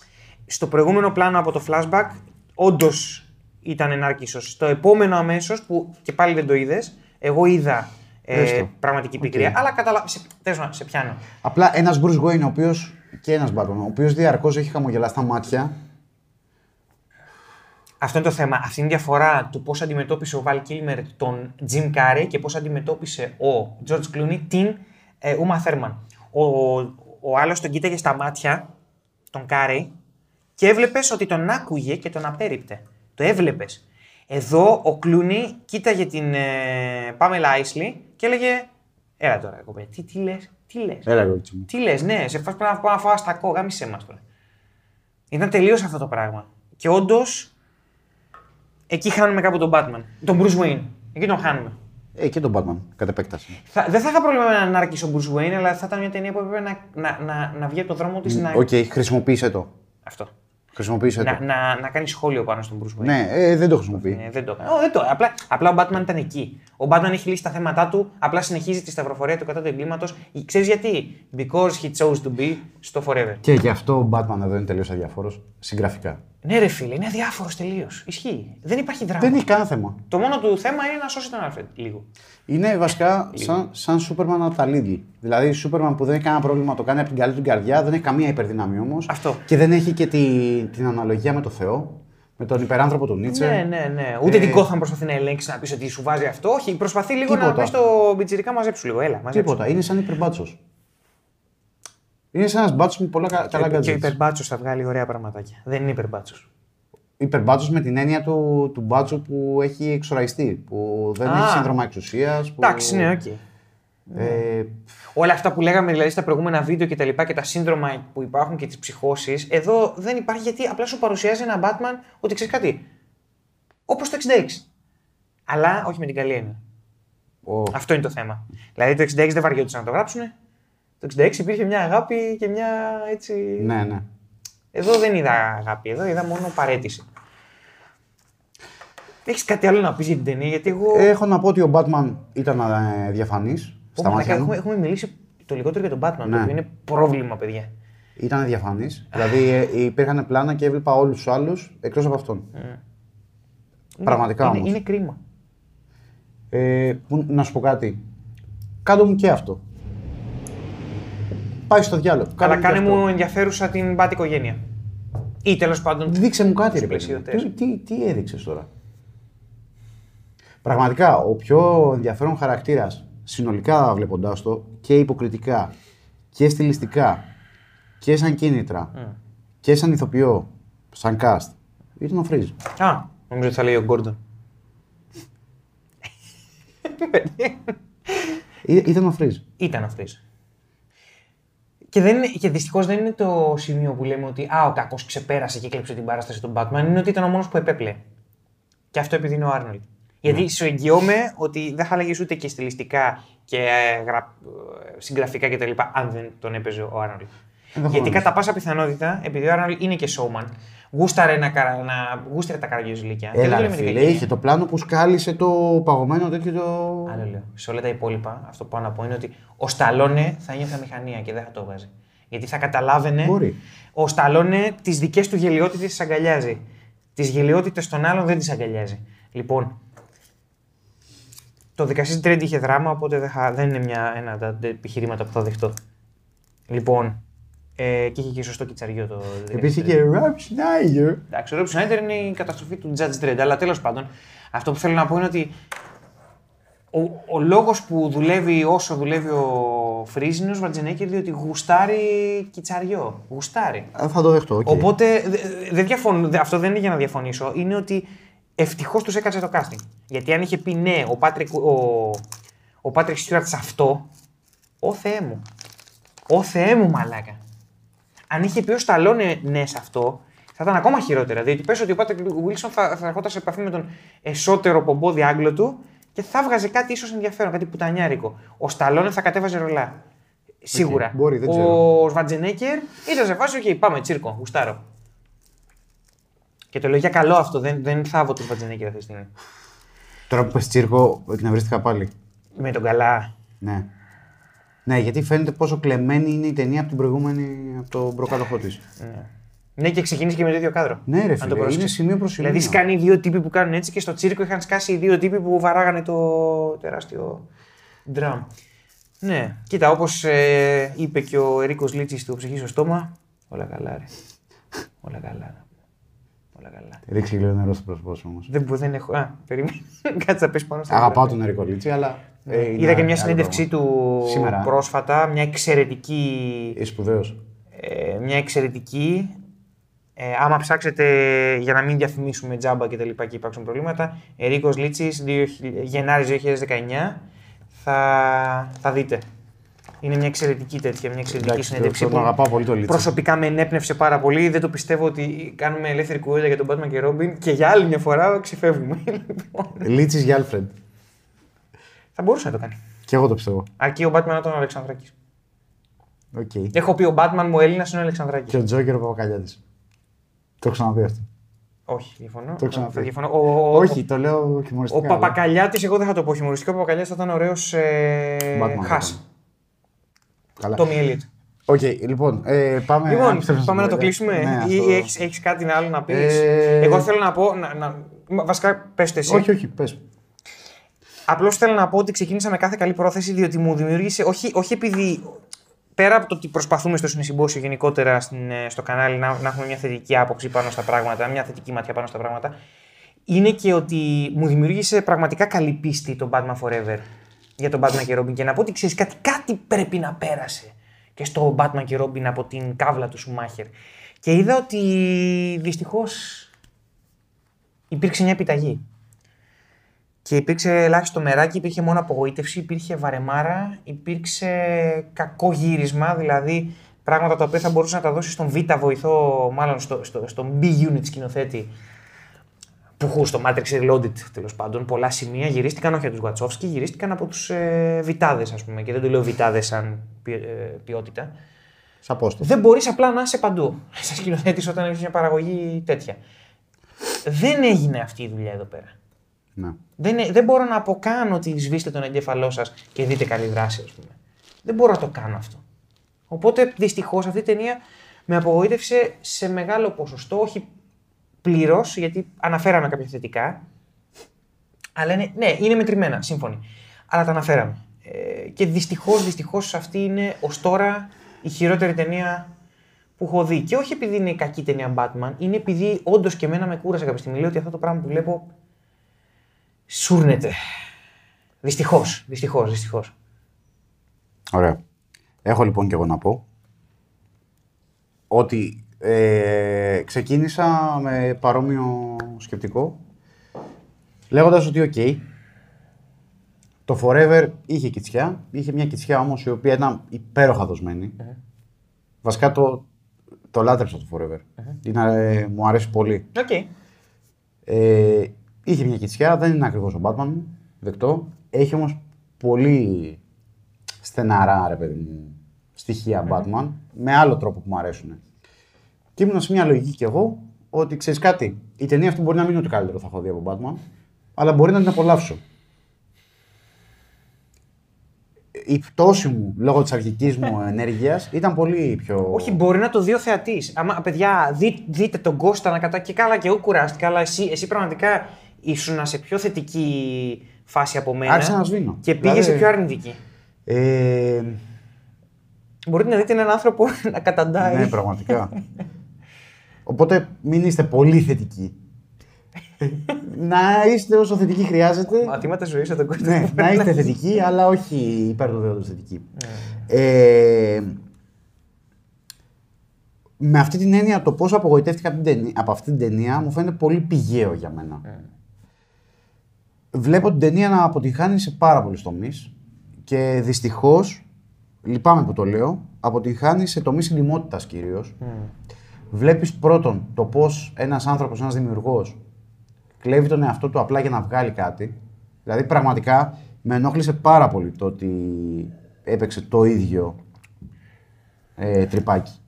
Στο προηγούμενο πλάνο από το flashback, όντως ήταν ενάρκησος. Στο επόμενο αμέσως, που και πάλι δεν το είδες, εγώ είδα ε, Έστω. πραγματική πικρία. Αλλά καταλαβαίνω. Σε, τέλος πάντων, σε πιάνω. Απλά ένας Bruce Wayne, ο οποίος και ένας Batman, ο οποίος διαρκώς έχει χαμογελαστά μάτια. Αυτό είναι το θέμα. Αυτή είναι η διαφορά του πώς αντιμετώπισε ο Val Kilmer τον Jim Carrey και πώς αντιμετώπισε ο George Clooney την ε, Uma Thurman. Ο, ο άλλος τον κοίταγε στα μάτια, τον Carrey, και έβλεπες ότι τον άκουγε και τον απέρριπτε. Το έβλεπες. Εδώ ο Clooney κοίταγε την ε, Pamela Isley και έλεγε Έλα τώρα, κοπέ, τι, τι λες, τι λες; Έλα, κορίτσι μου. Τι λες, ναι, σε φάση πρέπει να πάω να φάω αστακό, γάμησέ μας τώρα. Ήταν τελείως αυτό το πράγμα. Και όντως, εκεί χάνουμε κάπου τον Batman. Τον Bruce Wayne. Εκεί τον χάνουμε. Ε, και τον Batman, κατ' επέκταση. Θα, δεν θα είχα πρόβλημα με να ανάρκησε ο Bruce Wayne, αλλά θα ήταν μια ταινία που έπρεπε να, να, να, να βγει από το δρόμο της να. Οκ, χρησιμοποίησε το. Αυτό. Χρησιμοποίησε Να, το. να, να κάνεις σχόλιο πάνω στον Bruce Wayne. Ναι, ε, δεν το χρησιμοποιεί. Ε, δεν το έκανε. Ω, δεν το. Απλά, απλά ο Batman ήταν εκεί. Ο Batman έχει λύσει τα θέματα του, απλά συνεχίζει τη σταυροφορία του κατά του εγκλήματος. Ξέρεις γιατί; Because he chose to be στο Forever. Και γι' αυτό ο Batman εδώ είναι τελείως αδιαφόρο συγγραφικά. Ναι, ρε φίλε, είναι αδιάφορος τελείως. Ισχύει. Δεν υπάρχει δράμα. Δεν έχει κανένα θέμα. Το μόνο του θέμα είναι να σώσει τον Άλφρεντ λίγο. Είναι βασικά σαν, σαν Σούπερμαν από τα Lidl. Δηλαδή, Σούπερμαν που δεν έχει κανένα πρόβλημα, το κάνει από την καλή του καρδιά, δεν έχει καμία υπερδύναμη όμως. Αυτό. Και δεν έχει και τη, την αναλογία με το Θεό, με τον υπεράνθρωπο του Νίτσε. Ναι, ναι, ναι. Ούτε Ε, την Gotham προσπαθεί να ελέγξει να πεις ότι σου βάζει αυτό. Όχι, προσπαθεί λίγο να Τίποτα. πεις στο πιτσιρικά μαζέψου λίγο. Έλα, μαζέψου. Τίποτα. Είναι σαν υπερμπάτσο. Είναι σαν ένας μπάτσος με πολλά κα- καλά Και ο gadgets. υπερμπάτσος θα βγάλει ωραία πραγματάκια. Δεν είναι υπερμπάτσος. Υπερμπάτσος με την έννοια του, του μπάτσου που έχει εξωραϊστεί. Που δεν Α. έχει σύνδρομα εξουσίας. Που... Εντάξει, ναι, οκ. Ε, Όλα αυτά που λέγαμε δηλαδή στα προηγούμενα βίντεο και τα λοιπά και τα σύνδρομα που υπάρχουν και τις ψυχώσεις, εδώ δεν υπάρχει γιατί απλά σου παρουσιάζει ένα Batman ότι ξέρεις κάτι. Όπως το 66. Αλλά όχι με την καλή έννοια. ο, Αυτό είναι το θέμα. Δηλαδή το 66 δεν βαριόντουσαν να το γράψουν. Το 66 υπήρχε μια αγάπη και μια έτσι. ναι, ναι. Εδώ δεν είδα αγάπη, εδώ είδα μόνο παρέτηση. Έχεις κάτι άλλο να πεις για την ταινία, γιατί εγώ. Έχω να πω ότι ο Batman ήταν ε, διαφανής στα Πω, μαλάκα, μάτια έχουμε, μου. έχουμε μιλήσει το λιγότερο για τον Batman, Ναι. το οποίο είναι πρόβλημα, παιδιά. Ήταν διαφανής. δηλαδή ε, υπήρχαν πλάνα και έβλεπα όλους τους άλλους εκτός από αυτόν. Πραγματικά είναι, όμως. είναι κρίμα. Ε, που- να σου πω κάτι. Κάντο μου και αυτό. Πάει στο διάλογο. Αλλά Κάνε κάνε και αυτό. μου ενδιαφέρουσα την μπάτη οικογένεια. Ή τέλος πάντων. Δείξε μου κάτι, ρε Στους παιδί. μου. πλαισιωτές. Τι, τι, τι έδειξες τώρα; Πραγματικά, ο πιο ενδιαφέρον χαρακτήρας συνολικά βλέποντάς το και υποκριτικά και στιλιστικά και σαν κίνητρα και σαν ηθοποιό, σαν cast, ήταν ο Φρίζ. Α, νομίζω ότι θα λέει ο Γκόρντον. Ή- Ήταν ο Φρίζ. Ήταν αυτή. Και, δεν είναι- και δυστυχώς δεν είναι το σημείο που λέμε ότι α, ο κακός ξεπέρασε και έκλεψε την παράσταση του Batman. Είναι ότι ήταν ο μόνος που επέπλε. Και αυτό επειδή είναι ο Άρνολτ. Γιατί σου εγγυώμαι ότι δεν θα έλεγε ούτε και στιλιστικά και ε, γρα... ε, συγγραφικά κτλ. αν δεν τον έπαιζε ο Άρνολτ. Ενδεχομένως. Γιατί κατά πάσα πιθανότητα, επειδή ο Άρνολτ είναι και showman, γούσταρε, να, καρα... να... γούσταρε τα καραγκιόζηλικια. Και δεν Έλα, το ρε λέμε την φίλε, κακία. είχε το πλάνο που σκάλισε το παγωμένο τέτοιο το. Άλλο λέω. Σε όλα τα υπόλοιπα, αυτό που πάω να πω είναι ότι ο Σταλόνε θα νιώθε μηχανία και δεν θα το βάζει. Γιατί θα καταλάβαινε. Μπορεί. Ο Σταλόνε τις δικές του γελιότητες τις αγκαλιάζει. Τις γελιότητες των άλλων δεν τις αγκαλιάζει. Λοιπόν, το δικαστή Dredd είχε δράμα, οπότε δεν, θα- δεν είναι μια, ένα από τα επιχειρήματα που θα δεχτώ. Λοιπόν, ε, και είχε και σωστό κιτσαριό το δικαστή Επίσης Dredd. και Ρομπ Σνάιντερ. Εντάξει, ο Ρόμπ Σνάιντερ είναι η καταστροφή του Judge Dredd. Αλλά τέλος πάντων, αυτό που θέλω να πω είναι ότι Ο, ο λόγος που δουλεύει όσο δουλεύει ο Φριζ είναι ο Σβαρτζενέγκερ διότι γουστάρει κιτσαριό. Γουστάρει. Ε, θα το δεχτώ. οκ. Οπότε δε- δεν διαφωνώ, δε- αυτό δεν είναι για να διαφωνήσω. Είναι ότι ευτυχώς τους έκατσε το casting. Γιατί αν είχε πει ναι, ο Πάτρικ, ο, ο Patrick Stewart σε αυτό, ω Θεέ μου. Ω Θεέ μου, μαλάκα. Αν είχε πει ο Σταλόνε ναι σε αυτό, θα ήταν ακόμα χειρότερα. Διότι πες ότι ο Patrick Wilson θα, θα ερχόταν σε επαφή με τον εσωτερικό πομπώδη Άγγλο του και θα 'βγαζε κάτι ίσως ενδιαφέρον, κάτι πουτανιάρικο. Ο Σταλόνε θα κατέβαζε ρολά. Σίγουρα. μπορεί, δεν ο ξέρω. Σβαρτζενέγκερ ήταν σε φάση, οκ, πάμε, τσίρκο, γουστάρω. Και το λέω για καλό αυτό, δεν, δεν θάβω τον Σβατζενέκερ αυτή τη στιγμή. Τώρα που πες τσίρκο, εκνευρίστηκα πάλι. Με τον καλά. Ναι. Ναι, γιατί φαίνεται πόσο κλεμμένη είναι η ταινία από την προηγούμενη, από τον προκάτοχό της. Ναι, και ξεκίνησε και με το ίδιο κάδρο. Ναι, ρε Αν το φίλε, πρόσεξες. είναι σημείο προς σημείο. Δηλαδή, σκάνει οι δύο τύποι που κάνουν έτσι και στο τσίρκο είχαν σκάσει οι δύο τύποι που βαράγανε το τεράστιο ντραμ. Ναι, κοίτα, όπως είπε και ο Ερίκος Λίτσης στο ψυχή στο στόμα, όλα καλά, ρε. όλα καλά. Όλα καλά. Ρίξει λίγο νερό στο πρόσωπό σου όμως. Δεν, μπο- δεν έχω. Α, περίμενε. Κάτσε να πες πάνω στο Αγαπάω τον Ερικό Λίτσι, αλλά. Ε, είναι Είδα και μια άλλο συνέντευξή πράγμα. του Σήμερα. πρόσφατα, μια εξαιρετική Είσαι σπουδαίος. ε, μια εξαιρετική. Ε, άμα ψάξετε για να μην διαφημίσουμε τζάμπα και τα λοιπά και υπάρξουν προβλήματα, Ερίκος Λίτσης, 2000 Γενάρης 2019, θα, θα δείτε. Είναι μια εξαιρετική τέτοια, μια εξαιρετική Εντάξει, συνέντευξη τον- τον που αγαπάω πολύ τον Λίτση. προσωπικά με ενέπνευσε πάρα πολύ. Δεν το πιστεύω ότι κάνουμε ελεύθερη κουβέντα για τον Batman και Robin και για άλλη μια φορά ξεφεύγουμε. Λοιπόν, Λίτσης για Άλφρεντ. Θα μπορούσε να το κάνει. Και εγώ το πιστεύω. Αρκεί ο Batman να τον ο Αλεξανδράκης. Οκ. Έχω πει ο Batman μου Έλληνας είναι ο Αλεξανδράκης. Και ο Τζόκερ ο Παπακαλιάτη. Το έχω ξαναπεί αυτό. Όχι, διαφωνώ. Το ξαναπεί. Θα διαφωνώ. Ο, ο, Όχι, το λέω Ο χιουμοριστικά. αλλά- Παπακαλιάτη, εγώ δεν θα το πω χιουμοριστικό. Ο Παπακαλιάτη θα ήταν ωραίος ε, Batman Hush. θα ήταν. Καλά. Το Elliot. OK, λοιπόν, ε, πάμε, Λοιπόν, αν επιστρέψουμε πάμε να το στην κλείσουμε. κουβέντα. Ναι, ή αυτό- έχεις, έχεις κάτι άλλο να πεις; Ε, Εγώ θέλω να πω. Να, να, βασικά, πες το εσύ. Όχι, όχι, πες. Απλώς θέλω να πω ότι ξεκίνησα με κάθε καλή πρόθεση διότι μου δημιούργησε. Όχι, όχι επειδή. Πέρα από το ότι προσπαθούμε στο Σινεσυμπόσιο γενικότερα στην, ε, στο κανάλι να, να έχουμε μια θετική άποψη πάνω στα πράγματα, μια θετική ματιά πάνω στα πράγματα, είναι και ότι μου δημιούργησε πραγματικά καλή πίστη το Batman Forever για τον Batman και Robin. Και να πω ότι ξέρεις κάτι, κάτι πρέπει να πέρασε και στο Batman και Robin από την κάβλα του Σουμάχερ. Και είδα ότι δυστυχώς υπήρξε μια επιταγή. Και υπήρξε ελάχιστο μεράκι, υπήρχε μόνο απογοήτευση, υπήρχε βαρεμάρα, υπήρξε κακό γύρισμα, δηλαδή πράγματα τα οποία θα μπορούσε να τα δώσεις στον Β' βοηθό, μάλλον στο, στο, στον B-unit σκηνοθέτη, που χου στο Matrix Reloaded τέλος πάντων. Πολλά σημεία γυρίστηκαν όχι από τους Γουατσόφσκι, γυρίστηκαν από τους ε, Βιτάδε, ας πούμε. Και δεν το λέω Βιτάδε σαν ποι- ε, ποιότητα. Σαν πόστο. Δεν μπορείς απλά να είσαι παντού. Σαν σκηνοθέτης όταν έχεις μια παραγωγή τέτοια. Δεν έγινε αυτή η δουλειά εδώ πέρα. Ναι. Δεν, ε- δεν μπορώ να αποκάνω ότι σβήστε τον εγκέφαλό σας και δείτε καλή δράση, ας πούμε. Δεν μπορώ να το κάνω αυτό. Οπότε δυστυχώς αυτή η ταινία με απογοήτευσε σε μεγάλο ποσοστό, όχι πλήρως, γιατί αναφέραμε κάποια θετικά. Αλλά είναι, ναι, είναι μετρημένα, σύμφωνοι. Αλλά τα αναφέραμε. Ε, και δυστυχώς, δυστυχώς αυτή είναι ως τώρα η χειρότερη ταινία που έχω δει. Και όχι επειδή είναι κακή ταινία Batman, είναι επειδή όντως και εμένα με κούρασε κάποια στιγμή. Λέω ότι αυτό το πράγμα που βλέπω σούρνεται. Δυστυχώς, δυστυχώς, δυστυχώς. Ωραία. Έχω λοιπόν και εγώ να πω ότι ε, ξεκίνησα με παρόμοιο σκεπτικό λέγοντας ότι οκ, το Forever είχε κιτσιά, είχε μια κιτσιά όμως η οποία ήταν υπέροχα δοσμένη. Βασικά το, το λάτρεψα το Forever. Είναι, ε, μου αρέσει πολύ. Οκ. Ε, είχε μια κιτσιά, δεν είναι ακριβώς ο Batman, δεκτό. Έχει όμως πολύ στεναρά, ρε παιδί μου, στοιχεία Batman, με άλλο τρόπο που μου αρέσουν. Και ήμουν σε μια λογική κι εγώ ότι ξέρεις κάτι, η ταινία αυτή μπορεί να μην είναι ότι καλύτερο θα έχω δει από Batman, αλλά μπορεί να την απολαύσω. Η πτώση μου λόγω της αρχικής μου ενέργειας ήταν πολύ πιο. Όχι, μπορεί να το δει ο θεατής. Άμα, παιδιά, δει, δείτε τον Κώστα να κατά και καλά και εγώ κουράστηκα, αλλά εσύ, εσύ πραγματικά ήσουν σε πιο θετική φάση από μένα. Άρχισα να σβήνω. Και πήγε Δηλαδή- σε πιο αρνητική. Ε, Μπορείτε να δείτε έναν άνθρωπο να καταντάει. Ναι, πραγματικά. Οπότε μην είστε πολύ θετικοί. να είστε όσο θετικοί χρειάζεται. Μαθήματα ζωής θα τον κόλλει. ναι, να είστε θετικοί, αλλά όχι υπέρ του δέοντος θετικοί. Ε, με αυτή την έννοια, το πόσο απογοητεύτηκα από, την ταινία, από αυτή την ταινία μου φαίνεται πολύ πηγαίο για μένα. Βλέπω την ταινία να αποτυγχάνει σε πάρα πολλούς τομείς και δυστυχώς, λυπάμαι που το λέω, αποτυγχάνει σε τομείς συντημότητα κυρίως. Βλέπεις πρώτον το πώς ένας άνθρωπος, ένας δημιουργός, κλέβει τον εαυτό του απλά για να βγάλει κάτι. Δηλαδή, πραγματικά με ενόχλησε πάρα πολύ το ότι έπαιξε το ίδιο ε, τρυπάκι.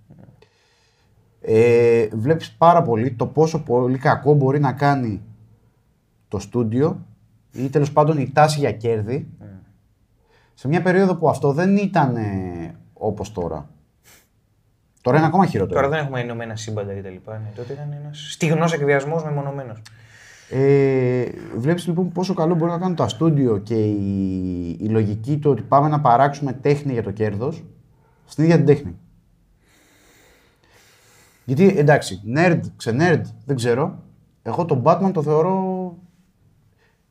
Ε, βλέπεις πάρα πολύ το πόσο πολύ κακό μπορεί να κάνει το στούντιο ή τέλος πάντων η τάση για κέρδη σε μια περίοδο που αυτό δεν ήταν ε, όπως τώρα. Τώρα είναι ακόμα χειρότερο. Τώρα δεν έχουμε ενωμένα σύμπαντα κτλ. Ναι, τότε ήταν ένας στιγνός εκβιασμός μεμονωμένος. Ε, βλέπεις λοιπόν πόσο καλό μπορεί να κάνουν τα στούντιο και η, η λογική του ότι πάμε να παράξουμε τέχνη για το κέρδος στην ίδια την τέχνη. Γιατί εντάξει, nerd, ξε nerd, δεν ξέρω. Εγώ τον Batman το θεωρώ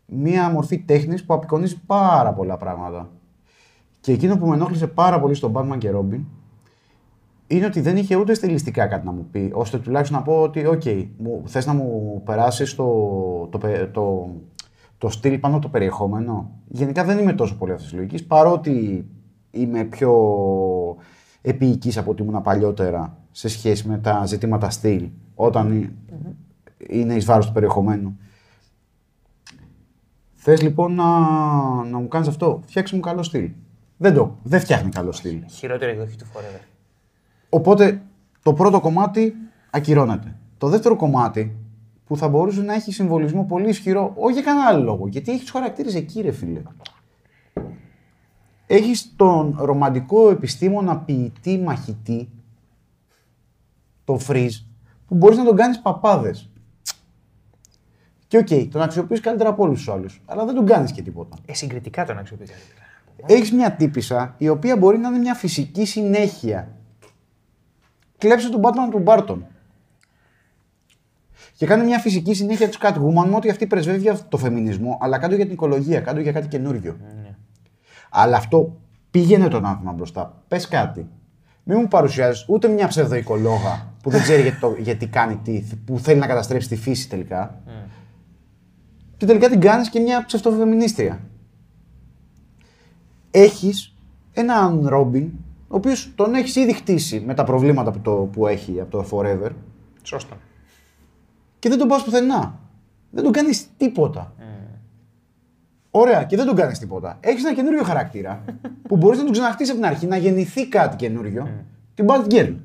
μία μορφή τέχνης που απεικονίζει πάρα πολλά πράγματα. Και εκείνο που με ενόχλησε πάρα πολύ στον Batman και Robin είναι ότι δεν είχε ούτε στιλιστικά κάτι να μου πει, ώστε τουλάχιστον να πω ότι, OK, okay, θες να μου περάσεις το, το, το, το, στυλ πάνω το περιεχόμενο. Γενικά δεν είμαι τόσο πολύ αυτής της λογικής, παρότι είμαι πιο επίοικης από ό,τι ήμουν παλιότερα σε σχέση με τα ζητήματα στυλ, όταν είναι εις βάρος του περιεχομένου. Θες λοιπόν να, να μου κάνεις αυτό, φτιάξε μου καλό στυλ. Δεν το, δεν φτιάχνει καλό στυλ. Χειρότερη εκδοχή του Forever. Οπότε το πρώτο κομμάτι ακυρώνεται. Το δεύτερο κομμάτι που θα μπορούσε να έχει συμβολισμό πολύ ισχυρό, όχι για κανένα άλλο λόγο, γιατί έχεις του χαρακτήρε εκεί, ρε φίλε. Έχεις τον ρομαντικό επιστήμονα ποιητή μαχητή, το Φριζ, που μπορείς να τον κάνεις παπάδες. Και OK, okay, τον αξιοποιείς καλύτερα από όλους τους άλλους. Αλλά δεν τον κάνεις και τίποτα. Ε, συγκριτικά τον αξιοποιείς καλύτερα. Έχεις μια τύπισσα η οποία μπορεί να είναι μια φυσική συνέχεια κλέψε τον Batman του Μπάρτον. Και κάνει μια φυσική συνέχεια της Catwoman με ότι αυτή πρεσβεύει το φεμινισμό, αλλά κάν' το για την οικολογία, κάν' το για κάτι καινούριο. Ναι. Αλλά αυτό πήγαινε τον άνθρωπο μπροστά. Πες κάτι. Μην μου παρουσιάζεις ούτε μια ψευδοοικολόγα που δεν ξέρει γιατί, το, γιατί κάνει τι, που θέλει να καταστρέψει τη φύση τελικά. Mm. Και τελικά την κάνεις και μια ψευτοφεμινίστρια. Έχεις έναν Ρόμπιν ο οποίος τον έχεις ήδη χτίσει με τα προβλήματα που, το, που έχει από το Forever. Σωστά. Και δεν τον πας πουθενά. Δεν τον κάνεις τίποτα. Mm. Ωραία, και δεν τον κάνεις τίποτα. Έχεις ένα καινούριο χαρακτήρα που μπορείς να τον ξαναχτίσεις από την αρχή, να γεννηθεί κάτι καινούριο. Mm. Την Bad Girl.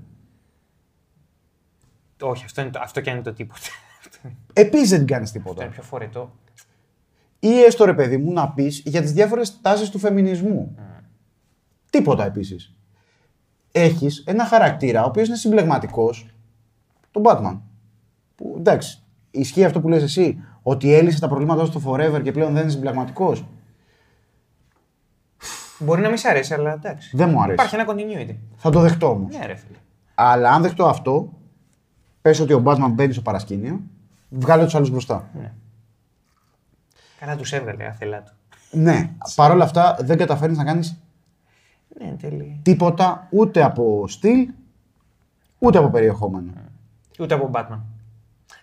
Όχι, αυτό, είναι το, αυτό και είναι το τίποτα. Επίσης δεν την κάνεις τίποτα. Αυτό είναι πιο φορετό. Ή έστω ρε παιδί μου να πεις για τις διάφορες τάσεις του φεμινισμού. Mm. Τίποτα επίσης έχεις ένα χαρακτήρα ο οποίος είναι συμπλεγματικός, τον Batman. Που εντάξει, ισχύει αυτό που λες εσύ, ότι έλυσε τα προβλήματά στο Forever και πλέον δεν είναι συμπλεγματικός; Μπορεί να μην σ' αρέσει, αλλά εντάξει. Δεν μου αρέσει. Υπάρχει ένα continuity. Θα το δεχτώ όμως. Ναι, ρε φίλε. Αλλά αν δεχτώ αυτό, πες ότι ο Batman μπαίνει στο παρασκήνιο, βγάλε τους άλλους μπροστά. Ναι. Καλά τους έβγαλε, αθελά του. Ναι. Παρ' όλα αυτά δεν καταφέρνεις να κάνεις ναι, Τίποτα ούτε από στυλ, ούτε από περιεχόμενο. Ούτε από Batman.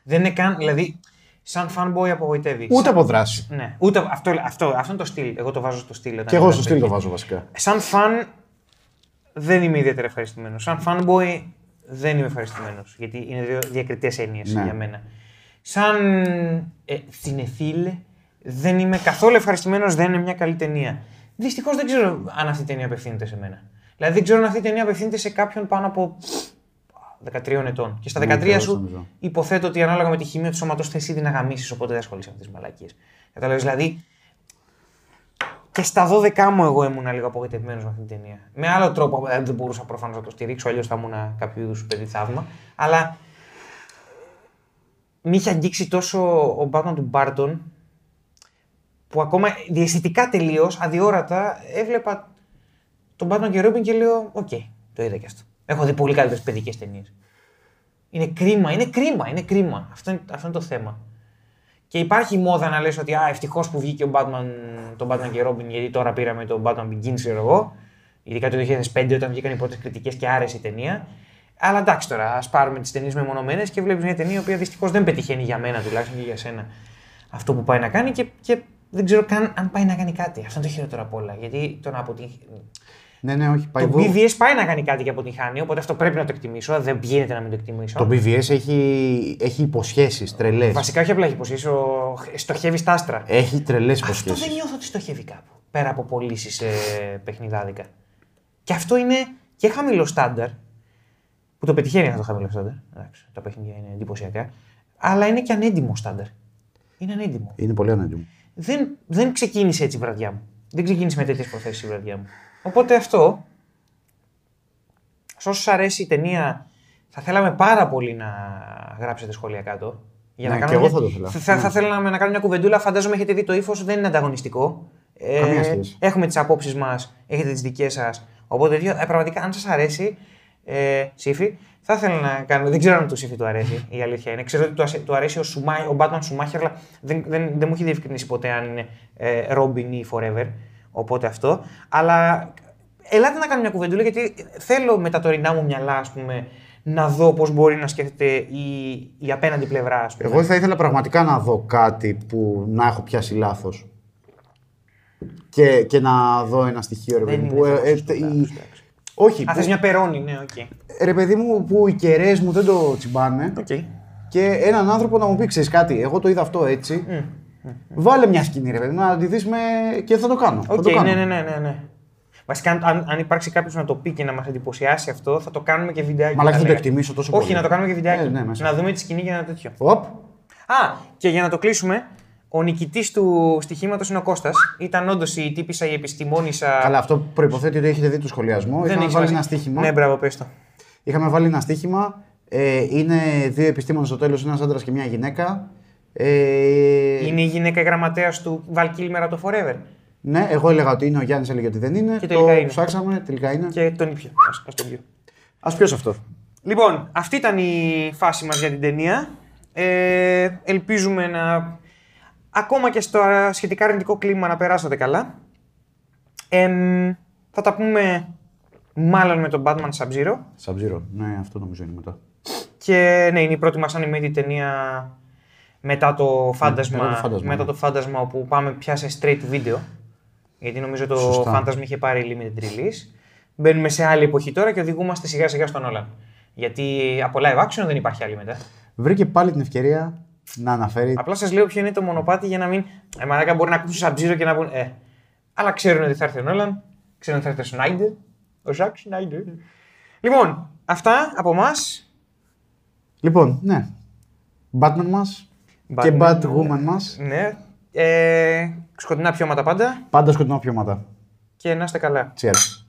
Δεν είναι καν, δηλαδή, σαν fanboy απογοητεύει. Ούτε από δράση. Ναι, ούτε αυτό, αυτό, αυτό είναι το στυλ. Εγώ το βάζω στο στυλ. Και εγώ στο στυλ το βάζω βασικά. Σαν fan δεν είμαι ιδιαίτερα ευχαριστημένος. Σαν fanboy δεν είμαι ευχαριστημένος. Γιατί είναι δύο διακριτές έννοιες ναι. για μένα. Σαν ε, δεν είμαι καθόλου ευχαριστημένος, δεν είναι μια καλή ταινία. Δυστυχώς δεν ξέρω αν αυτή η ταινία απευθύνεται σε μένα. Δηλαδή δεν ξέρω αν αυτή η ταινία απευθύνεται σε κάποιον πάνω από 13 ετών. Και στα 13 σου υποθέτω ότι ανάλογα με τη χημία του σώματος θες ήδη να γαμίσεις, οπότε δεν ασχολείσαι με τις μαλακίες. Κατάλαβες δηλαδή. Και στα 12 μου εγώ ήμουν λίγο απογοητευμένος με αυτή την ταινία. Με άλλο τρόπο δηλαδή δεν μπορούσα προφανώς να το στηρίξω, αλλιώς θα ήμουν κάποιο είδους παιδί θαύμα. Αλλά με είχε αγγίξει τόσο ο Batman του Μπάρτον που ακόμα διαισθητικά τελείως, αδιόρατα, έβλεπα τον Batman και Robin και λέω: OK, okay, το είδα και αυτό. Έχω δει πολύ καλύτερες παιδικές ταινίες. Είναι κρίμα, είναι κρίμα, είναι κρίμα. Αυτό είναι, αυτό είναι το θέμα. Και υπάρχει μόδα να λες ότι α, ευτυχώς που βγήκε ο Batman, τον Batman και Robin, γιατί τώρα πήραμε τον Batman Begins, ξέρω εγώ. Ειδικά το 2005 όταν βγήκαν οι πρώτες κριτικές και άρεσε η ταινία. Αλλά εντάξει τώρα, ας πάρουμε τις ταινίες μεμονωμένες και βλέπεις μια ταινία η οποία δυστυχώς δεν πετυχαίνει για μένα τουλάχιστον και για σένα αυτό που πάει να κάνει και, και δεν ξέρω καν αν πάει να κάνει κάτι. Αυτό είναι το χειρότερο απ' όλα. Γιατί το να αποτύχει. Ναι, ναι, όχι. Πάει Το BVS πάει να κάνει κάτι και αποτυγχάνει, οπότε αυτό πρέπει να το εκτιμήσω. Δεν γίνεται να μην το εκτιμήσω. Το BVS έχει, έχει υποσχέσεις τρελές. Βασικά όχι απλά έχει υποσχέσεις, ο... στοχεύει στα άστρα. Έχει τρελές Αυτό υποσχέσεις. δεν νιώθω ότι στοχεύει κάπου. Πέρα από πωλήσεις ε, παιχνιδάδικα. Και αυτό είναι και χαμηλό στάνταρ. Που το πετυχαίνει αυτό το χαμηλό στάνταρ. Εντάξει, τα παιχνίδια είναι εντυπωσιακά. Αλλά είναι και ανέντιμο στάνταρ. Είναι ανέντιμο. Είναι πολύ ανέντιμο. Δεν, δεν ξεκίνησε έτσι η βραδιά μου. Δεν ξεκίνησε με τέτοιες προθέσεις η βραδιά μου. Οπότε αυτό. Σε όσους αρέσει η ταινία, θα θέλαμε πάρα πολύ να γράψετε σχόλια κάτω. Για Ναι, να και κάνουμε εγώ μια- θα το ήθελα. Θα, θα, Ναι. θέλαμε να κάνουμε μια κουβεντούλα. Φαντάζομαι έχετε δει το ύφος, δεν είναι ανταγωνιστικό. Ε, Καμία σχέση. έχουμε τις απόψεις μας, έχετε τις δικές σας. Οπότε τέτοιο, ε, πραγματικά, αν σας αρέσει, ε, Σύφη, θα ήθελα να κάνω. Δεν ξέρω αν του Σύφη του αρέσει, η αλήθεια είναι. Ξέρω ότι του, ασε- του αρέσει ο, Σουμά, ο Batman Schumacher, αλλά δεν, δεν, δεν μου έχει διευκρινίσει ποτέ αν είναι ε, Robin ή Forever. Οπότε αυτό. Αλλά ελάτε να κάνουμε μια κουβεντούλα, γιατί θέλω με τα τωρινά μου μυαλά, ας πούμε, να δω πώς μπορεί να σκέφτεται η, η απέναντι πλευρά. Ας πούμε. Εγώ θα ήθελα πραγματικά να δω κάτι που να έχω πιάσει λάθος. Και, και να δω ένα στοιχείο, ρε Δεν παιδί μου. είναι που, ε, θέμα ε, σωστό, η- εντάξει, εντάξει. Όχι, Α, που- θες μια περώνη, ναι, οκ. ρε παιδί μου, που οι κεραίες μου δεν το τσιμπάνε. Οκ. Και έναν άνθρωπο να μου πει: Ξέρεις κάτι, εγώ το είδα αυτό έτσι. Βάλε μια σκηνή, ρε παιδί μου, να τη δει με. και θα το κάνω. θα Οκ, το κάνω. ναι, ναι, ναι, ναι, ναι. Βασικά, αν, αν, αν υπάρξει κάποιος να το πει και να μας εντυπωσιάσει αυτό, θα το κάνουμε και βιντεάκι. Μαλάκα, θα το λέγα. εκτιμήσω τόσο Όχι, πολύ. να το κάνουμε και βιντεάκι. Ε, ναι, μέσα. να δούμε τη σκηνή για ένα τέτοιο. Οπ. Α, και για να το κλείσουμε, ο νικητής του στοιχήματος είναι ο Κώστας. Ήταν όντως η τύπισσα, η επιστημόνισσα. Καλά, αυτό προποθέτει ότι έχετε δει το σχολιασμό. Είχαμε έχει βάλει σημασία. ένα στοίχημα. Ναι, μπράβο, πες το. Είχαμε βάλει ένα στοίχημα. Ε, είναι δύο επιστήμονες στο τέλος, ένας άντρας και μια γυναίκα. Ε, Είναι η γυναίκα γραμματέας του Val Kilmer από το Forever. Ναι, εγώ έλεγα ότι είναι, ο Γιάννης έλεγε ότι δεν είναι. Και τελικά το είναι. ψάξαμε, τελικά είναι. Και τον ήπιο. Ας, ας τον πιω. Α πιω αυτό. Λοιπόν, αυτή ήταν η φάση μας για την ταινία. Ε, ελπίζουμε να ακόμα και στο σχετικά αρνητικό κλίμα να περάσατε καλά. Εμ, θα τα πούμε μάλλον με τον Batman Sub-Zero. Sub-Zero. Ναι, αυτό νομίζω είναι μετά. Και ναι, είναι η πρώτη μας animated ταινία μετά το φάντασμα, μετά το φάντασμα, μετά ναι. το φάντασμα όπου πάμε πια σε straight video. Γιατί νομίζω το Σωστά. φάντασμα είχε πάρει limited release. Μπαίνουμε σε άλλη εποχή τώρα και οδηγούμαστε σιγά σιγά στον Όλαν. Γιατί από live action δεν υπάρχει άλλη μετά. Βρήκε πάλι την ευκαιρία να αναφέρει. Απλά σας λέω ποιο είναι το μονοπάτι για να μην. Ε, μαλάκα μπορεί να ακούσουν Sub-Zero και να πούν. Ε. Αλλά ξέρουν ότι θα έρθει ο Νόλαν, ξέρουν ότι θα έρθει ο Σνάιντερ. Ο Ζακ Σνάιντερ. Λοιπόν, αυτά από εμάς. Λοιπόν, ναι. Batman μας και Batman, Batwoman μας. Ναι. Ε, σκοτεινά πιώματα πάντα Πάντα σκοτεινά πιώματα. και να είστε καλά. Cheers.